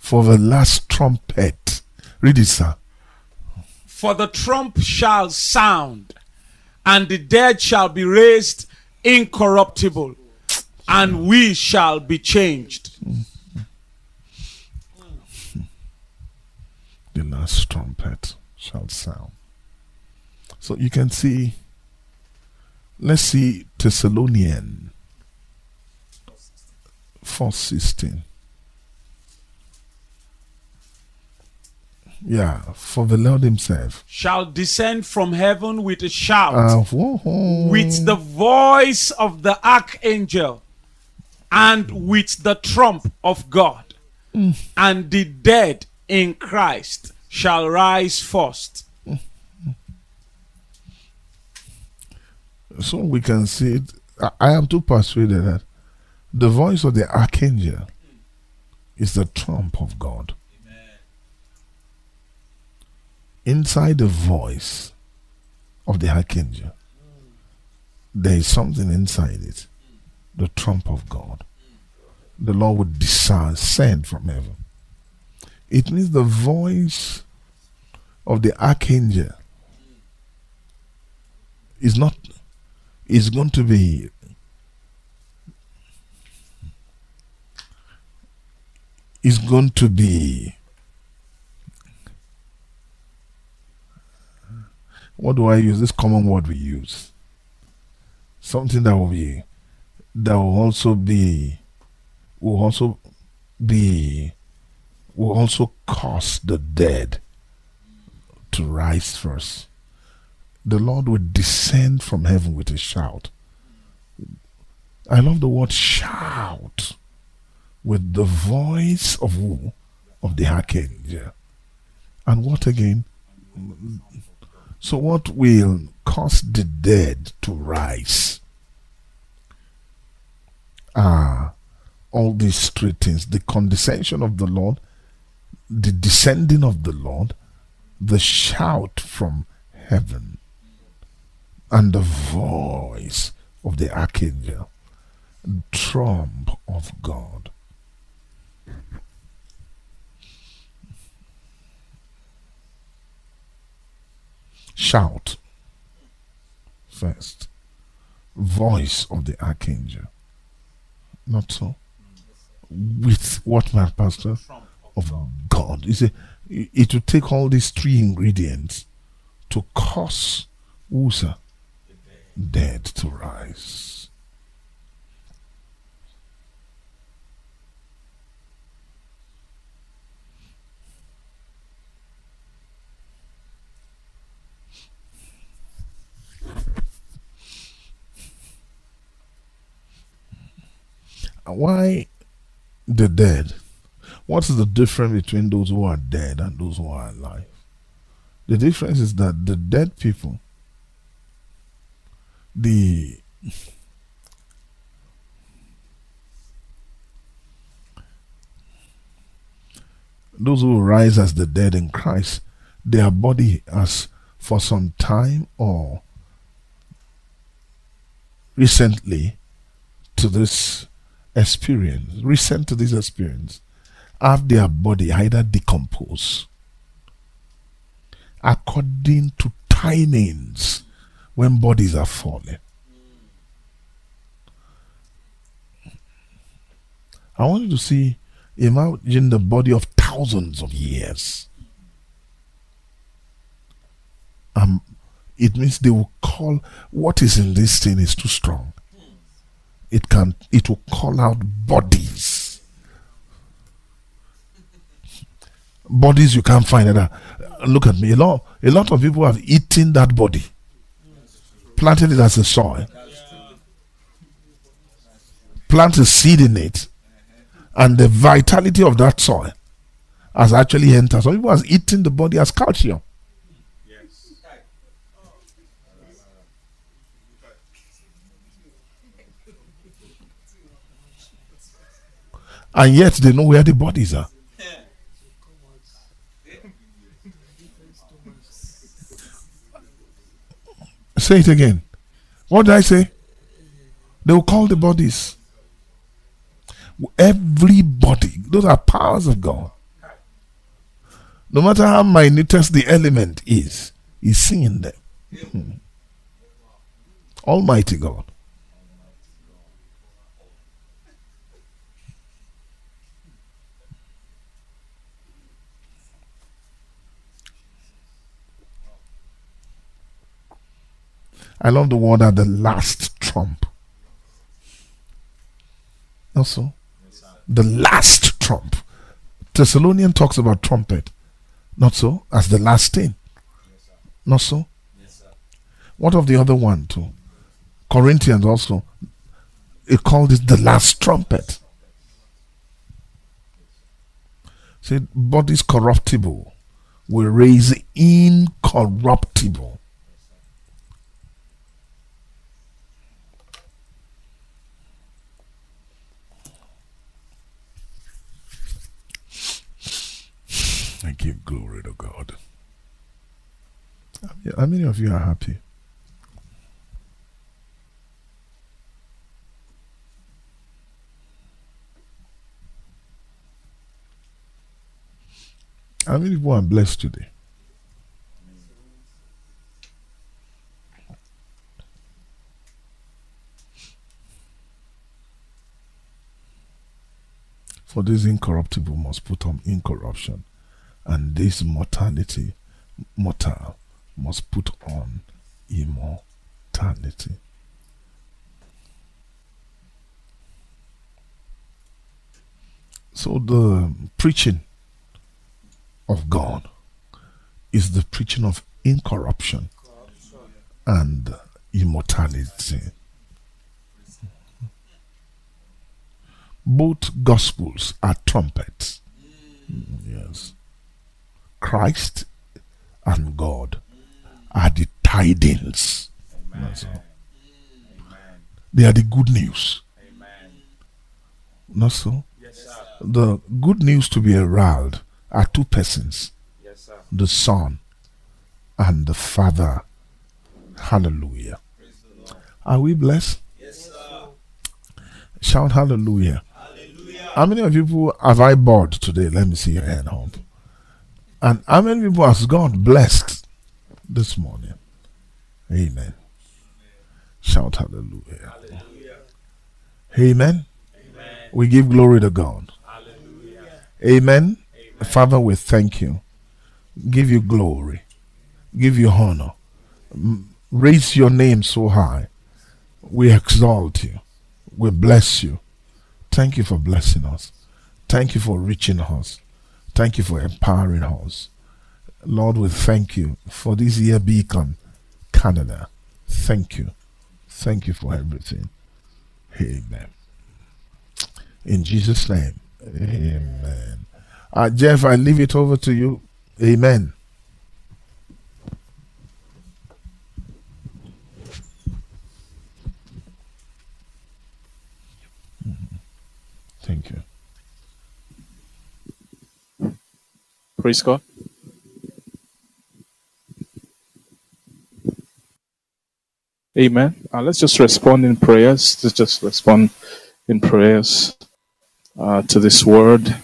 For the last trumpet. Read it, sir. For the trump shall sound, and the dead shall be raised incorruptible, and we shall be changed. (laughs) The last trumpet shall sound. So you can see, let's see Thessalonian 416. Yeah, for the Lord Himself. Shall descend from heaven with a shout. Uh, whoa. with the voice of the archangel and with the trump of God. And the dead in Christ shall rise first. so we can see it. I, I am too persuaded that the voice of the archangel is the trump of God. Inside the voice of the archangel, there is something inside it the trump of God. The Lord would descend from heaven. It means the voice of the archangel is not is going to be is going to be what do I use? This common word we use. Something that will be that will also be will also be will also cause the dead to rise first the Lord will descend from heaven with a shout. I love the word shout with the voice of who? Of the archangel. And what again? So, what will cause the dead to rise? Ah, all these three things the condescension of the Lord, the descending of the Lord, the shout from heaven and the voice of the archangel, trump of God. Shout first, voice of the archangel. Not so. With what, my pastor? Of God. You see, it will take all these three ingredients to cause Usa dead to rise. Why the dead? What is the difference between those who are dead and those who are alive? The difference is that the dead people the those who rise as the dead in Christ, their body has for some time or recently to this experience, recent to this experience, have their body either decompose according to timings when bodies are falling. I want you to see, imagine the body of thousands of years. Um, it means they will call what is in this thing is too strong. It can it will call out bodies. Bodies you can't find it. Uh, look at me. A lot, a lot of people have eaten that body, planted it as a soil, plant a seed in it, and the vitality of that soil has actually entered. Some people has eaten the body as calcium. And yet they know where the bodies are. Say it again. What did I say? They will call the bodies. Everybody, those are powers of God. No matter how minutest the element is, He's seeing them. Hmm. Almighty God. I love the word at the last trump. Also, the last trump. Thessalonian talks about trumpet. Not so? As the last thing. Not so? What of the other one too? Corinthians also. It called it the last trumpet. Say bodies corruptible will raise incorruptible. I give glory to God. How many of you are happy? How many people are blessed today? For this incorruptible must put on incorruption and this mortality, mortal, must put on immortality. So the preaching of God is the preaching of incorruption and immortality. Both gospels are trumpets. Yes. Christ and God are the tidings. They are the good news. Amen. Not so? Yes, the good news to be heralded are two persons yes, the Son and the Father. Hallelujah. Are we blessed? Yes, Shout hallelujah. hallelujah. How many of you have I bored today? Let me see your hand up. And how many people has God blessed this morning? Amen. Shout hallelujah. hallelujah. Amen. Amen. We give glory to God. Amen. Amen. Father, we thank you. Give you glory. Give you honor. Raise your name so high. We exalt you. We bless you. Thank you for blessing us. Thank you for reaching us. Thank you for empowering us. Lord, we thank you for this year beacon, Canada. Thank you. Thank you for everything. Amen. In Jesus' name. Amen. Uh, Jeff, I leave it over to you. Amen. Thank you. God. Amen. Uh, let's just respond in prayers. Let's just respond in prayers uh, to this word.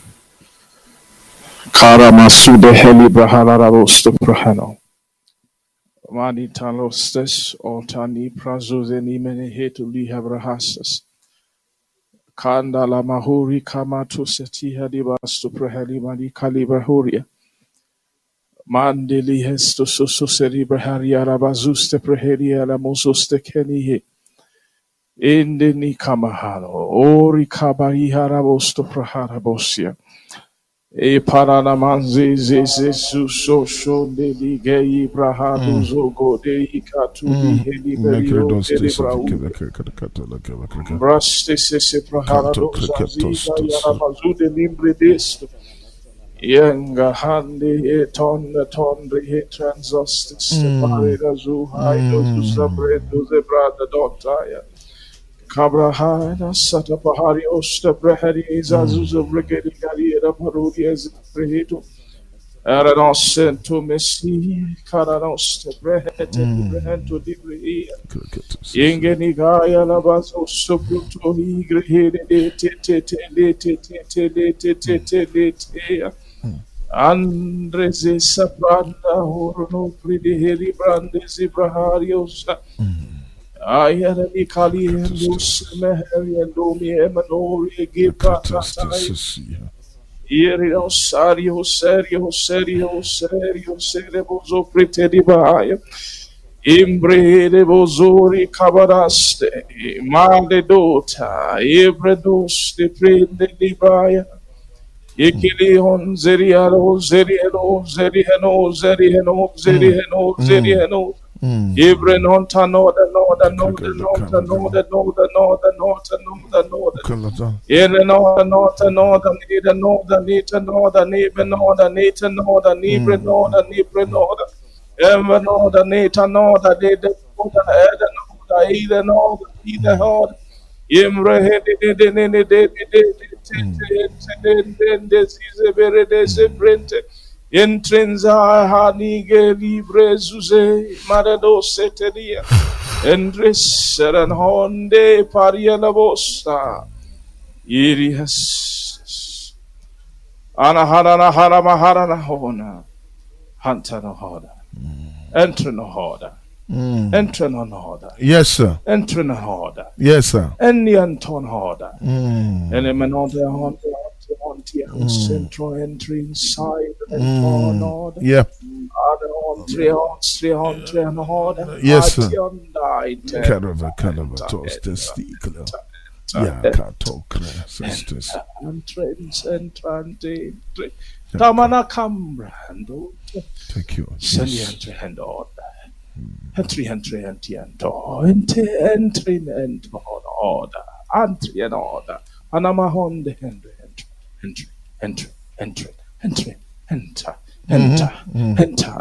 Karamasude heli brahalararosto prahano. Mani talostes altani prazuzeni menehetu lihabrahasas. Kanda la mahuri kama tusetiha dibastu praheli mani kalibrahuria. Mandeli hesto soso cerebra haria rabazuste preheria la mososte kenihe. Ende ni kamahalo. Ori kabari harabosto praharabosia. E parana manze ze ze su so so de di gei brahado zogo de ikatu di heli berio de brau. Braste se se praharado zazita yaramazu de limbre desto. Yenga handi eton ton the ton he transostis. The parida zuhai mm. dozu sabre doze brada dotaya. Kabra hana sata pahari osta prehari zazuza mm. brigade gariera paruri as preheto. Aranos to Messi, Caranos to Brehet, Brehet to Dibri, Yenge nigaya Labas, also Pluto, Igre, Lete, Lete, Lete, te te Lete, te. Andrezesa Branda Horono Pridiheri Brandesi Brahariosa Ayarani Kali Hendus Meheri and Domi Emanori Gipa Irio Sario Serio Serio Serio Serebozo Pretedi Bahaya Imbrede Bozori Cabaraste Male Dota Ibredos de Prende Libaya Ikilion Zeriano Zeriano Zeriano Zeriano Zeriano Zeriano Ibren Honta Noda Noda Noda Noda Noda Noda Noda Noda Noda Noda. Ere Noda Noda Noda Nida Noda Nita Noda Nibe Noda Nita Noda Nibre Noda Nibre Noda. Emma Noda Nita Noda Nida Noda Eda Noda Ida Noda Ida Noda Imre Hedi Nidi Nidi Nidi Entrenza hanige libre zuze marado seteria endres honde paria la bosta irias anahana nahara mahara nahona hanta no hoda enter no hoda Mm. Entren an harder. Yes, sir. Entren on order. Yes, sir. Any anton on Mm. And I'm another harder. Mm. Central entry inside and mm. on order. Yep. Other on on three on three on order. Yes, sir. Kind of a kind of a toast this Yeah, kato kre sisters. Entrance entrante. Tamana kambrando. Thank you. Send your entry hand order entry entry entry and entry entry and order entry and order anama honde entry entry entry entry entry enter enter enter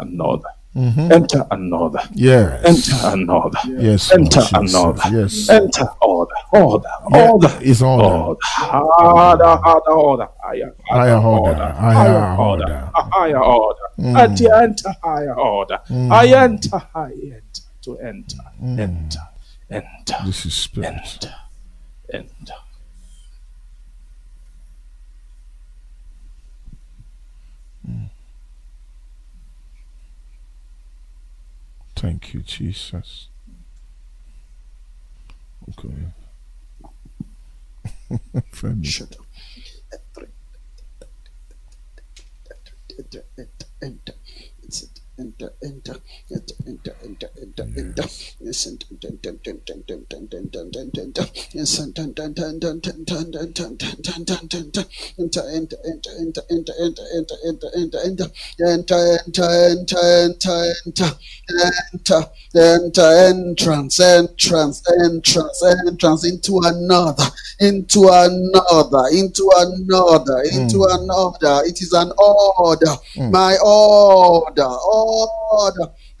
another enter another. Yes. enter another. Yes. Enter another. Yes. enter order. Order. Yeah, order. It's order. order. Harder harder order. Higher Higher order, higher order. Mm. higher order. You enter higher order. Mm. I enter I enter. To enter. Mm. Enter. Enter. This is spirit. enter. Enter Thank you, Jesus. Okay. (laughs) Shut up enter, enter, enter, enter, enter, enter, enter, entrance, entrance, entrance, entrance into another, into another, into another, into another. It is an order, my order, order.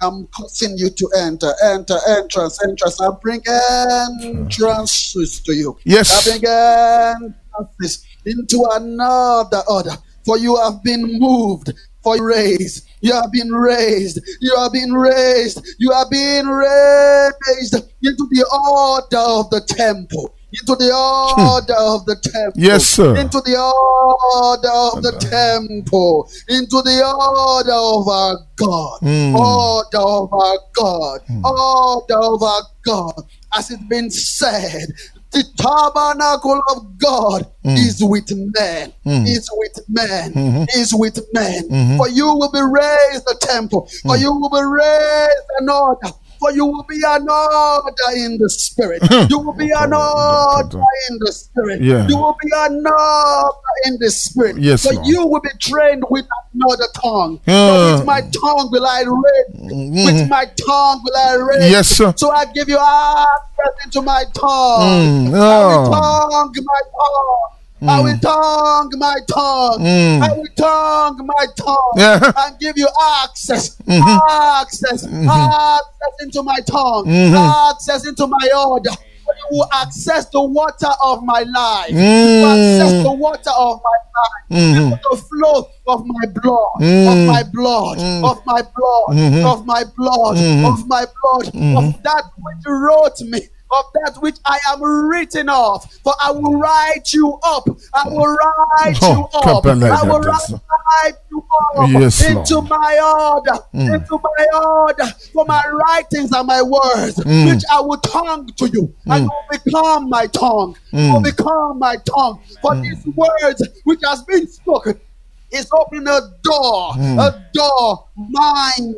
I'm causing you to enter, enter, entrance, entrance. I bring entrances to you. Yes. I bring entrances into another order. For you have been moved, for raised. You have been raised. You have been raised. You have been raised into the order of the temple. Into the hmm. order of the temple. Yes, sir. Into the order of the temple. Into the order of our God. Mm. Order of our God. Hmm. Order of our God. As it's been said, the tabernacle of God hmm. is with men. Is with men. Is with men. For you will be raised a temple. For you will be raised an order. For you will be an order in the spirit. You will be an order in the spirit. Yeah. You will be an order in the spirit. Yes, For Lord. you will be trained with another tongue. For with my tongue will I reign. With my tongue will I read. Yes, sir. So I give you access into my tongue. Mm, I oh. tongue my tongue. I will tongue my tongue. Mm. I will tongue my tongue Yeah. (laughs) and give you access, Mm-hmm. access, access into my tongue, Mm-hmm. access into my order. You will access the water of my life. You Mm. access the water of my life. Mm-hmm. You will The flow of my blood, Mm. of my blood, of my blood, Mm-hmm. of my blood, of my blood, of that which wrote me, of that which I am written of. For I will write you up. I will write Oh, you up. I will write you up Yes, into Lord. my order, into my order, for my writings and my words, which I will tongue to you, and you will become my tongue. You will become my tongue. For these words which has been spoken is opening a door, a door, mine.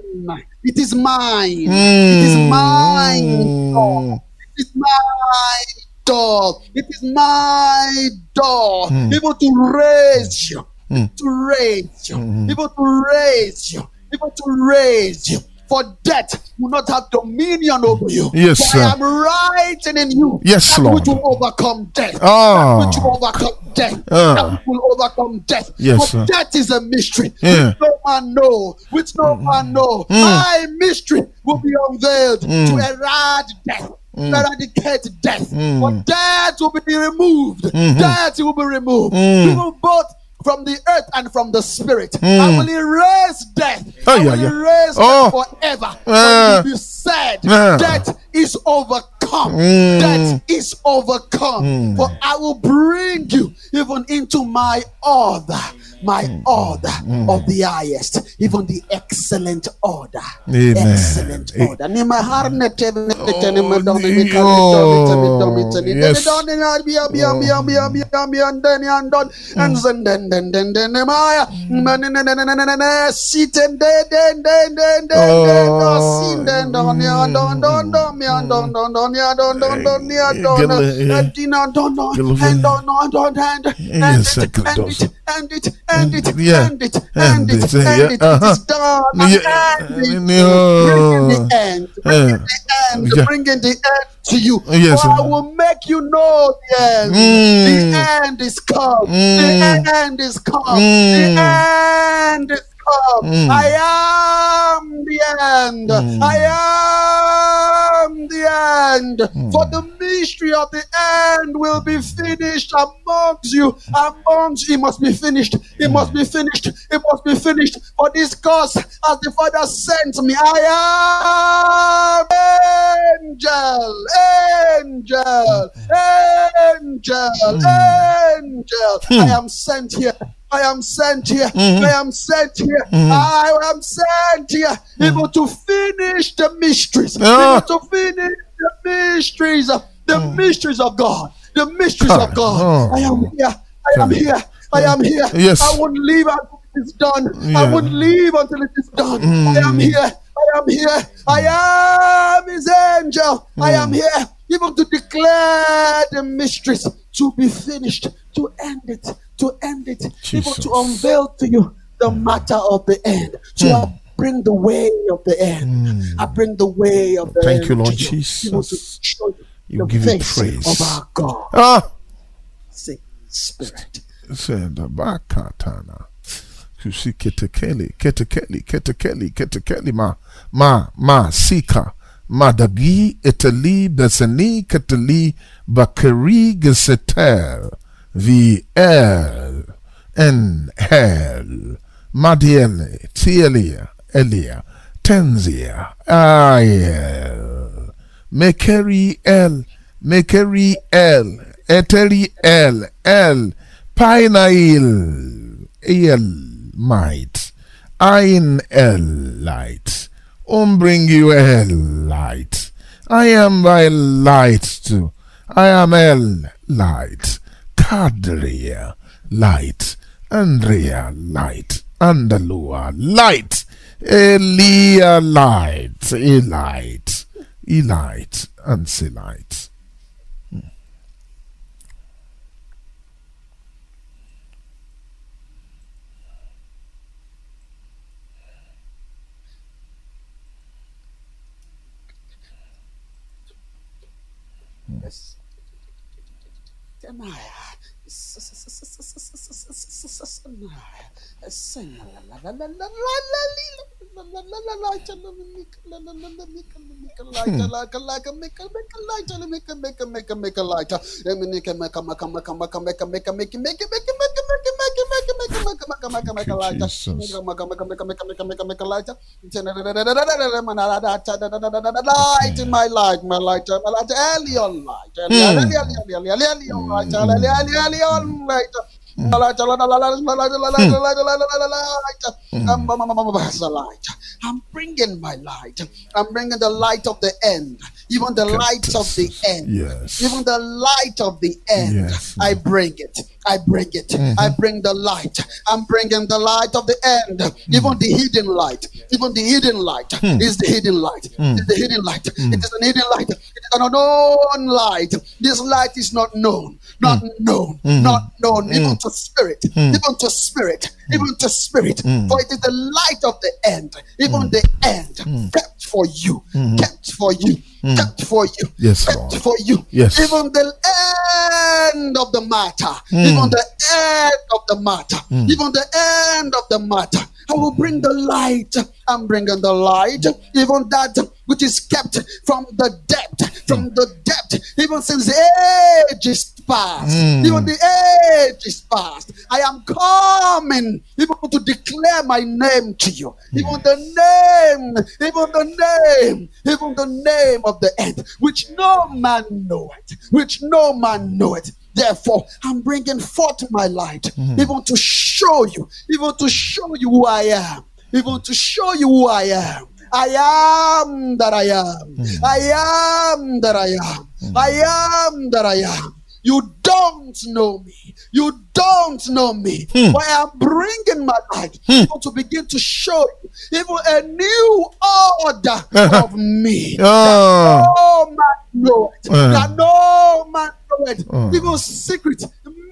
It is mine. It is mine. door. It is my door. It is my door. Hmm. People to raise you. Hmm. To raise you. Hmm. People to raise you. People to raise you. For death will not have dominion over you. Yes, For sir. I am writing in you. Yes, that Lord. Which will overcome death. Ah. That which will overcome death. Ah. That will overcome death. Yes, For sir. death is a mystery. Yeah. Which no man know. Which no man know. Mm. My mystery will be unveiled mm. to eradicate death. To eradicate death. For death will be removed. Death will be removed. People both from the earth and from the spirit. I will erase death. Oh, I will yeah. erase Oh. death forever. Ah. But you said Ah. death is overcome. Mm. Death is overcome. For I will bring you even into my order, my Mm. order of the highest, even the excellent order. Amen. Excellent order. Ni maharne teve tene madone ni ni- kare done tene done tene yes. and it could and also. it and it and it Yeah. and it And and it it, yeah, and it it uh-huh. is done and Yeah. ending No. bringing the end bringing Yeah. the end Yeah. bringing the end to you Yes, for I will make you know the end Mm. the end is come Mm. the end is come Mm. the end is Mm. I am the end. Mm. I am the end. Mm. For the mystery of the end will be finished amongst you. Amongst it must be finished. It must be finished. It must be finished. For this cause as the father sent me I am angel angel mm. angel angel. I am sent here I am sent here. I am sent here. I am sent here. Able to finish the mysteries. Ah. Able to finish the mysteries. of The mysteries of God. The mysteries of God. Oh. I am here. I am here. I am here. Yes. I won't leave until it is done. Yeah. I won't leave until it is done. I am here. I am here. I am his angel. I am here. Even to declare the mysteries to be finished, to end it, to end it, oh, even to unveil to you the mm. matter of the end. So I mm. bring the way of the end. Mm. I bring the way of the Thank end. you, Lord to you, to Jesus. you You give you face praise. of our God. Ah, Sing, Spirit. said the bakatana. Kusi ketekeli, ketekeli, ketekeli, ketekeli ma, ma, ma, sika, madagi, eteli, beseni, keteli, bakari, geseter, en hel, madiele, tielia, elia, tenzia, ayel, mekeri el, mekeri el, eteri el, el, Pinail, El might, Ein El light, Umbring you El light. I am thy light too. I am El light, Kadria light, Andrea light, Andalua light, Elia light, Elite. Elite and Selite. Yes. Temaya. Sing light in my my light, my light, Elion light, Elion light, Elion light, Elion light, Hmm. Hmm. I'm bringing my light. I'm bringing the light of the end, even the light of the end. Yes. Even the light of the end, Yes. I bring it. I bring it. Mm-hmm. I bring the light. I'm bringing the light of the end. Mm. Even the hidden light. Even the hidden light mm. is the hidden light. Mm. It's the hidden light. It is an hidden light. It is an unknown light. This light is not known. Not known. Mm-hmm. Not known. Even to spirit. Even to spirit. Even to spirit. For it is the light of the end. Even the end. Kept for you. Mm-hmm. Kept for you. Mm. Kept for you. Yes, kept Lord. for you. Yes. Even the end of the matter. Mm. Even the end of the matter. Mm. Even the end of the matter. I will bring the light. I'm bringing the light. Even that which is kept from the depth. From hmm. the depth. Even since the age is past. Hmm. Even the age is past. I am coming even to declare my name to you. Hmm. Even the name. Even the name. Even the name of the end. Which no man knoweth. Which no man knoweth. Therefore, I'm bringing forth my light, even to show you, even to show you who I am, even to show you who I am. I am that I am. I am that I am. I am that I am. You don't know me. You don't know me. Hmm. But I am bringing my light hmm. even to begin to show you even a new order (laughs) of me Oh. no man know it. Uh. That no man know it. Uh. Even secret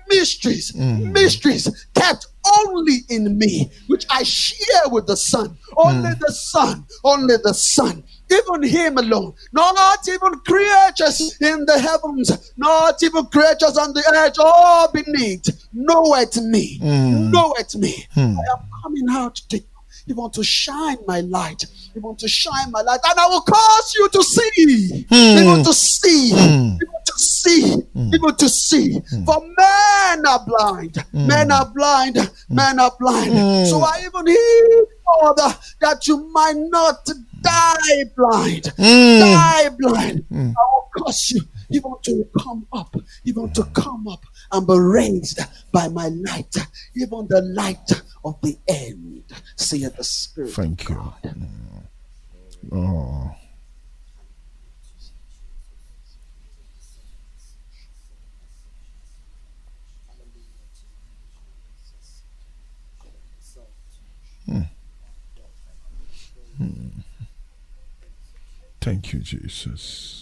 mysteries, mysteries kept only in me, which I share with the Son. Only hmm. the Son, only the Son. Even him alone, not even creatures in the heavens, not even creatures on the earth. Or beneath, know at me, hmm. know at me. Hmm. I am coming out to you. Want to shine my light. You want to shine my light, and I will cause you to see. You hmm. want to see. Hmm. You want to see. Hmm. You want to see. For men are blind. Men are blind. Men are blind. So I even hear, Father, that you might not die blind. Die blind. I will cause you. You want to come up. You want to come up and be raised by my light, even the light of the end. Saith the Spirit. Thank you. God. Oh. Hmm. Hmm. Thank you, Jesus.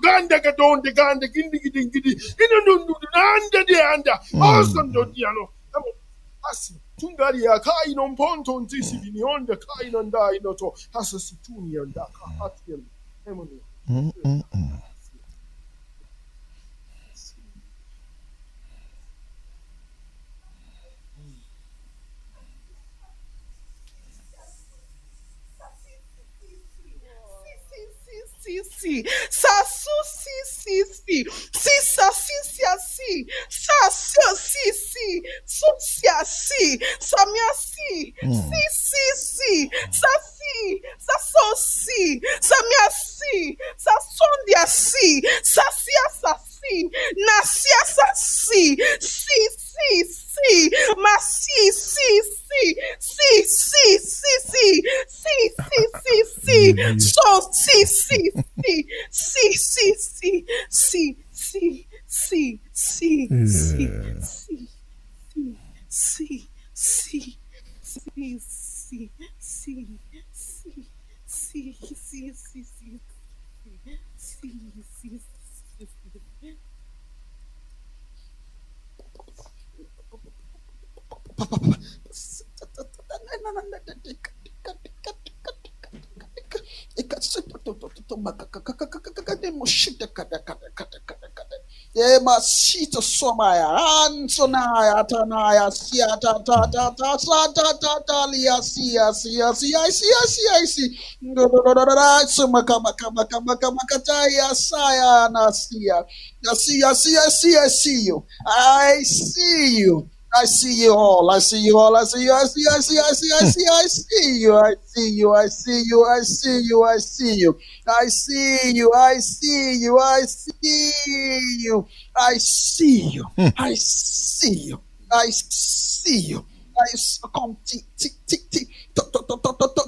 ganda ka donde ganda gindi gindi in, ina nundu nanda de anda. Mm. Awesome do diano kamo asi tungari ya kai non ponto nti si mm. vini onda kai non dai no to hasa situni anda ka hatiyan emoni mm mm. mm. si si, sa sou si si si, si sa si si si, sa sou si si, sou si si, sa mi si, si si si, sa si, sa so si, sa mi si, sa son di si, sa si sa si na sia sa si, si si si, ma si si si, si si si si, si si si si, so si si si, si si si, si si si, si si si. See, see, see, see, see, see, see, see, see, see, see, see, see. Ansonaya tanaya see you I see you I see you all. I see you all. I see you. I see. I see. I see. I see. I see you. I see you. I see you. I see you. I see you. I see you. I see you. I see you. I see you. I see you. I see you. I come tick tick tick tick to- to- to- to- to-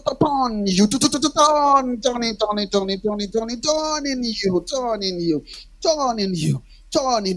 turn you to to to to turn turning turning turning turning you turning you turning you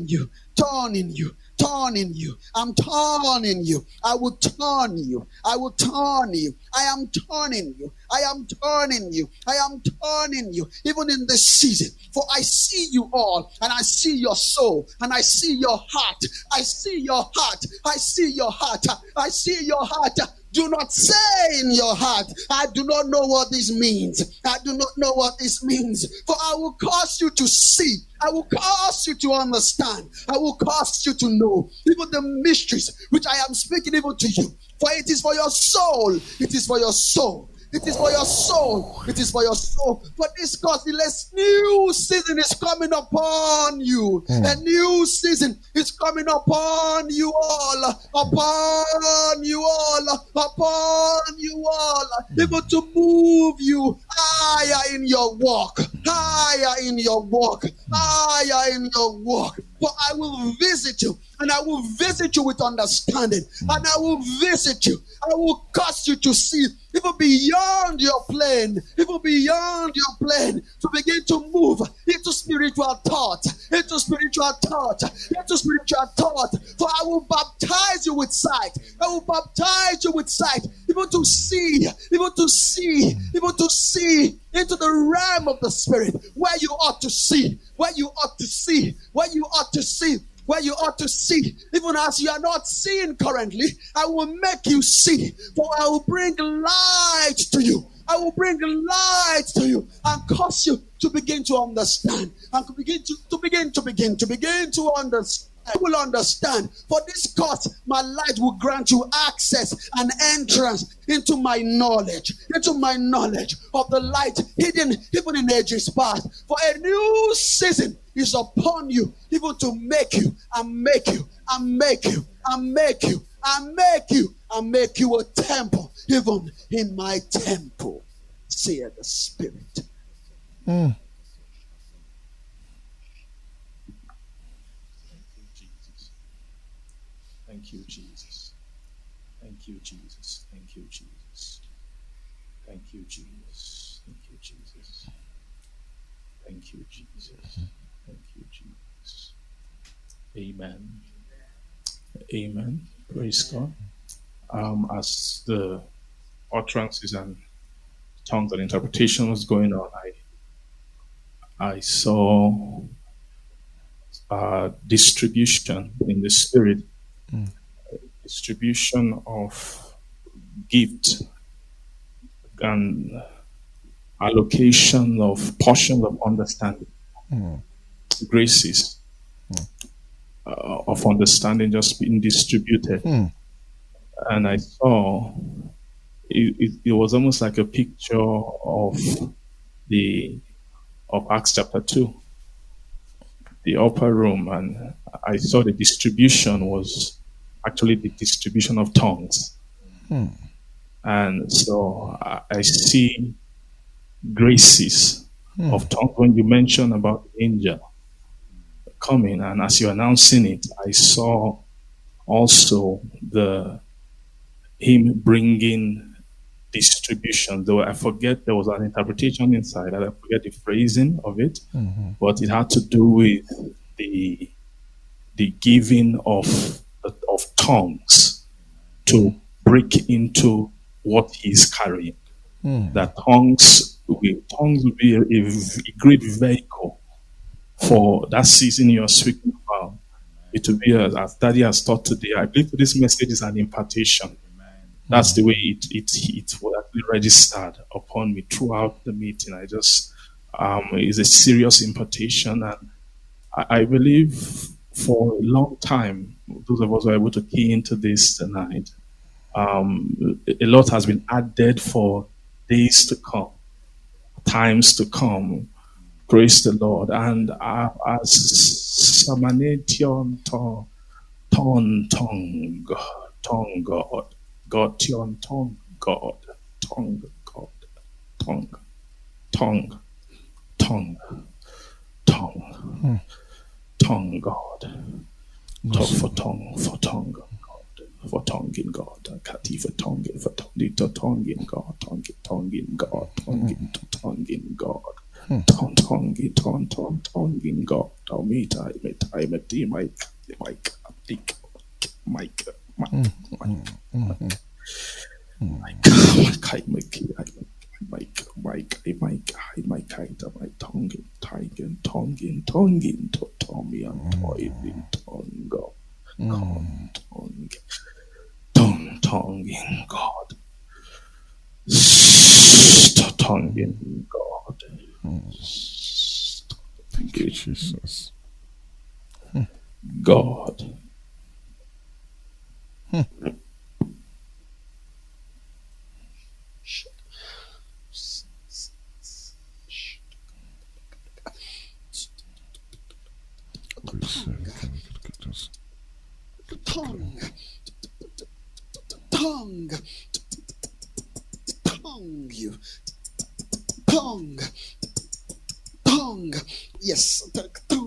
you turning you turning you you. I'm turning you. I will turn you. I will turn you. I am turning you. I am turning you. I am turning you. Even in this season. For I see you all and I see your soul and I see your heart. I see your heart. I see your heart. I see your heart. Do not say in your heart, I do not know what this means. I do not know what this means. For I will cause you to see. I will cause you to understand. I will cause you to know even the mysteries which I am speaking even to you. For it is for your soul. It is for your soul. It is for your soul. It is for your soul. For this cause, costless new season is coming upon you. Hmm. A new season is coming upon you all. Upon you all. Upon you all. Hmm. Able to move you higher in your walk. Higher in your walk. Higher in your walk. For I will visit you. And I will visit you with understanding. And I will visit you. I will cause you to see even beyond your plane, even beyond your plane, to begin to move into spiritual thought, into spiritual thought, into spiritual thought. For I will baptize you with sight. I will baptize you with sight, even to see, even to see, even to see into the realm of the spirit where you ought to see, where you ought to see, what you ought to see where you ought to see, even as you are not seeing currently, I will make you see, for I will bring light to you. I will bring light to you and cause you to begin to understand and to begin to, to begin to begin to begin to understand. I will understand. For this cause, my light will grant you access and entrance into my knowledge, into my knowledge of the light hidden even in ages past. For a new season is upon you, even to make you and make you and make you and make you and make you and make you a temple, even in my temple, saith the Spirit. Hmm. Thank you, Jesus. Thank you, Jesus. Thank you, Jesus. Thank you, Jesus. Thank you, Jesus. Thank you, Jesus. Thank you, Jesus. Amen. Amen. Praise God. Um, as the utterances and tongues and interpretation was going on, I I saw uh, distribution in the spirit, distribution of gift and allocation of portions of understanding, graces. Uh, of understanding just being distributed. And I saw it, it, it was almost like a picture of the of Acts chapter two, the upper room, and I saw the distribution was actually the distribution of tongues. Hmm. And so I, I see graces hmm. of tongues when you mention about the angel coming, and as you're announcing it, I saw also the him bringing distribution. Though I forget there was an interpretation inside, I forget the phrasing of it, mm-hmm. but it had to do with the the giving of tongues to break into what he's carrying. That tongues will tongues will be a great vehicle for that season you're speaking about. It will be as, as Daddy has taught today. I believe this message is an impartation. That's the way it it it was actually registered upon me throughout the meeting. I just um it's a serious impartation and I, I believe for a long time, those of us who are able to key into this tonight, um, a lot has been added for days to come, times to come. Praise the Lord. And uh, as Samanation ton ton tongue, tongue God, God tion tongue God, tongue God, tongue, tongue, tongue, tongue, tongue God. Talk for tongue, for tongue, God, for tongue in God, Kati for tongue, for tongue, to tongue in God, tongue, tongue in God, tongue, in to tongue in God, tongue, tongue, in tongue, tongue, tongue in God, tongue, me, time, me, time, me, time, mic, mic, mic, mic, mic, mic, mic, mic, mic, Mike, Mike, I Mike, I Mike, I the my tongue in, tongue in, tongue in, tongue Mike, Mike, Mike, Mike, Kaita, my tongue, tongue, tongue, tongue, to Tommy, and Toivin, tongue, tongue, tongue, Tongan, God, Tongan, God. Thank you, Jesus. God. Tongue, tongue, tongue, you, tongue, tongue, yes, tongue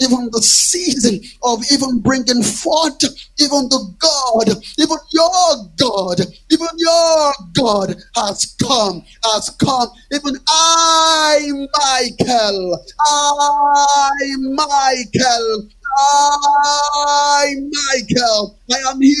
even the season of even bringing forth, even the God, even your God, even your God has come, has come. Even I, Michael, I, Michael, I, Michael, I am here,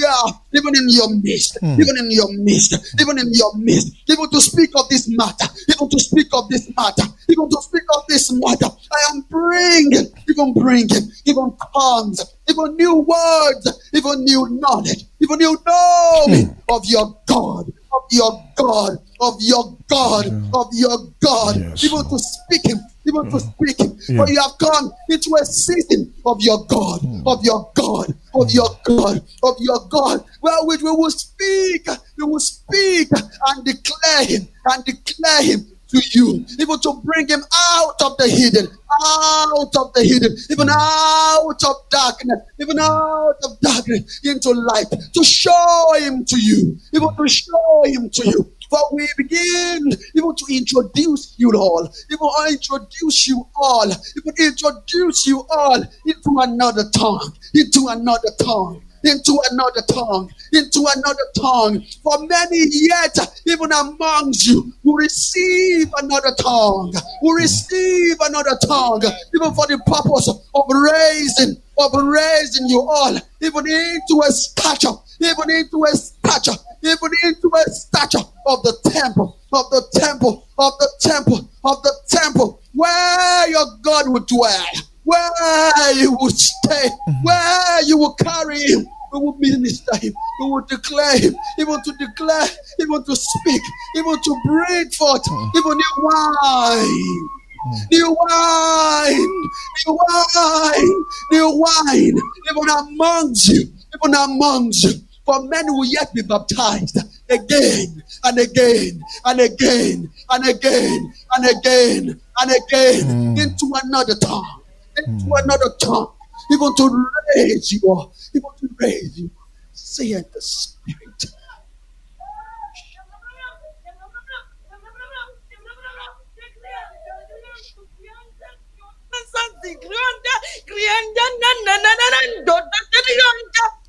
even in your midst, hmm. even in your midst, even in your midst, even to speak of this matter, even to speak of this matter, even to speak of this matter. I am bringing, even bringing, even tongues, even new words, even new knowledge, even new knowing hmm. of your God, of your God, of your God, of your God, Yes, even to speak Him, even to mm-hmm. speak Him. Yeah. For you have gone into a season of your God, mm. of your God, of mm. your God, of your God, where which we will speak, we will speak and declare Him and declare Him to you, even to bring him out of the hidden, out of the hidden, even mm. out of darkness, even out of darkness into light, to show him to you, even to show him to you. For we begin even to introduce you all, even introduce you all, even introduce you all into another tongue, into another tongue into another tongue, into another tongue. For many yet, even amongst you, will receive another tongue, will receive another tongue, even for the purpose of raising, of raising you all, even into a stature, even into a stature, even into a stature of the temple, of the temple, of the temple, of the temple, where your God would dwell where you would stay, mm-hmm. where you will carry him We will minister him. We will declare him. Even to declare, even to speak, even to bring forth, mm. even new wine. Mm. New wine, new wine, new wine, even amongst you, even amongst you. For men will yet be baptized again and again and again and again and again and again into another tongue, into another tongue, even to raise you up, even to raise you. Say it the spirit.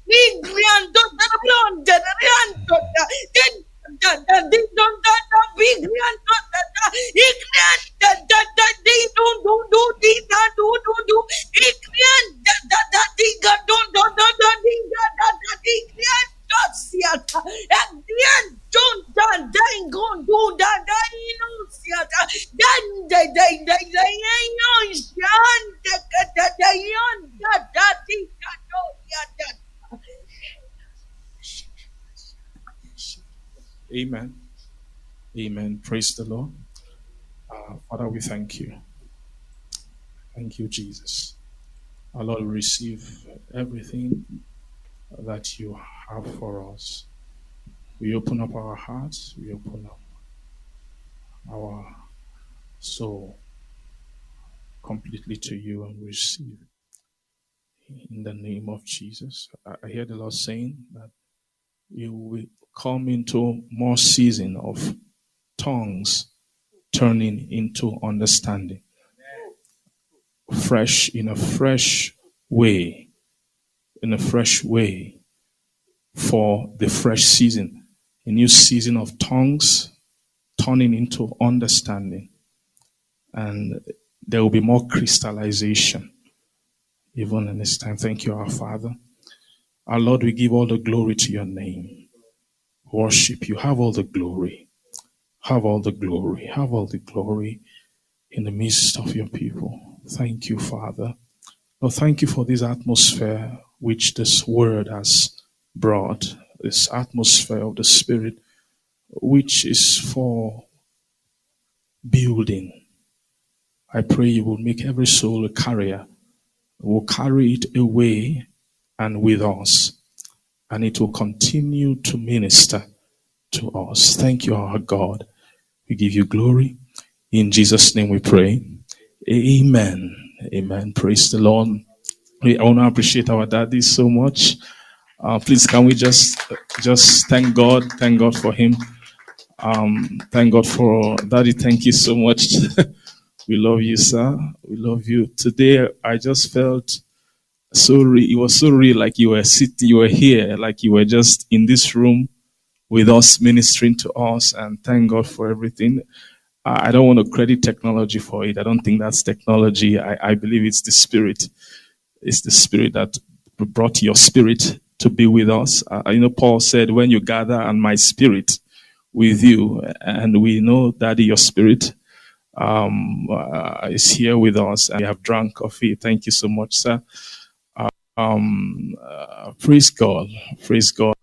Granda, Amen. Amen. Praise the Lord. Uh, Father, we thank you. Thank you, Jesus. Our Lord, we receive everything that you have for us. We open up our hearts, we open up our soul completely to you and receive. In the name of Jesus. I I hear the Lord saying that you will come into more season of tongues turning into understanding. Fresh, in a fresh way, in a fresh way for the fresh season. A new season of tongues turning into understanding. And there will be more crystallization even in this time. Thank you, our Father. Our Lord, we give all the glory to your name. Worship you. Have all the glory. Have all the glory. Have all the glory in the midst of your people. Thank you, Father. Lord, thank you for this atmosphere which this word has brought, this atmosphere of the Spirit, which is for building. I pray you will make every soul a carrier, will carry it away and with us, and it will continue to minister to us. Thank you, our God. We give you glory. In Jesus' name we pray. Amen. Amen. Praise the Lord. We want to appreciate our daddy so much. Uh, please, can we just just thank God? Thank God for him. Um, thank God for daddy. Thank you so much. (laughs) we love you, sir. We love you. Today, I just felt so re- it was so real, like you were sitting, you were here, like you were just in this room with us, ministering to us, and thank God for everything. I don't want to credit technology for it. I don't think that's technology. I, I believe it's the spirit. It's the spirit that brought your spirit to be with us. Uh, you know, Paul said, when you gather and my spirit with you, and we know that your spirit um, uh, is here with us and you have drunk coffee. Thank you so much, sir. Um, uh, praise God. Praise God.